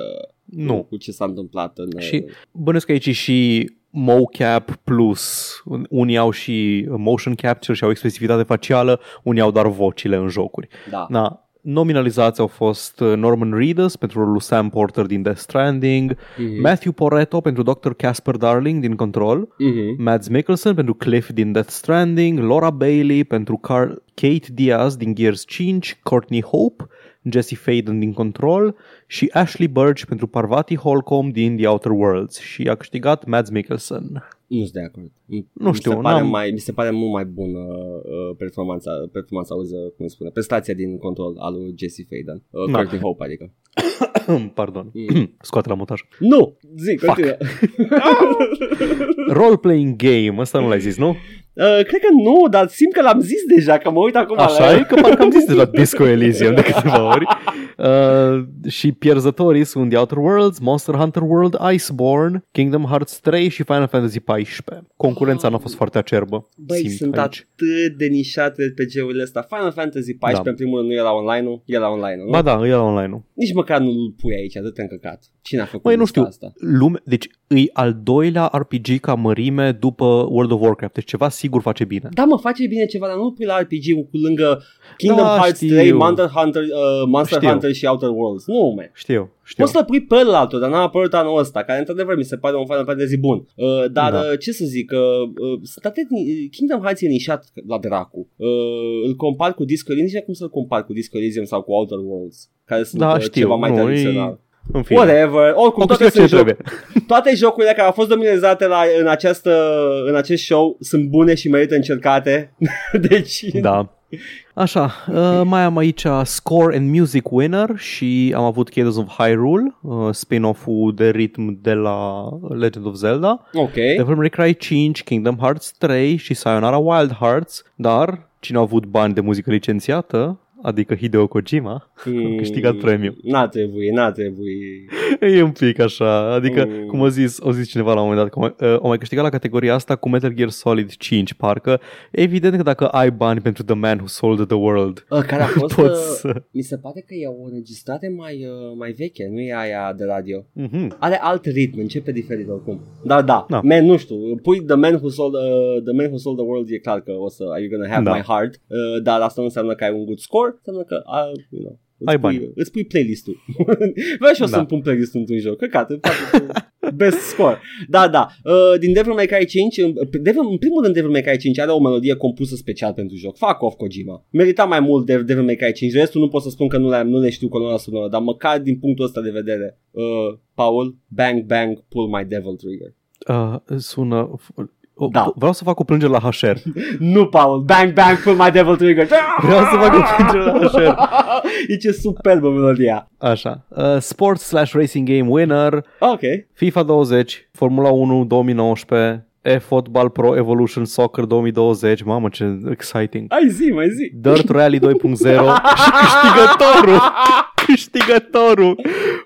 Nu. cu ce s-a întâmplat în... uh, Și bănesc că aici e și mocap plus, unii au și motion capture și au expresivitate facială, unii au doar vocile în jocuri. Da. Na, nominalizați au fost uh, Norman Reedus pentru rolul Sam Porter din Death Stranding, Mhm. Matthew Poretto pentru Dr. Casper Darling din Control, Mhm. Mads Mikkelsen pentru Cliff din Death Stranding, Laura Bailey pentru Car- Kate Diaz din Gears 5, Courtney Hope, Jesse Faden din Control și Ashley Burch pentru Parvati Holcomb din The Outer Worlds și a câștigat Mads Mikkelsen. Nu sunt de acord. Mi- Nu mi știu, se pare, n-am- mai, mi se pare mult mai bună uh, performanța, performanța auză, cum se spune, prestația din control al lui Jesse Faden. Uh, Da. Courtney Hope, adică. Pardon. Mm. Scoate la montaj. Nu! Zi, continuă. Role-playing game, ăsta nu l-ai zis, nu? Uh, cred că nu, dar simt că l-am zis deja, că mă uit acum Așa la e că parcă am zis deja Disco Elysium de câteva ori. Uh, și pierzătorii sunt The Outer Worlds, Monster Hunter World, Iceborne, Kingdom Hearts 3 și Final Fantasy 14. Concurența nu a fost foarte acerbă. Băi, simt sunt aici. atât de nișate pe GUrile ăsta. Final Fantasy 14, Da. în primul rând, nu era online-ul? Era online-ul, nu? Ba da, e la online-ul. Nici măcar nu-l pui aici, atât de încăcat. Cine a făcut Băi, nu lista știu, asta? lume, deci îi al doilea RPG ca mărime după World of Warcraft, deci ceva sigur face bine. Da, mă, face bine ceva, dar nu pui la RPG cu lângă Kingdom Da, Hearts știu. 3, Monster Hunter, uh, Monster Știu. Hunter și Outer Worlds. Nu, man. Știu, știu. Poți să-l pui pe ălalt, dar n-a apărut anul ăsta, care într-adevăr mi se pare un Final Fantasy bun. Uh, dar Da. uh, ce să zic, uh, uh, sunt atât, Kingdom Hearts e nișat la dracu. Uh, îl compar cu Disco Elysium, nici nu știu cum să-l compar cu Disco Elysium sau cu Outer Worlds, care sunt Da, uh, știu, ceva mai nu, tradițional. În fine. Whatever, oricum O toate, câștigă sunt ce joc, trebuie. toate jocurile care au fost dominizate la, în, această, în acest show sunt bune și merită încercate. deci, Da. Așa, uh, mai am aici Score and Music Winner și am avut Cadence of Hyrule, uh, spin-off-ul de ritm de la Legend of Zelda, ok. Devil May Cry 5, Kingdom Hearts 3 și Sayonara Wild Hearts, dar cine a avut bani de muzică licențiată, adică Hideo Kojima, a câștigat premiu. N-a trebuit, n-a trebuit. E un pic așa, adică, Mm. cum a zis, a zis cineva la un moment dat, că o mai- uh, o mai câștigat la categoria asta cu Metal Gear Solid 5, parcă. Evident că dacă ai bani pentru The Man Who Sold the World, Uh, care a fost, poți uh, să... mi se pare că e o înregistrare mai, uh, mai veche, nu e aia de radio. Mhm. Are alt ritm, începe diferit oricum. Dar da, Da. man, nu știu, pui The Man Who Sold, uh, the man who sold the World e clar că o să, are you gonna have Da. my heart, uh, dar asta nu înseamnă că ai un good score, înseamnă că, uh, you know, Îți Ai pui, bani. Îți pui playlist-ul. Vreau și eu Da. să-mi pun playlist într-un joc. Căcat, îmi place cu best score. Da, da. Uh, din Devil May Cry 5, în, Devil, în primul rând Devil May Cry 5 are o melodie compusă special pentru joc. Fuck off Kojima. Merita mai mult de Devil May Cry 5. Restul nu pot să spun că nu le, nu le știu colona sonoră, dar măcar din punctul ăsta de vedere. Uh, Paul, bang, bang, pull my devil trigger. Uh, sună... O, Da. Vreau să fac o plângere la HR. nu, Paul, bang, bang, pull my devil trigger. Vreau să fac o plângere la HR. e ce superbă melodia. Așa. Uh, sports slash racing game winner, Ok. FIFA 20, Formula 1 2019, eFootball Pro Evolution Soccer 2020. Mamă, ce exciting. Ai zi, mai zi. Dirt Rally 2.0 și câștigătorul, câștigătorul,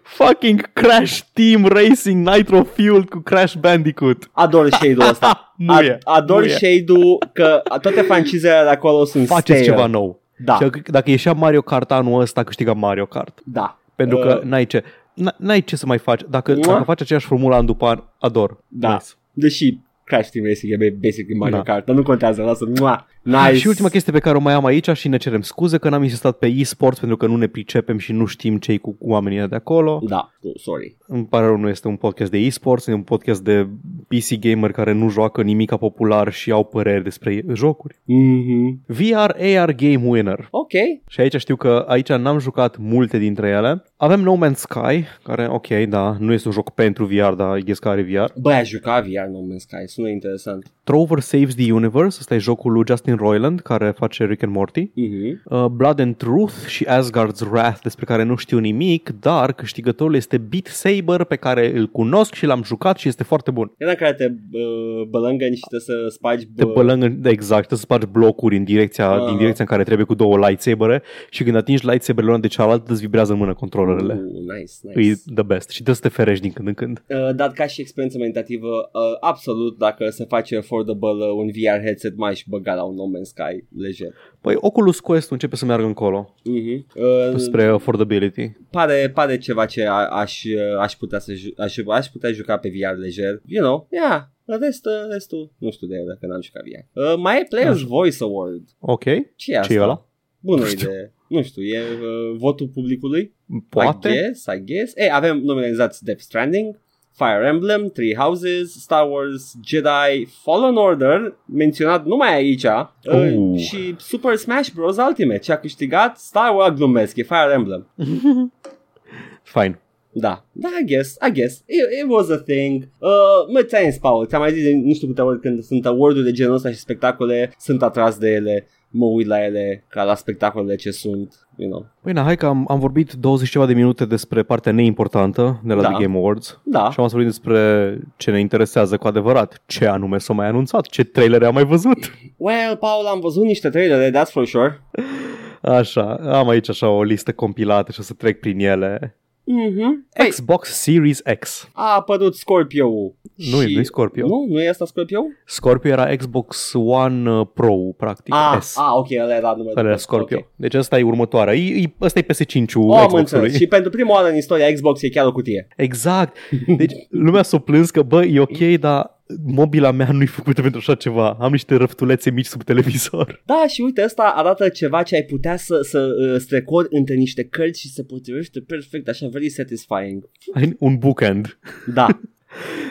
fucking Crash Team Racing Nitro Fuel cu Crash Bandicoot. Ador shade-ul ăsta. Muie, Ador muie. shade-ul că toate francizele de acolo sunt Faceți stale. ceva nou. Da, Și dacă- dacă ieșea Mario Kart anul ăsta, câștiga Mario Kart. da. Pentru că Uh, n-ai ce, n- n-ai ce să mai faci. Dacă, Mua? dacă faci aceeași formulă an după an, ador. Da. Nice. Deși Crash Team Racing e basic Mario Da. Kart, dar nu contează, lasă. Mua. Nice. Și ultima chestie pe care o mai am aici și ne cerem scuze că n-am insistat pe e-sports pentru că nu ne pricepem și nu știm ce cu oamenii de acolo. Da, oh, sorry. Îmi pare rău, nu este un podcast de e-sports, e un podcast de PC gamer care nu joacă nimic popular și au păreri despre jocuri. Mhm. VR AR Game Winner. Ok. Și aici știu că aici n-am jucat multe dintre ele. Avem No Man's Sky, care, ok, da, nu este un joc pentru VR, dar e că are VR. Băi, aș juca VR No Man's Sky, sună interesant. Trover Saves the Universe, ăsta e jocul lui Justin Roiland, care face Rick and Morty. Mhm. Uh, Blood and Truth și Asgard's Wrath, despre care nu știu nimic, dar câștigătorul este Beat Saber, pe care îl cunosc și l-am jucat și este foarte bun. Era care te uh, bălângăni și te să spargi Te bă, bălâng, în- da, exact, trebuie să spargi blocuri în direcția, Ah. din direcția în care trebuie cu două lightsabere și când atingi lightsaberele una de cealaltă îți vibrează în mână controlerele. Uh, nice, nice. E the best și trebuie să te ferești din când în când. Uh, dar ca și experiență meditativă, uh, absolut, dacă se face affordable uh, un VR headset, mai și băga la un No Man's Sky lejer. Păi Oculus Quest începe să meargă încolo Uh-huh. Uh, spre affordability. pare, pare ceva ce a, aș, uh, aș, putea să ju- aș, aș putea juca pe VR lejer. You know, yeah. Restul, restul, nu știu de el dacă n-am jucat VR. Uh, mai e Player's Voice Award. Ok, Ce e asta? ce e ăla? Bună Nu știu. idee. Nu știu, e uh, votul publicului? Poate? I guess, I guess. Ei, avem nominalizați Death Stranding, Fire Emblem, Three Houses, Star Wars, Jedi, Fallen Order, menționat numai aici, uh, Uh. și Super Smash Bros. Ultimate, ce a câștigat Star Wars, glumesc, e Fire Emblem. Fine. Da, da, I guess, I guess, it, it was a thing. Uh, mă, ți-am zis, Paul, ți-am mai zis de nu știu câte ori când sunt award de genul ăsta și spectacole, sunt atras de ele, mă uit la ele ca la spectacolele ce sunt, you know. Păi na, hai că am, am vorbit 20 ceva de minute despre partea neimportantă de la Da. The Game Awards Da, și am să vorbim despre ce ne interesează cu adevărat, ce anume s-a mai anunțat, ce trailere am mai văzut. well, Paul, am văzut niște trailere, that's for sure. Așa, am aici așa o listă compilată și o să trec prin ele. Mhm. Păi, Xbox Series X. A apărut Scorpio-ul. Nu, și... nu-i Scorpio. Nu? Nu e asta Scorpio? Scorpio era Xbox One uh, Pro, practic. Ah, S. ah, ok, ăla era numele. Ăla era Scorpio. Ok. Deci ăsta e următoarea. E, e, ăsta e PS5-ul Oh, am Xbox-ului. înțeles. Și pentru prima oară în istoria Xbox e chiar o cutie. Exact. Deci lumea s-o plâns că, bă, e ok, dar mobila mea nu-i făcută pentru așa ceva. Am niște răftulețe mici sub televizor. Da, și uite, asta arată ceva ce ai putea să, să uh, strecori între niște cărți și se potrivește perfect, așa, very satisfying. Ai un bookend. Da.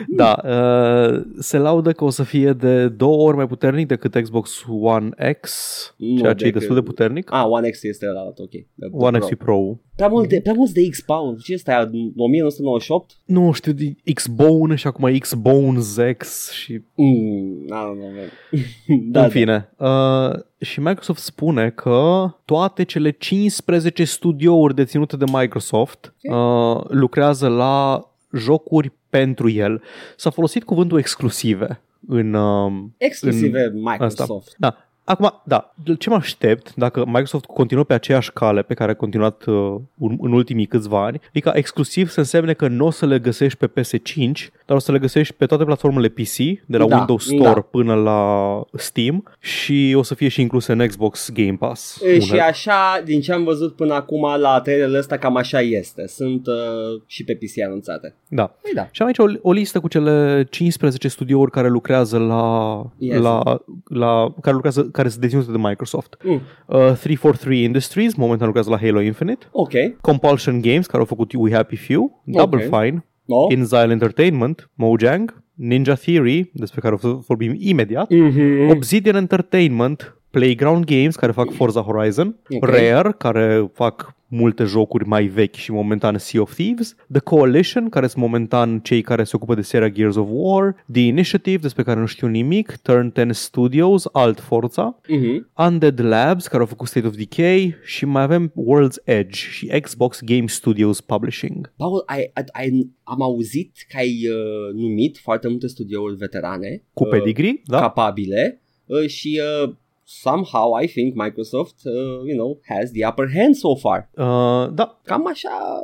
Da, uh, se laudă că o să fie de două ori mai puternic decât Xbox One X, Nu, ceea ce e decât- destul de puternic. Ah, One X este ăla, ok. The- the One Pro. X și Pro. Prea, multe, prea mulți de X-Pound. Ce este aia? 1998? Nu știu, de X-Bone și acum X-Bones X și Mm, I don't know, man. da, în fine. Uh, și Microsoft spune că toate cele 15 studiouri deținute de Microsoft uh, lucrează la jocuri pentru el. S-a folosit cuvântul exclusive în... Uh, Exclusive Microsoft. da. Acum, da, ce mă aștept dacă Microsoft continuă pe aceeași cale pe care a continuat uh, în- în ultimii câțiva ani, e ca exclusiv să însemne că nu o să le găsești pe PS5, dar o să le găsești pe toate platformele PC, de la Da, Windows Store da. până la Steam și o să fie și incluse în Xbox Game Pass. E, Și Unele. așa, din ce am văzut până acum la trailerul ăsta, cam așa este. Sunt uh, și pe PC anunțate. Da. Păi da. Și am aici o, o listă cu cele 15 studiouri care lucrează la, Yes. la, la care lucrează care sunt deținute de Microsoft. Mm. Uh, 343 Industries, momentan lucrează la Halo Infinite. Ok. Compulsion Games, care au făcut We Happy Few, Double Ok. Fine, No? InXile Entertainment, Mojang, Ninja Theory, despre care o să vorbim imediat, Mm-hmm. Obsidian Entertainment, Playground Games, care fac Forza Horizon, Ok. Rare, care fac multe jocuri mai vechi și momentan Sea of Thieves, The Coalition, care sunt momentan cei care se ocupă de seria Gears of War, The Initiative, despre care nu știu nimic, Turn 10 Studios, alt Forza, Mm-hmm. Undead Labs, care au făcut State of Decay și mai avem World's Edge și Xbox Game Studios Publishing. Paul, ai, ai, ai, am auzit că ai uh, numit foarte multe studiouri veterane Cu uh, pedigree, da? capabile uh, și uh, somehow I think Microsoft, uh, you know, has the upper hand so far. Uh, da, Cam așa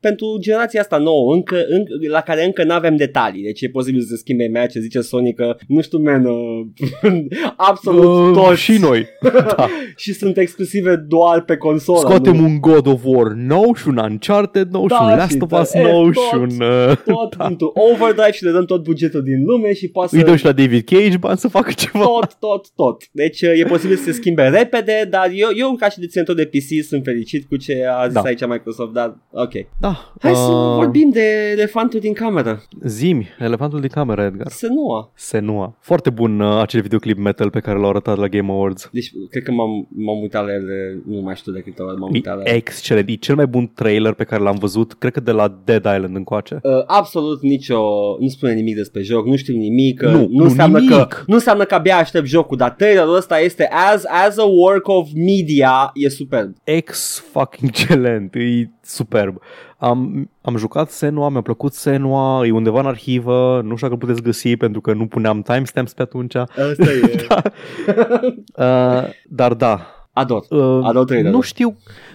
pentru generația asta nouă, încă, încă, la care încă nu avem detalii. Deci e posibil să se schimbe mea ce zice Sony că, nu știu, man, uh, absolut uh, toți. și noi. da. și sunt exclusive doar pe consolă. Scoatem nu? un God of War nou și un Uncharted nou Da, și un și Last of da, Us e, nou tot, și un... Uh, tot da. into overdrive și le dăm tot bugetul din lume și poate îi să dăm și la David Cage bani să facă ceva. tot, tot, tot. Deci uh, e posibil să se schimbe repede, dar eu, eu ca și deținător de PC sunt fericit cu ce a zis Da. aici Microsoft, dar ok. Da. Hai să uh, vorbim de elefantul din cameră. Zimi, elefantul din cameră, Edgar. Senua. Senua. Foarte bun uh, acel videoclip metal pe care l-au arătat la Game Awards. Deci, cred că m-am, m-am uitat la ele, nu mai știu de câte ori m-am uitat la E ele. excelent. E cel mai bun trailer pe care l-am văzut, cred că de la Dead Island încoace. Uh, absolut nicio, nu spune nimic despre joc, nu știu nimic, uh, Nu, nu, nu înseamnă nimic. că nu înseamnă că abia aștept jocul, dar trailerul ăsta este as, as a work of media, e superb. ex fucking excelent, e superb. Am, am jucat Senua, mi-a plăcut Senua, e undeva în arhivă, nu știu dacă îl puteți găsi pentru că nu puneam timestamps pe atunci. Asta e. Uh, dar da, Ador. uh, Ador trailerul. nu știu,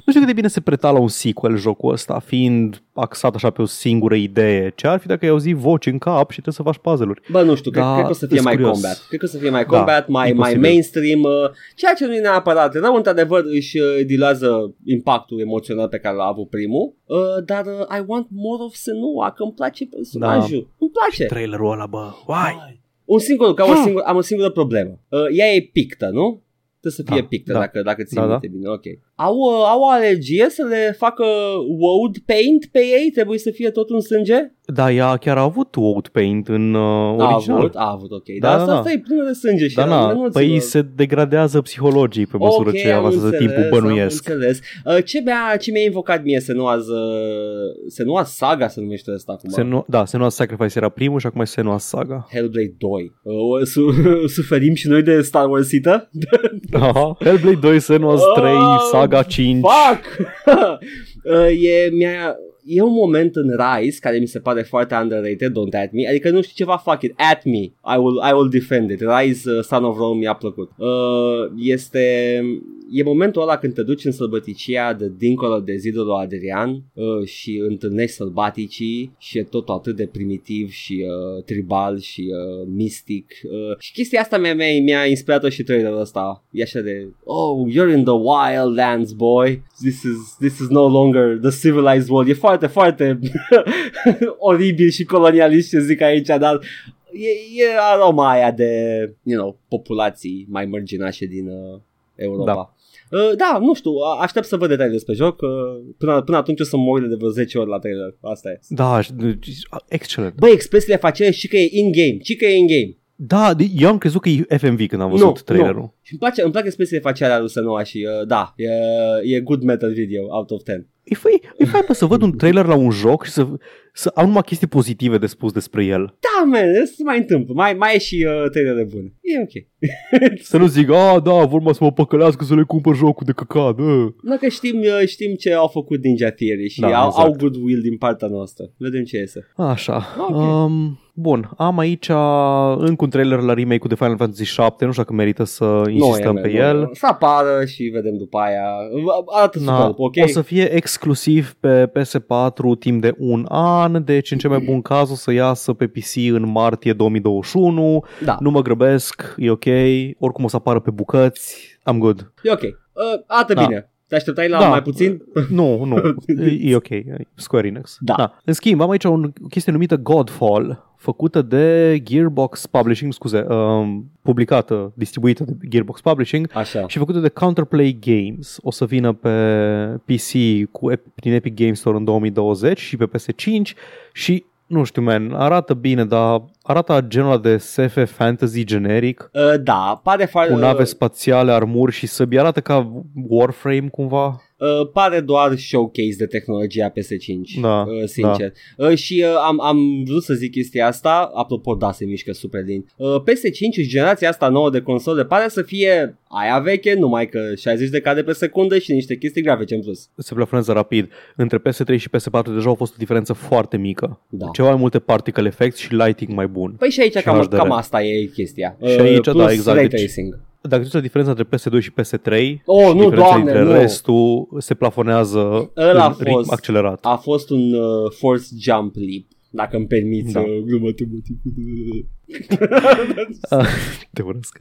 nu știu cât de bine se preta la un sequel jocul ăsta, fiind axat așa pe o singură idee. Ce ar fi dacă ai auzi voci în cap și trebuie să faci puzzle-uri? Bă, nu știu, cred, Da, cred că o să fie sunt mai curios. combat. Cred că o să fie mai Da, combat, mai, e mai posibil. mainstream, uh, ceea ce nu e neapărat rău, într-adevăr își uh, diluează impactul emoțional pe care l-a avut primul, uh, dar uh, I want more of Senua, că îmi place personajul, Da. îmi place. Trailerul ăla, bă, uai! Un singur, că am, o Hmm. singur, am o singură problemă. Uh, ea e pictă, nu? Trebuie să fie Da, pictă, da. dacă, dacă ții Da, minte bine, ok. Au, uh, au o alergie să le facă woad paint pe ei? Trebuie să fie tot în sânge? Da, ea chiar a avut Woad Paint în uh, A original. avut, a avut, ok. Da, Dar da, asta, da. asta e plină de sânge și Da, era- na, nu păi ți-vă- se degradează psihologic pe măsură Ok, ce am avansează înțeles, timpul bănuiesc. Am înțeles. Uh, ce, mi-a, ce mi-a invocat mie să nu azi, să nu azi Saga se numește ăsta acum. Senua, da, Senua Sacrifice era primul și acum e Senua Saga. Hellblade 2. Uh, su- suferim și noi de Star wars -ită? Aha. Hellblade 2, Senua 3, Oh, Saga 5. Fuck! uh, e, mi-a, e un moment în Rise care mi se pare foarte underrated, don't at me, adică nu știu ceva, fuck it, at me, I will, I will defend it. Rise uh, Son of Rome mi-a plăcut. Uh, este e momentul ăla când te duci în sălbăticia de dincolo de zidul lui Adrian uh, și întâlnești sălbaticii și e totul atât de primitiv și uh, tribal și uh, mistic. Uh, și chestia asta mi-a, mi-a, mi-a inspirat și trailerul ăsta. E așa de, oh, you're in the wild lands, boy. This is, this is no longer the civilized world. E foarte, foarte oribil și colonialist ce zic aici, dar e, e aroma aia de, you know, populații mai mărginașe din uh, Europa. Da. Uh, da, nu știu, a- aștept să văd detalii despre joc. Uh, până, până atunci o să mă uit de vreo 10 ori la trailer. Asta e. Da, și- excelent. Băi, expresiile face și că e in-game, și că e in-game. Da, de- eu am crezut că e FMV când am văzut Nu, trailerul. nu. Și îmi place, îmi plac expresiile faciale ale lui Senua și uh, da, e, e good metal video out of 10. E fai, e fai să văd un trailer la un joc și să, să am numai chestii pozitive de spus despre el. Da, man, se mai întâmplă. Mai, mai e și uh, trailere bune. E ok. Să nu zic, a, da, vorba să mă păcălească să le cumpăr jocul de căcat. Da. Dacă știm, uh, știm ce au făcut Ninja Theory și Da, au, exact. au goodwill din partea noastră. Vedem ce iese. Așa. Ok. Um, bun, am aici uh, încă un trailer la remake-ul de Final Fantasy 7, nu știu dacă merită să insistăm Nu e, pe nu e. el. Să apară și vedem după aia. Arată super, Na, ok? O să fie exclusiv pe PS4 timp de un an, deci în cel mai bun caz o să iasă pe PC în martie 2021. Da, Nu mă grăbesc, e ok. Oricum o să apară pe bucăți. I'm good. e ok. Uh, arată Da. bine. Te așteptai la Da. mai puțin? Nu, nu, e, e ok. Square Enix. Da. În schimb, am aici o o chestie numită Godfall, făcută de Gearbox Publishing, scuze, um, publicată, distribuită de Gearbox Publishing Așa. și făcută de Counterplay Games. O să vină pe PC cu, prin Epic Games Store în 2020 și pe PS5 și nu știu, man, arată bine, dar arată genul ăla de SF fantasy generic, Uh, da, pare foarte... cu nave spațiale, armuri și săbi. Arată ca Warframe cumva. Uh, pare doar showcase de tehnologia PS5, Da, uh, sincer. Uh, și uh, am, am vrut să zic chestia asta, apropo, da, se mișcă super din. Uh, PS5 și generația asta nouă de console pare să fie aia veche, numai că 60 de cadre pe secundă și niște chestii grafice în plus. se plafonează rapid. Între PS3 și PS4 deja a fost o diferență foarte mică. Da. Ceva mai multe particle effects și lighting mai bun. Păi și aici Și cam, HDR. cam asta e chestia. Și aici, plus da, exact, Ray deci- tracing. Dacă tu uiți la diferența între PS2 și PS3, Oh, și nu, diferența doamne, dintre nu. restul se plafonează Ăla a în ritm fost. accelerat. A fost un uh, force jump leap, dacă îmi permiți Da. da. uh, glumă tematică. Ah, Te urăsc.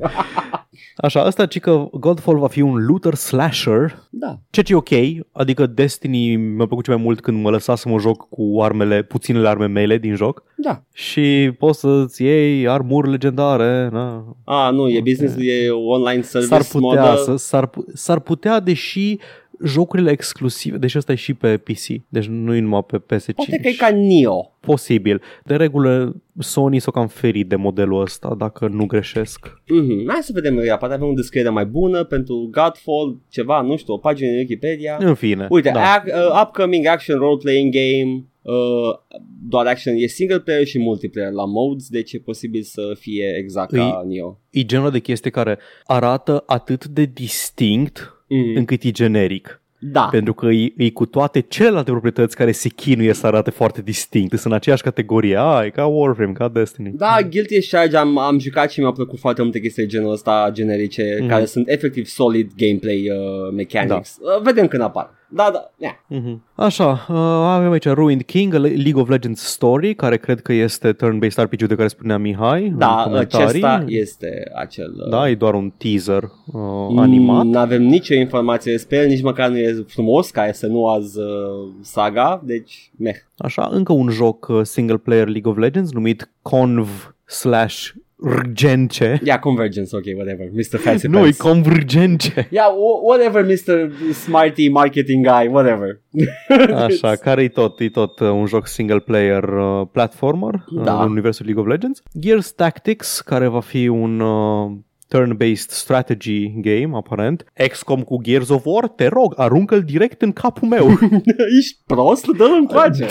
Așa, asta ci că Godfall va fi un looter slasher, Da. ceea ce e ok, adică Destiny mi-a plăcut cel mai mult când mă lăsa să mă joc cu armele, puținele arme mele din joc Da. și poți să-ți iei armuri legendare, na, A, nu, e business, e online service s-ar putea, model. să, s-ar, pu- s-ar putea, deși jocurile exclusive, deși ăsta e și pe PC, deci nu e numai pe PS5. Poate că e ca Nio. Posibil. De regulă, Sony s-o cam ferit de modelul ăsta, dacă nu greșesc. Mm-hmm. Hai să vedem, ea poate avem o descriere mai bună pentru Godfall, ceva, nu știu, o pagină în Wikipedia. În fine. Uite, da. ac- uh, upcoming action role-playing game, uh, doar action, e single player și multiplayer la modes, deci e posibil să fie exact ca Nio. E genul de chestie care arată atât de distinct Mm. încât e generic. Da. Pentru că e, e cu toate celelalte proprietăți care se chinuie să arate foarte distinct. Sunt în aceeași categorie. A, e ca Warframe, ca Destiny. Da, Guilty as Charged am, am jucat și mi-au plăcut foarte multe chestii de genul ăsta generice, Mhm. care sunt efectiv solid gameplay uh, mechanics. Uh, vedem când apar. Da, da, yeah. Mhm. Așa, uh, avem aici Ruined King, a League of Legends Story, care cred că este turn-based RPG de care spunea Mihai în Da, comentarii. acesta este acel... uh, Da, e doar un teaser uh, animat. Nu avem nicio informație despre el, nici măcar nu e frumos ca să nu azi uh, saga, deci meh. Așa, încă un joc uh, single player League of Legends numit Conv slash Rgence. Yeah, Convergence, ok, whatever, Mr. Fancy Nu, e Pants. Convergence. Yeah, wh- whatever, Mr. Smarty Marketing Guy, whatever. Așa, care e tot, e tot uh, un joc single player uh, platformer uh, Da. în universul League of Legends. Gears Tactics, care va fi un uh, turn-based strategy game, aparent. XCOM cu Gears of War, te rog, aruncă-l direct în capul meu. Ești prost? Dă-l încoace.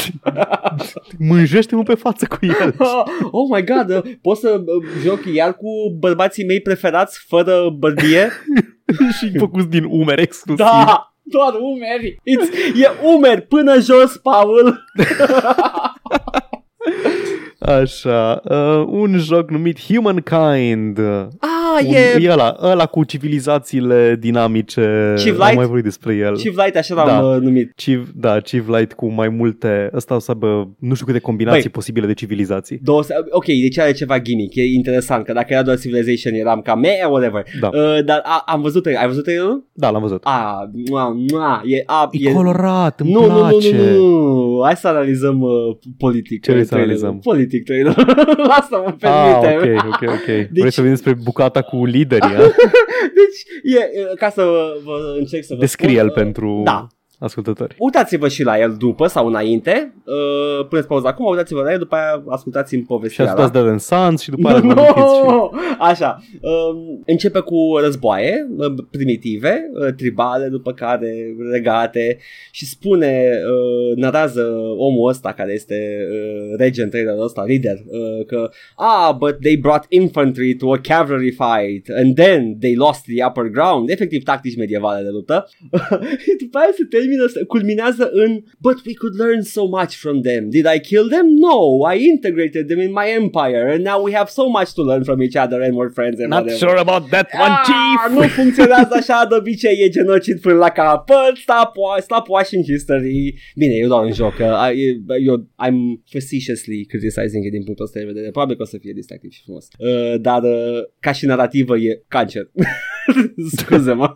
Mânjește-mă pe față cu el. oh my god, uh, pot să uh, joc iar cu bărbații mei preferați fără bărbie? și făcut din umeri exclusiv. da, doar umeri. It's, e umeri până jos, Paul. Așa, uh, un joc numit Humankind. Ah, Ah, Un, e e ăla, ăla cu civilizațiile dinamice. Chief Am Light? mai vorbit despre el. Chief Light, așa l-am Da. uh, numit. Chief, da, Chief Light cu mai multe, ăsta o să aibă nu știu câte combinații Băi. posibile de civilizații. Două, ok, deci are ceva gimmick, e interesant, că dacă era doar Civilization eram ca meh, whatever. Da, Uh, dar a, am văzut, ai văzut trailerul? da, l-am văzut. A, mua, mua, e, a, E colorat, îmi nu, nu, nu, place. nu, nu, nu, hai să analizăm uh, politic. Ce vrei uh, să trailerul. analizăm? Politic trailer. Asta mă Ah, permite. ok, ok, ok. Vrei Deci- să vorbim despre bucata cu liderii, a? Deci, e, e, ca să vă, vă încerc să vă Descrie spun, el uh, pentru Da, ascultători. Uitați-vă și la el după sau înainte. Uh, puneți pauza acum, uitați-vă la el, după aia ascultați-mi Și povestirea. ascultați de Sans și după aia no, vă amintiți și... Așa, um, începe cu războaie uh, primitive, uh, tribale, după care regate și spune, uh, narează omul ăsta care este uh, rege în trailerul ăsta, lider, uh, că ah, but they brought infantry to a cavalry fight and then they lost the upper ground, efectiv tactici medievale de luptă. după aia se termină, se culminează în But we could learn so much from them. Did I kill them? No, I integrated them in my empire and now we have so much to learn from each other and we're friends and Not whatever. sure about that one, Ah, chief! nu funcționează așa, de obicei e genocid până la capăt, stop, wa- stop watching history. Bine, eu doar un joc, că I- eu, I'm facetiously criticizing it din punctul ăsta de vedere, probabil că o să fie distractiv și frumos. Uh, dar uh, ca și narrativă e cancer. Scuze-mă.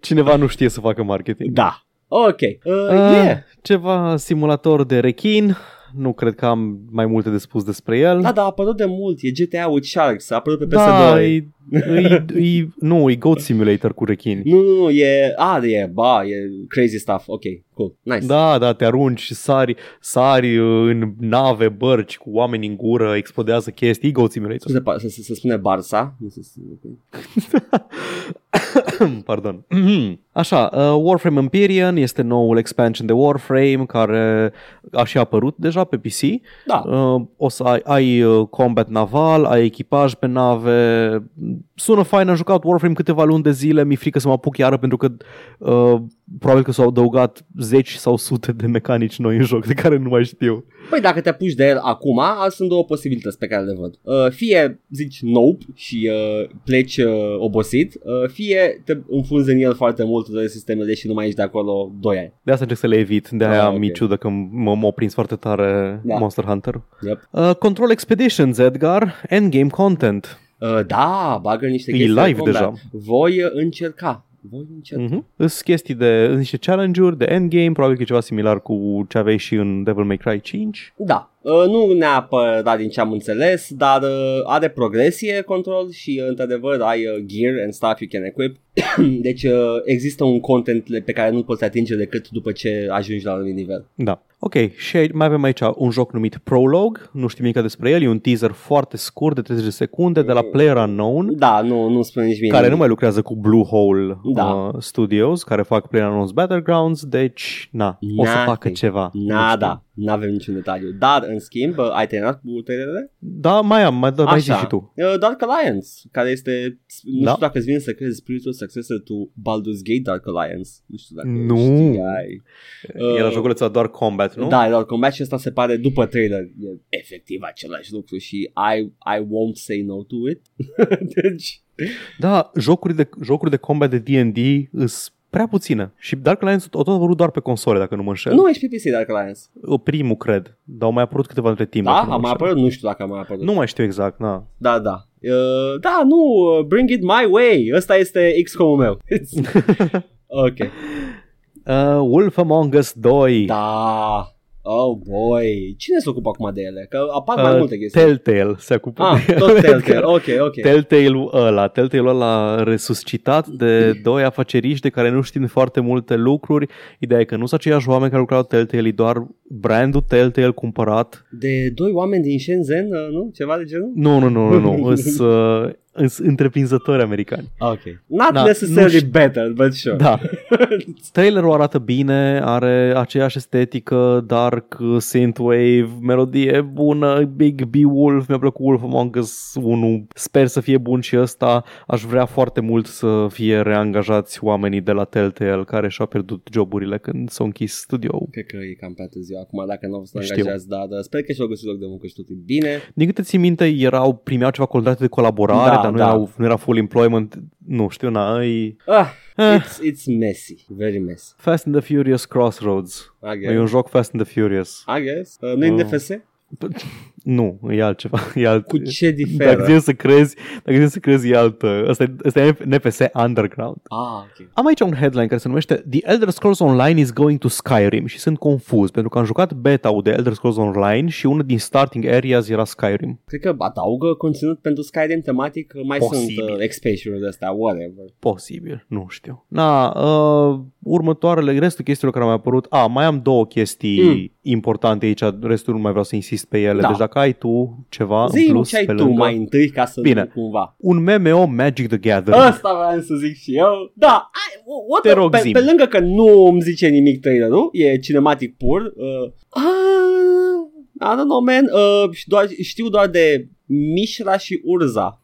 Cineva nu știe să facă marketing. da. Ok. Uh, Ah, yeah. Ceva simulator de rechin. Nu cred că am mai multe de spus despre el. Da, da, a apărut de mult. E GTA with Sharks, a apărut pe PS2. Da, e, e, e, nu, e Goat Simulator cu rechini. Nu, nu, nu, e... A, e, ba, e crazy stuff. Ok, cool, nice. Da, da, te arunci și sari, sari uh, în nave, bărci cu oameni în gură, explodează chestii, e Goat Simulator. Scuze, pa- să, să, să spune Barça. Nu se, ok. Pardon. Așa, uh, Warframe Empyrean este noul expansion de Warframe care a și apărut deja pe PC. Da, Uh, o să ai, ai uh, combat naval, ai echipaj pe nave. Sună fain, am jucat Warframe câteva luni de zile, mi-e frică să mă apuc iară pentru că uh, probabil că s-au adăugat zeci sau sute de mecanici noi în joc de care nu mai știu. Păi dacă te apuci de el acum, sunt două posibilități pe care le văd. Uh, fie zici nope și uh, pleci uh, obosit, uh, fie te înfunzi în el foarte mult de sistemele și nu mai ești de acolo 2 ani. De asta încerc să le evit, de aia Ah, ah, ok. mi-e ciudă că m- m-a prins foarte tare Da. Monster Hunter. Yep. Uh, Control Expeditions, Edgar, endgame content. Uh, da, bagă niște E chestii de live combat. deja. Voi uh, încerca. Voi încerca. Mm-hmm. Sunt chestii de sunt niște challenge-uri de endgame, probabil că e ceva similar cu ce aveai și în Devil May Cry 5. Da, uh, nu neapărat din ce am înțeles, dar uh, are progresie control și uh, într-adevăr ai uh, gear and stuff you can equip. deci uh, există un content pe care nu poți atinge decât după ce ajungi la un anumit nivel. Da. Ok, și ai- mai avem aici un joc numit Prologue, nu știu nimic despre el, e un teaser foarte scurt de 30 de secunde de la Player Unknown, Da, nu, nu spune nici mie. care nu nimic. mai lucrează cu Bluehole Da. uh, Studios, care fac Player Unknown's Battlegrounds, deci, na, o să Nothing. facă ceva. nu știu. Nada, nu avem niciun detaliu. Dar, în schimb, uh, ai terminat cu trailerele? Da, mai am, mai, mai zi și tu. Uh, Dark Alliance, care este, nu Da. știu dacă îți vine să crezi, spiritual successor to Baldur's Gate Dark Alliance. Nu știu dacă Nu. știai. Uh, Era jocul ăsta doar combat, nu? Da, doar combat și ăsta se pare după trailer. E efectiv același lucru și I, I won't say no to it. deci, Da, jocuri de, jocuri de combat de D&D îs prea puține. Și Dark Alliance au tot apărut doar pe console, dacă nu mă înșel. nu ești pe PC Dark Alliance. Primul, cred. Dar au mai apărut câteva între timp. Da, dacă nu a mă mai înșel. apărut? Nu știu dacă a mai apărut. Nu mai știu exact, na. Da, da. Uh, da, nu, uh, bring it my way. Ăsta este XCOM-ul meu. ok. Uh, Wolf Among Us 2. Da. Oh boy. Cine se ocupă acum de ele? Că apar mai Uh, multe chestii. Telltale se ocupă Ah, de ele. tot Telltale. Ok, ok. Telltale-ul ăla, Telltale-ul ăla resuscitat de doi afaceriști de care nu știm foarte multe lucruri. Ideea e că nu sunt aceiași oameni care lucrau la Telltale, e doar brandul Telltale cumpărat. De doi oameni din Shenzhen, uh, nu? Ceva de genul? Nu, nu, nu, nu, nu. Îs, uh, îs întreprinzători americani. Ok. Not Da, necessarily nu știu. better, but sure. Da. Trailerul arată bine, are aceeași estetică, dark, synthwave, melodie bună, Big Beowulf, mi-a plăcut Wolf Among Us 1, sper să fie bun și ăsta, aș vrea foarte mult să fie reangajați oamenii de la Telltale care și-au pierdut joburile când s-au închis studioul. Cred că e cam pe târziu acum dacă nu au fost Știu. angajați, dar dar sper că și-au găsit loc de muncă și tot e bine. Din câte țin minte, erau, primeau ceva contracte de colaborare Da, dar nu, da. erau, nu era full employment. Nu știu, na, e... Ah, Eh. it's, it's messy, very messy. Fast and the Furious Crossroads. I E guess. un joc Fast and the Furious. I guess. Uh, nu e Oh. NFS? Nu, e altceva. E alt... Cu ce Dacă diferă? țin să crezi, dacă țin să crezi e altă. Asta e, asta e NFS Underground. Ah, ok. Am aici un headline care se numește The Elder Scrolls Online is going to Skyrim și sunt confuz pentru că am jucat beta-ul de Elder Scrolls Online și unul din starting areas era Skyrim. Cred că adaugă conținut pentru Skyrim tematic, mai Posibil. sunt uh, expansion-uri de astea, whatever. Posibil, nu știu. Na, uh, următoarele, restul chestiilor care mi-au apărut, a, mai am două chestii Mm. importante aici, restul nu mai vreau să insist pe ele. Da. Deci dacă ai tu ceva Zi în plus ce ai pe tu lângă, mai întâi ca să Bine. nu cumva. un MMO Magic the Gathering. Asta vreau să zic și eu. Da, ai, what Te the- rog, pe, zi-mi. pe lângă că nu îmi zice nimic trailerul, e cinematic pur. Uh, uh, I don't know, man. Uh, și doar, știu doar de Mishra și Urza.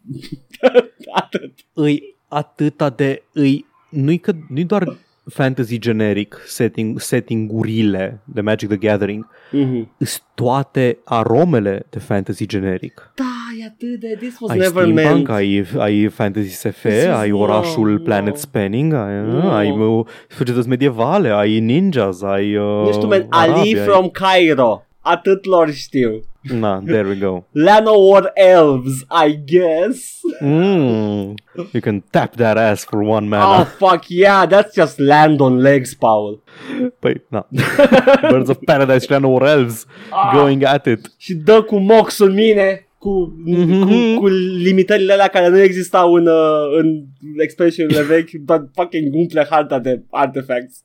Atât. îi atâta de îi nu-i, că, nu-i doar fantasy generic setting, setting-urile de Magic the Gathering, Mm-hmm. îs toate aromele de fantasy generic. Da, e atât de... This was Ai never steampunk, meant. ai, ai fantasy SF, This is- ai orașul no, Planet no. Spanning, ai, No. ai uh, societăți medievale, ai ninjas, ai uh, Nu știu, man, Ali Arabia, from Cairo. Atât lor știu. ai... Na, there we go. Llanowar Elves, I guess. Mm, you can tap that ass for one mana. Oh, fuck yeah, that's just land on legs, Paul. Păi, na. Birds of Paradise și Llanowar Elves Ah. going at it. Și dă cu moxul mine cu, Mhm. cu, cu limitările alea care nu existau în, uh, în expansion-urile vechi, dar fucking umple harta de artifacts.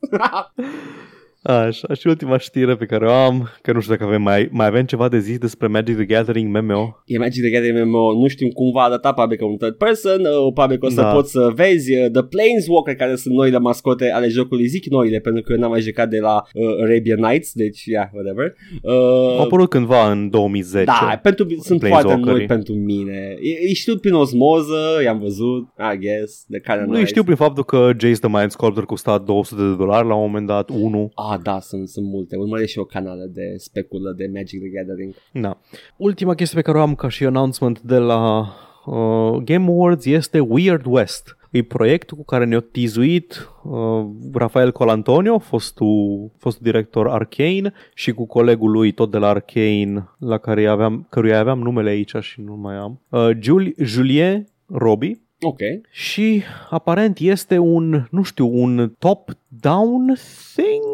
Așa, și ultima știre pe care o am, că nu știu dacă avem mai, mai avem ceva de zis despre Magic the Gathering MMO. e Magic the Gathering MMO, nu știm cum va arăta, probabil că un third person, uh, probabil că o să Da. poți să vezi uh, The Planeswalker, care sunt noile mascote ale jocului, zic noile, pentru că eu n-am mai jucat de la uh, Arabian Nights, deci, yeah, whatever. Uh, Au apărut cândva în 2010. Da, pentru, sunt foarte Planeswalkerii. noi pentru mine. Îi știu prin osmoză, i-am văzut, I guess, de care Nu știu prin faptul că Jace the Mind Sculptor costa 200 de dolari la un moment dat, 1. Ah, da, sunt, sunt multe. Urmăresc și o canală de speculă de Magic the Gathering. Da. Ultima chestie pe care o am ca și announcement de la uh, Game Awards este Weird West. E proiectul cu care ne-a tizuit uh, Rafael Colantonio, fostul, fostul director Arcane și cu colegul lui tot de la Arcane, la care aveam, căruia aveam numele aici și nu mai am, uh, Jul- Julien Robi, Ok. și aparent este un, nu știu, un top-down thing?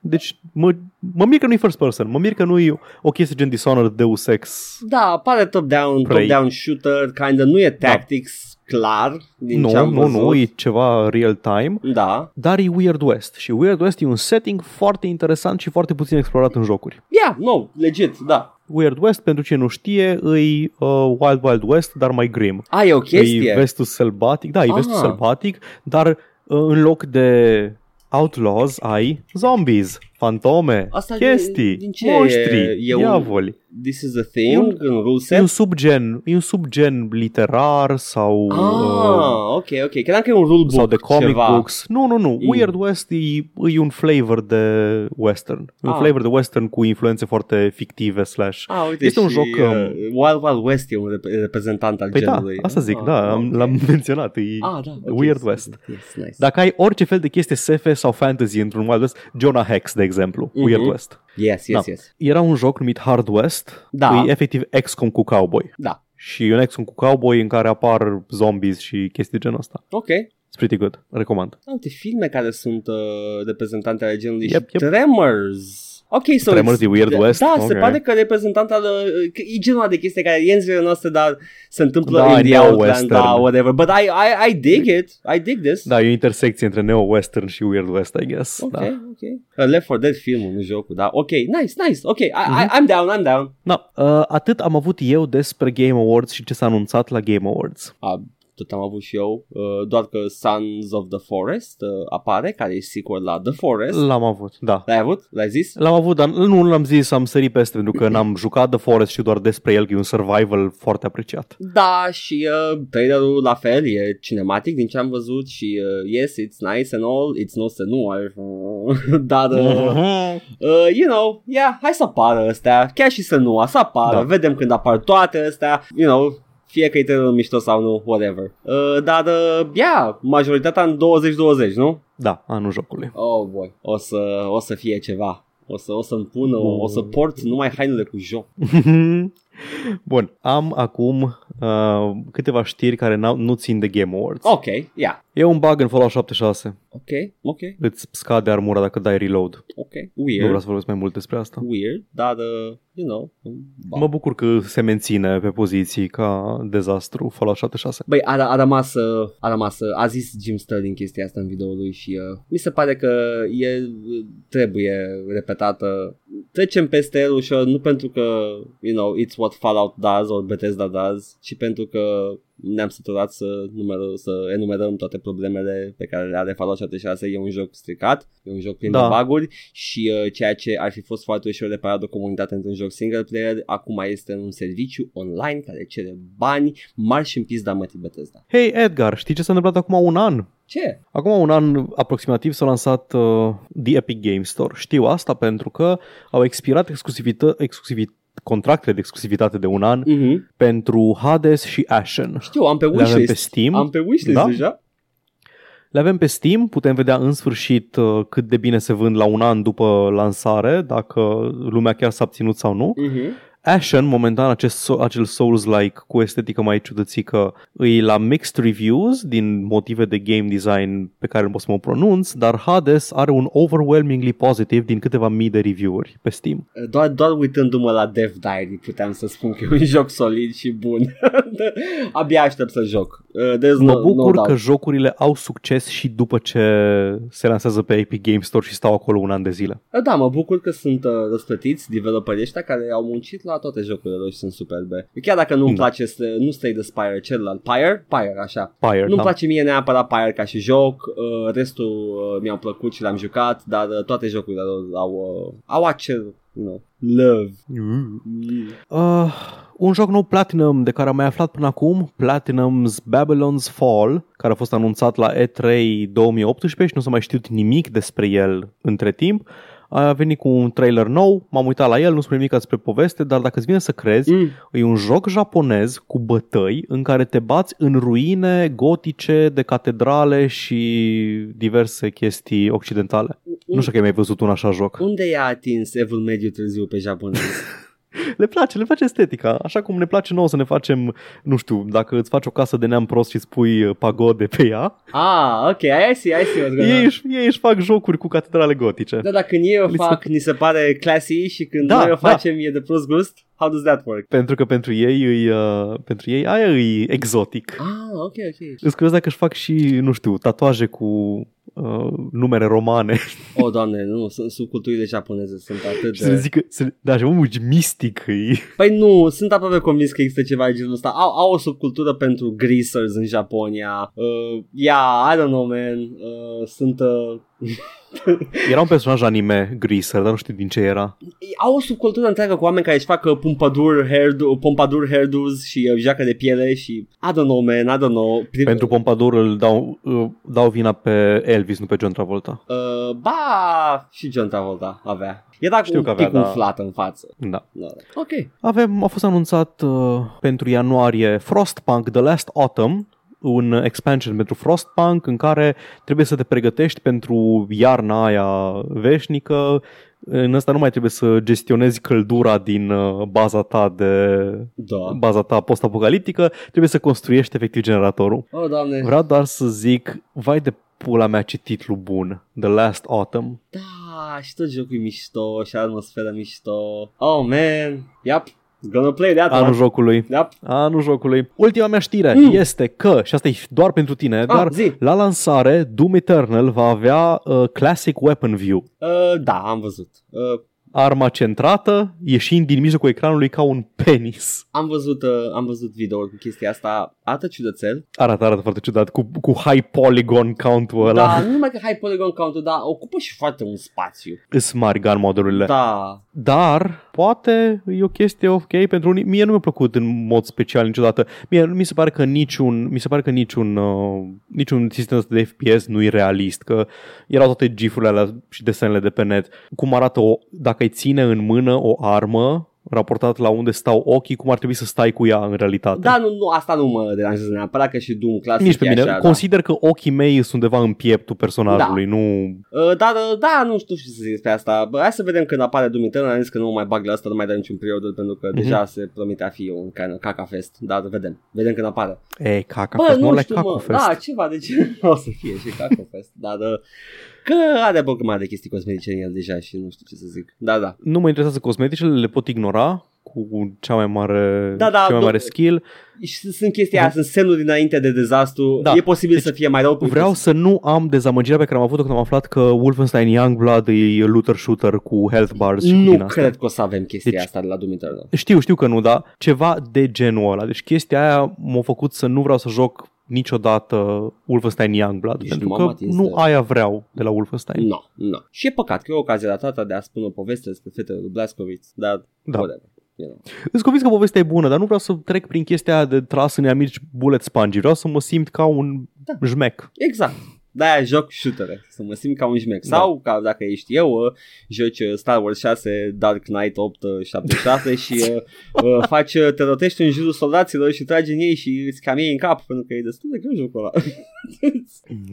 Deci mă, mă mir că nu-i first person, mă mir că nu-i o chestie gen Dishonored Deus Ex. Da, pare top-down, Prey. top-down shooter, kind of, nu e tactics clar din ce Nu, am nu, văzut. nu, e ceva real-time, Da. dar e Weird West și Weird West e un setting foarte interesant și foarte puțin explorat în jocuri. Yeah, no, legit, da. Weird West, pentru cine nu știe, îi uh, Wild Wild West, dar mai grim. A, e o E chestie. vestul sălbatic, da, e vestul Ah. sălbatic, dar uh, în loc de outlaws ai zombies, fantome, Asta chestii, e- din ce monștri, e? E un- diavoli. This is a thing în rule E un set? subgen, e un subgen literar sau uh, Ah, ok, ok. Credeam că e un rule book sau de comic ceva. books. Nu, nu, nu. Mm. Weird West e, e un flavor de western. E un Ah. flavor de western cu influențe foarte fictive slash. Ah, uite, Este un și, joc, uh, um, Wild Wild West e un rep- reprezentant al Păi da, genului. asta zic, Ah, da, am, ok. l-am menționat. E Ah, da, ok, Weird sunt- West. Yes, nice. Dacă ai orice fel de chestie SF sau fantasy într-un Wild West, Jonah Hex, de exemplu, Mhm. Weird West. Yes, yes, Da. yes. Era un joc numit Hard West, Da. e efectiv XCOM cu cowboy. Da. Și e un XCOM cu cowboy în care apar zombies și chestii genul ăsta. Ok. It's pretty good. Recomand. Da, uite, filme care sunt uh, reprezentante ale genului Yep, și yep. Tremors. Ok, so Tremors it's- e Weird da, West? Da, se Ok. pare că reprezentant al... uh, că E genul ăla de chestie care e în zilele noastre, dar se întâmplă Da, in the neo-western. Outland, da, whatever. But I, I, I dig it. I dig this. Da, e o intersecție între neo-western și Weird West, I guess. Ok, Da. ok. Uh, Left 4 Dead filmul, nu jocul, da. Ok, nice, nice. Ok, I, Mhm. I, I'm down, I'm down. Da, uh, atât am avut eu despre Game Awards și ce s-a anunțat la Game Awards. Uh, tot am avut și eu, uh, doar că Sons of the Forest uh, apare, care e sequel la The Forest. L-am avut, da. L-ai avut? L-ai zis? L-am avut, dar nu l-am zis, am sărit peste pentru că n-am jucat The Forest și doar despre el, că e un survival foarte apreciat. Da, și uh, trailerul la fel, e cinematic din ce am văzut și uh, yes, it's nice and all, it's no senua, dar uh, uh, you know, yeah, hai să apară astea, chiar și senua, să apară, Da. vedem când apar toate astea, you know, fie că e trailerul mișto sau nu, whatever. Uh, dar, uh, yeah, majoritatea în 2020, nu? Da, anul jocului. Oh boy, o să, o să fie ceva. O să, o să-mi pună, o, o să port numai hainele cu joc. Bun, am acum uh, câteva știri care n-au, nu țin de Game Awards. Ok, yeah. E un bug în Fallout 76. Ok, ok, Îți scade armura dacă dai reload. ok. Nu Weird. vreau să vorbesc mai mult despre asta. Weird, dar, uh, you know, ba. Mă bucur că se menține pe poziții ca dezastru Fallout 76. Băi, a, a rămas, uh, a rămas, uh, a zis Jim Sterling chestia asta în videoul lui și uh, mi se pare că e, trebuie repetată. Trecem peste el ușor, nu pentru că, you know, it's what Fallout does or Bethesda does, ci pentru că ne-am săturat să, numeră, să enumerăm toate problemele pe care le are Fallout 76. E un joc stricat, e un joc plin Da. de buguri și uh, ceea ce ar fi fost foarte ușor de parat o comunitate într-un joc single player, acum este un serviciu online care cere bani mari și în pizda mătii Bethesda. Hei Edgar, știi ce s-a întâmplat acum un an? Ce? Acum un an aproximativ s-a lansat uh, The Epic Game Store. Știu asta pentru că au expirat exclusivită, exclusivit, contractele de exclusivitate de un an Mm-hmm. pentru Hades și Ashen. Știu, am pe Le avem pe wishlist. Steam. Am pe wishlist Da? deja. Le avem pe Steam, putem vedea în sfârșit uh, cât de bine se vând la un an după lansare, dacă lumea chiar s-a abținut sau nu. Mm-hmm. Ashen, momentan acest, so- acel Souls-like cu estetică mai ciudățică, îi la mixed reviews din motive de game design pe care nu pot să mă pronunț, dar Hades are un overwhelmingly positive din câteva mii de review-uri pe Steam. Doar, doar uitându-mă la Dev Diary puteam să spun că e un joc solid și bun. Abia aștept să joc. Uh, there's Mă no, bucur no că doubt. jocurile au succes și după ce se lansează pe Epic Game Store și stau acolo un an de zile. Uh, Da, mă bucur că sunt uh, răsplătiți developerii ăștia care au muncit la toate jocurile lor și sunt superbe. Chiar dacă nu-mi Da. place, să, nu Stay the Spire, celălalt. Pyre? Pyre, așa. Pyre, Nu-mi da. place mie neapărat Pyre ca și joc, uh, restul uh, mi-au plăcut și l-am jucat, dar uh, toate jocurile lor au, uh, au acel, you know, love. Mm. Uh, un joc nou Platinum de care am mai aflat până acum, Platinum's Babylon's Fall, care a fost anunțat la E3 2018 și nu s-a mai știut nimic despre el între timp. A venit cu un trailer nou, m-am uitat la el, nu spune nimic despre poveste, dar dacă îți vine să crezi, Mm. e un joc japonez cu bătăi în care te bați în ruine gotice de catedrale și diverse chestii occidentale. Nu știu că ai mai văzut un așa joc. Unde i-a atins evul mediu târziu pe japonez? Le place, le place estetica. Așa cum ne place nouă să ne facem, nu știu, dacă îți faci o casă de neam prost și îți pui uh, pagode pe ea, ah, ok, I see, I see what's going on. ei își, ei își fac jocuri cu catedrale gotice. Da, dacă când ei o Li se- fac, ni se pare classy și când Da, noi o da. facem e de prost gust? How does that work? Pentru că pentru ei, îi, uh, pentru ei aia e exotic. Ah, ok, ok. Îți crezi dacă își fac și, nu știu, tatuaje cu uh, numere romane Oh, doamne, nu, sunt subculturile japoneze, sunt atât și să le de... zică, să, da, și omul mistic e. Păi nu, sunt aproape convins că există ceva de genul ăsta. Au, au o subcultură pentru greasers în Japonia. Uh, yeah, I don't know, man. Uh, sunt... Uh, Era un personaj anime, Greaser, dar nu știu din ce era. au o subcultură întreagă cu oameni care își fac uh, pompadour, hairdo, pompadour hairdos și uh, jacă de piele și I don't know, man, I don't know. Pri- Pentru Pompadour îl dau, uh, dau vina pe Elvis, nu pe John Travolta. Uh, ba, și John Travolta avea. Era cu Știu un că avea, pic da. umflat în față. Da. Da. Ok. Avem, a fost anunțat uh, pentru ianuarie Frostpunk The Last Autumn, un expansion pentru Frostpunk în care trebuie să te pregătești pentru iarna aia veșnică. În ăsta nu mai trebuie să gestionezi căldura din uh, baza ta de Da. baza ta post-apocaliptică, trebuie să construiești efectiv generatorul. Oh, doamne. Vreau doar să zic, vai de pula mea ce titlu bun, The Last Autumn. Da, și tot jocul e mișto și atmosfera mișto. Oh, man. Yep. Gonna play that Anul one. jocului. Yep. Anul jocului. Ultima mea știre Mm. este că, și asta e doar pentru tine, Ah, dar zi. la lansare Doom Eternal va avea uh, Classic Weapon View. Uh, da, am văzut. Uh, Arma centrată, ieșind din mijlocul ecranului ca un penis. am văzut, uh, am văzut video cu chestia asta. Arată ciudățel. Arată, arată foarte ciudat, cu, cu high polygon count-ul ăla. Da, nu numai că high polygon count dar ocupă și foarte un spațiu. Îs mari gun modurile. Da. Dar, poate e o chestie ok pentru unii. Mie nu mi-a plăcut în mod special niciodată. Mie nu mi se pare că niciun, mi se pare că niciun, uh, niciun sistem ăsta de FPS nu e realist, că erau toate gifurile alea și desenele de pe net. Cum arată o, dacă îi ține în mână o armă raportat la unde stau ochii, cum ar trebui să stai cu ea în realitate. Da, nu, nu, asta nu mă deranjează neapărat că și Doom clasic Nici pe e mine. așa, da. Consider că ochii mei sunt undeva în pieptul personajului, nu... Uh, da, da, da, nu știu ce să zic despre asta. Bă, hai să vedem când apare Doom Eternal. Am zis că nu mă mai bag la asta, nu mai dau niciun period pentru că Mhm. deja se promite a fi un kind of caca fest. Da, da, vedem. Vedem când apare. Ei, caca, Bă, fest, nu more știu, like mă. caca fest. Da, ceva de ce o să fie și caca fest. Da, da. Că are bă mai de chestii cosmetice în el deja și nu știu ce să zic. Da, da. Nu mă interesează cosmeticele, le pot ignora cu cea mai mare, Da, da, cea mai nu- mare skill. Și sunt chestia aia, sunt semnul dinainte de dezastru. Da. E posibil Deci, să fie mai rău. pentru Vreau că- să nu am dezamăgirea pe care am avut-o când am aflat că Wolfenstein Youngblood e looter shooter cu health bars și cu Nu din astea. cred că o să avem chestia Deci- asta de la Doom Eternal. Știu, știu că nu, dar ceva de genul ăla. Deci chestia aia m-a făcut să nu vreau să joc niciodată Wolfenstein Youngblood, Ești pentru m-am că atins nu de- aia vreau de la Wolfenstein. Nu, nu. Și e păcat că e o ocazie ratată de a spune o poveste despre fetele lui Blazkowicz, dar Da. whatever. You know. Îți convins că povestea e bună, dar nu vreau să trec prin chestia aia de tras în amici bullet sponge. Vreau să mă simt ca un Da. jmec. Exact. De-aia joc shootere, să mă simt ca un jmec. Da. Sau, ca dacă ești eu, uh, joci uh, Star Wars 6, Dark Knight 876 și uh, uh, faci, uh, te rotești în jurul soldaților și tragi în ei și îți cam iei în cap, pentru că e destul de greu jocul ăla.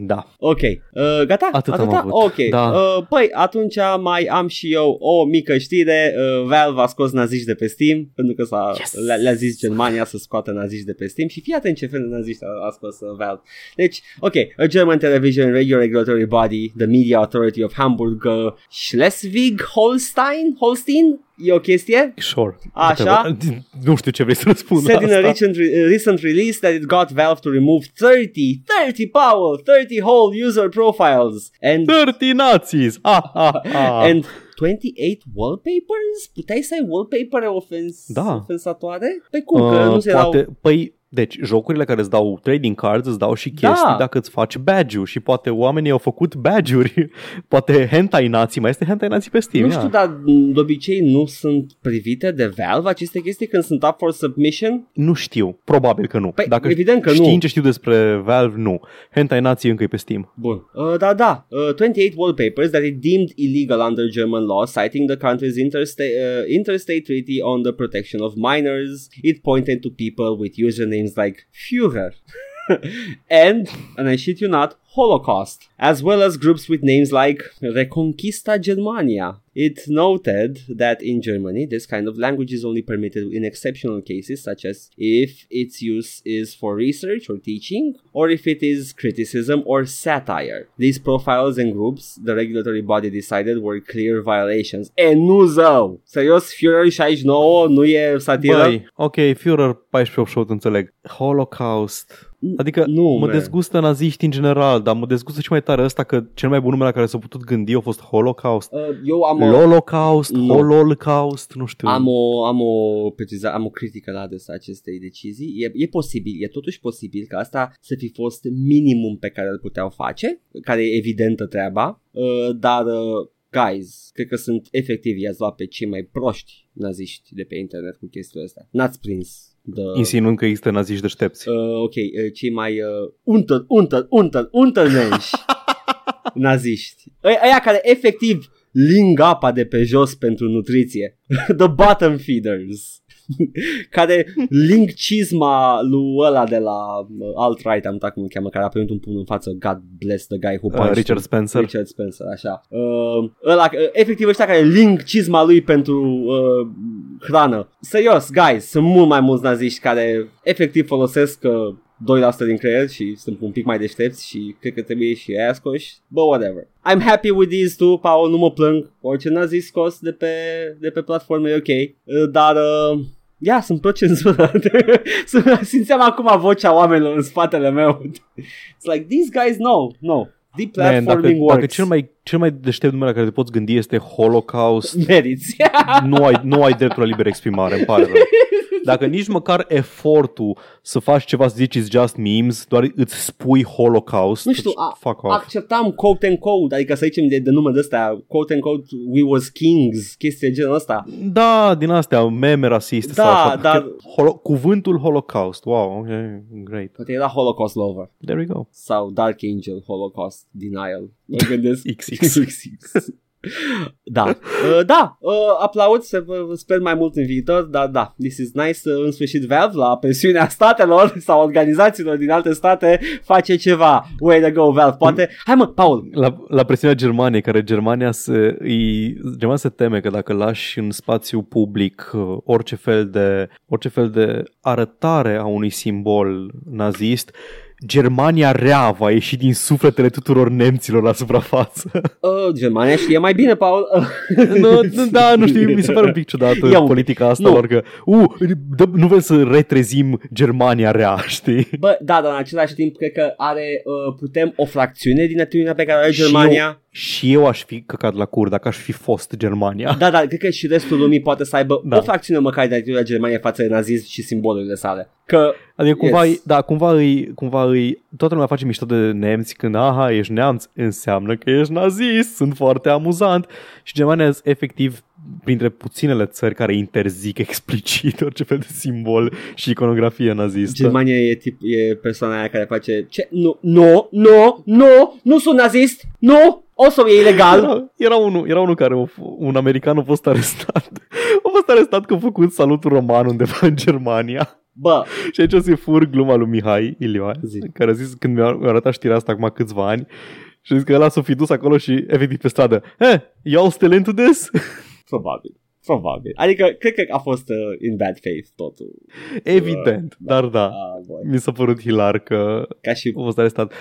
Da. ok, uh, gata? Atât am avut. Ok, Da. uh, păi atunci mai am și eu o mică știre. Uh, Valve a scos naziști de pe Steam, pentru că s-a, Yes! le-a, le-a zis Germania să scoată naziști de pe Steam și fii atent ce fel de naziști a, a scos uh, Valve. Deci, ok, a German television radio regulatory body, the Media Authority of Hamburg, uh, Schleswig-Holstein? Holstein? E o chestie? Sure. Așa. Whatever. Nu știu ce vrei să răspund Said in a la asta. recent, re- recent release that it got Valve to remove 30, 30 power, 30 whole user profiles and 30 nazis! Ah, ah, ah. and 28 wallpapers? Puteai să ai wallpapere ofens- Da. ofensatoare? Pe cum? că nu Uh, se erau... poate, păi, deci, jocurile care îți dau trading cards îți dau și chestii Da. dacă îți faci badge-ul și poate oamenii au făcut badge-uri. poate hentai nații, mai este hentai nații pe Steam. Nu ia. știu, dar de obicei nu sunt privite de Valve aceste chestii când sunt up for submission? Nu știu, probabil că nu. Păi, Dacă evident că nu. știind ce știu despre Valve, nu. Hentai nații încă e pe Steam. Bun. Uh, da, da. Uh, 28 wallpapers that it deemed illegal under German law, citing the country's interstate, uh, interstate treaty on the protection of minors. It pointed to people with like Führer. and, and I shit you not, Holocaust, as well as groups with names like Reconquista Germania. It noted that in Germany, this kind of language is only permitted in exceptional cases, such as if its use is for research or teaching, or if it is criticism or satire. These profiles and groups, the regulatory body decided, were clear violations. E nu zău! Serios, Führer 69 nu e satiră? Băi, ok, Führer 14 înțeleg. Holocaust. Adică Nu, mă man. dezgustă naziști în general, dar mă dezgustă și mai tare ăsta că cel mai bun nume la care s-a putut gândi a fost Holocaust. Uh, eu am o, Lolocaust, Nu. Hololcaust, nu știu. am o, am o, preciza, am o critică la adresa acestei decizii. E, e posibil, e totuși posibil ca asta să fi fost minimum pe care îl puteau face, care e evidentă treaba, uh, dar uh, guys, cred că sunt efectiv i-ați luat pe cei mai proști naziști de pe internet cu chestiile astea. N-ați prins the, Insinuând că există naziști deștepți. uh, ok, uh, cei mai uh, untă, untă, untă, untermenși naziști. Ă- Aia care efectiv ling apa de pe jos pentru nutriție. The bottom feeders. care ling cizma lui ăla de la uh, alt-right, am uitat cum îl cheamă, care a primit un pumn în față, God bless the guy who Uh, punched Richard him. Spencer. Richard Spencer, așa. Uh, ăla, uh, efectiv ăștia care ling cizma lui pentru uh, hrană. Serios, guys, sunt mult mai mulți naziști care efectiv folosesc uh, 2% din creier și sunt un pic mai deștepți și cred că trebuie și aia scoși, but whatever. I'm happy with these two, Paul, nu mă plâng, orice nazi scos de pe, de pe platforme e ok, uh, dar... Uh, Ia, sunt pro-cenzură. Simțeam acum vocea oamenilor în spatele meu. It's like, these guys know, no. Deep Man, dacă, platforming dacă works. cel mai, cel mai deștept nume la care te poți gândi este Holocaust, Meriți. nu ai, nu ai dreptul la liber exprimare, îmi pare rău. Dacă nici măcar efortul să faci ceva să zici it's just memes, doar îți spui Holocaust, Nu știu, deci, a- fuck off. Acceptam quote and code, adică să zicem de, de nume de astea, quote and code, we was kings, chestii de genul ăsta. Da, din astea, meme rasiste Da, sau așa. dar- Holo- cuvântul Holocaust, wow, ok, great. Poate era Holocaust Lover There we go. sau Dark Angel Holocaust Denial. Mă gândesc. XX. XX. Da, uh, da, uh, aplaud, să vă sper mai mult în viitor, dar da, this is nice, uh, în sfârșit Valve, la presiunea statelor sau organizațiilor din alte state, face ceva, way to go Valve, poate, hai mă, Paul. La, la presiunea Germaniei, care Germania se, îi, Germania se teme că dacă lași în spațiu public uh, orice fel de, orice fel de arătare a unui simbol nazist, Germania rea va ieși din sufletele tuturor nemților la suprafață. Uh, Germania știe mai bine, Paul. nu, da, nu știu, mi se pare un pic ciudată Ia un politica asta, Nu. lor că, uh, dă, nu vrem să retrezim Germania rea, știi? Bă, da, dar în același timp cred că are, uh, putem o fracțiune din atitudinea pe care o are Și Germania. Și eu aș fi căcat la cur dacă aș fi fost Germania. Da, da, cred că și restul lumii poate să aibă Da. o fracțiune măcar din atitudinea Germaniei față de nazism și simbolurile sale. Că, Adică cumva, Yes. yes. da, cumva îi, cumva îi, toată lumea face mișto de nemți când, aha, ești neamț, înseamnă că ești nazist, sunt foarte amuzant. Și Germania sunt efectiv printre puținele țări care interzic explicit orice fel de simbol și iconografie nazistă. Germania e, tip, e persoana aia care face ce? Nu, nu, nu, nu, nu sunt nazist, nu, o să e ilegal. Era, era, unul, era unul care, a f- un american a fost arestat. A fost arestat că a făcut salutul roman undeva în Germania. Bă, Și aici o să fur gluma lui Mihai Ilioan, Zi. care a zis când mi-a mi-a arătat știrea asta acum câțiva ani, și a zis că ăla s-o fi dus acolo și efectiv pe stradă, eh, you all still into this? probabil. Probabil. Adică, cred că a fost uh, in bad faith totul. Evident, dar da. Ah, boy. Mi s-a părut hilar că Ca și a fost arestat.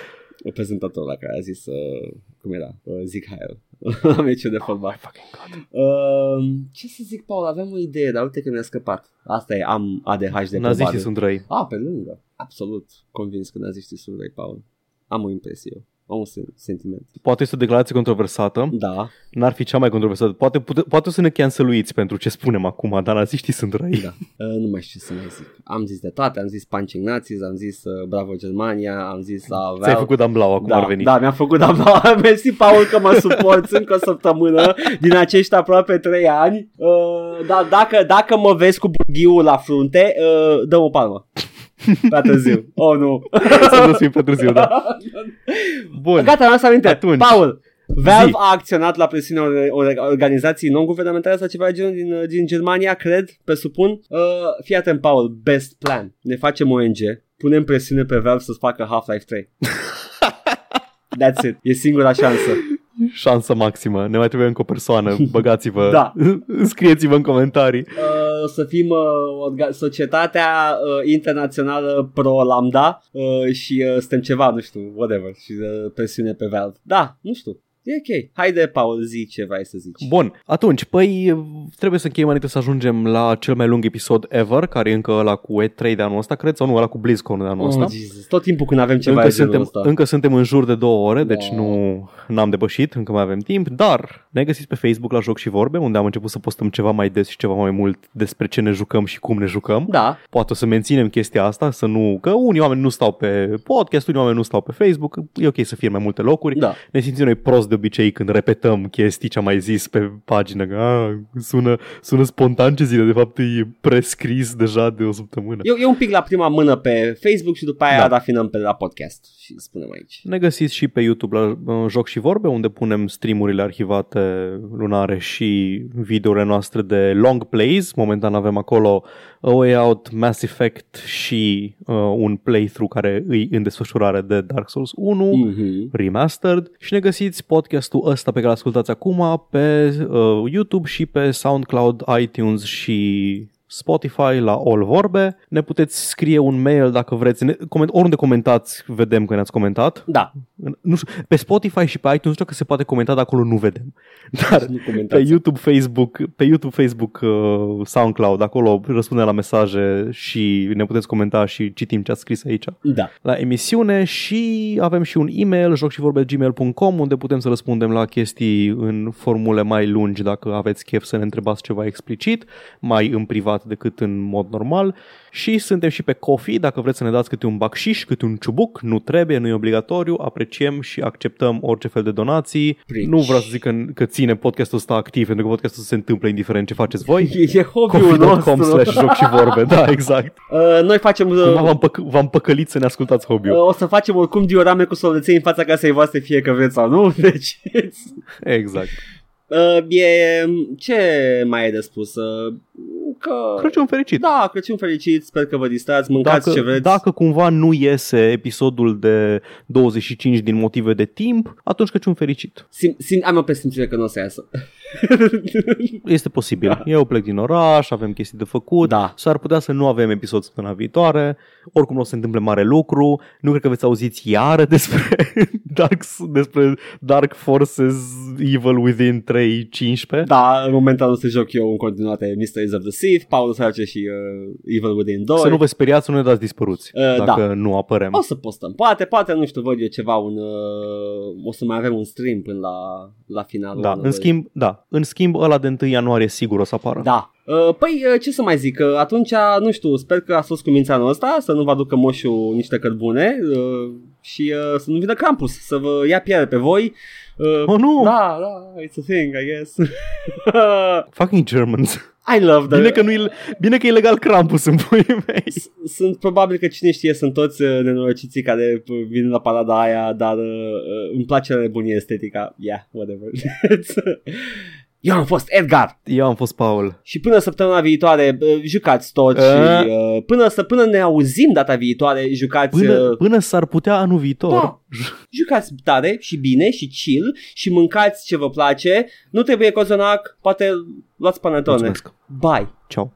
Prezentatorul la care a zis, uh, cum era, uh, Zic Heil, la meciul de fotbal. Fucking God. Uh, ce să zic, Paul, aveam o idee, dar uite că mi-a scăpat. Asta e, am ADHD de Naziștii probabil. sunt răi. Ah, pe lângă. Absolut convins că naziștii sunt răi, Paul. Am o impresie. Am un sen- sentiment. Poate este o declarație controversată, Da, n-ar fi cea mai controversată. Poate, pute, poate o să ne canceluiți pentru ce spunem acum, dar naziștii sunt răi. da. Uh, nu mai știu ce să mai zic. Am zis de toate, am zis punching nazis, am zis uh, bravo Germania, am zis uh, Ți-ai făcut amblau acum da, ar veni. Da, mi-a făcut da, Mersi, Paul, că mă suporți încă o săptămână din acești aproape trei ani. Uh, da, dacă, dacă mă vezi cu bughiul la frunte, uh, dă o palmă. Prea târziu. Oh, nu. Să nu fim pe târziu, da. Bun. Gata, am să aminte. Atunci. Paul, Valve Zi. a acționat la presiunea unei unei organizații non-guvernamentale sau ceva de genul din, uh, din Germania, cred, presupun. Uh, fii atent, Paul, best plan. Ne facem ONG, punem presiune pe Valve să facă Half-Life 3. That's it. E singura șansă. Șansă maximă. Ne mai trebuie încă o persoană. Băgați-vă. Da. Scrieți-vă în comentarii. Uh, să fim uh, orga- societatea uh, internațională pro-lambda uh, și uh, suntem ceva, nu știu, whatever, și uh, presiune pe Valve. Da, nu știu. E ok. Haide, Paul, zi ce vrei să zici. Bun, atunci, păi trebuie să încheiem înainte să ajungem la cel mai lung episod ever, care e încă ăla cu E3 de anul ăsta, cred, sau nu, ăla cu BlizzCon de anul ăsta. Oh, Jesus. Tot timpul când avem ceva încă, de genul suntem, ăsta. încă suntem în jur de două ore, deci Da. nu n-am depășit, încă mai avem timp, dar ne găsiți pe Facebook la Joc și Vorbe, unde am început să postăm ceva mai des și ceva mai mult despre ce ne jucăm și cum ne jucăm. Da, Poate o să menținem chestia asta, să nu, că unii oameni nu stau pe podcast, unii oameni nu stau pe Facebook, e ok să fie în mai multe locuri. da. Ne simțim noi prost de obicei când repetăm chestii ce am mai zis pe pagină, că a, sună, sună spontan ce zile, de fapt e prescris deja de o săptămână. E, e un pic la prima mână pe Facebook și după aia Da. rafinăm pe la podcast și spunem aici. Ne găsiți și pe YouTube la uh, Joc și Vorbe, unde punem streamurile arhivate lunare și videourile noastre de long plays. Momentan avem acolo A Way Out, Mass Effect și uh, un playthrough care îi în desfășurare de Dark Souls 1. Mm-hmm. Remastered și ne găsiți podcastul ăsta pe care îl ascultați acum pe uh, YouTube și pe SoundCloud, iTunes și Spotify la All Vorbe. Ne puteți scrie un mail dacă vreți. Ne, coment, oriunde comentați, vedem că ne-ați comentat. Da, În- Nu știu, pe Spotify și pe iTunes nu știu că se poate comenta, dar acolo nu vedem. Dar nu pe comentați. YouTube, Facebook, pe YouTube, Facebook, uh, SoundCloud, acolo răspundem la mesaje și ne puteți comenta și citim ce ați scris aici Da. la emisiune și avem și un e-mail jocșivorbe.gmail.com unde putem să răspundem la chestii în formule mai lungi dacă aveți chef să ne întrebați ceva explicit, mai în privat decât în mod normal și suntem și pe Coffee, dacă vreți să ne dați câte un bacșiș, câte un ciubuc, nu trebuie, nu e obligatoriu, apreciem și acceptăm orice fel de donații. Preach. Nu vreau să zic că, că ține podcastul ăsta activ, pentru că podcastul se întâmplă indiferent ce faceți voi. E, e hobby-ul Coffee.com nostru. slash joc și vorbe, da, exact. Uh, noi facem... Cumva Uh, v-am, păc- v-am păcălit să ne ascultați hobby-ul. uh, o să facem oricum diorame cu soleței în fața casei voastre, fie că vreți sau nu, deci... Exact. Uh, e, ce mai e de spus? Uh, că... Crăciun fericit. Da, Crăciun fericit, sper că vă distrați, mâncați dacă, ce vreți. dacă cumva nu iese episodul de 25 din motive de timp, atunci Crăciun fericit. Sim, sim, am o presimțire că nu o să iasă. Este posibil. Eu plec din oraș, avem chestii de făcut, Da. s-ar putea să nu avem episod săptămâna viitoare, oricum nu o să se întâmple mare lucru, nu cred că veți auziți iară despre Dark, despre Dark Forces Evil Within 3.15. Da, în momentul ăsta joc eu în continuare Mysteries of the Sith, Paul să face și uh, Evil Within 2. Să nu vă speriați, să nu ne dați dispăruți Uh, dacă nu apărăm. O să postăm. Poate, poate, nu știu, văd eu ceva, un, uh, o să mai avem un stream până la, la finalul Da, anului. în schimb, da, în schimb ăla de 1 ianuarie sigur o să apară. Da. Uh, Păi, uh, ce să mai zic, uh, atunci, nu știu, sper că a fost cu mința anul ăsta, să nu vă aducă moșul niște cărbune uh, și uh, să nu vină Krampus, să vă ia piele pe voi. Uh, Oh, nu! Da, da, it's a thing, I guess. Fucking Germans. I love the... Bine că, nu e, bine că e legal Krampus în puii mei. S- sunt probabil că cine știe sunt toți uh, nenorociții care uh, vin la parada aia, dar uh, uh, îmi place nebunie estetica. Yeah, whatever. Eu am fost Edgar Eu am fost Paul. și până săptămâna viitoare uh, jucați tot Uh. și uh, până, să, până ne auzim data viitoare jucați Până, uh, până s-ar putea anul viitor. Da. jucați tare și bine și chill și mâncați ce vă place. Nu trebuie cozonac, poate luați panetone. Mulțumesc. Bye! Ciao.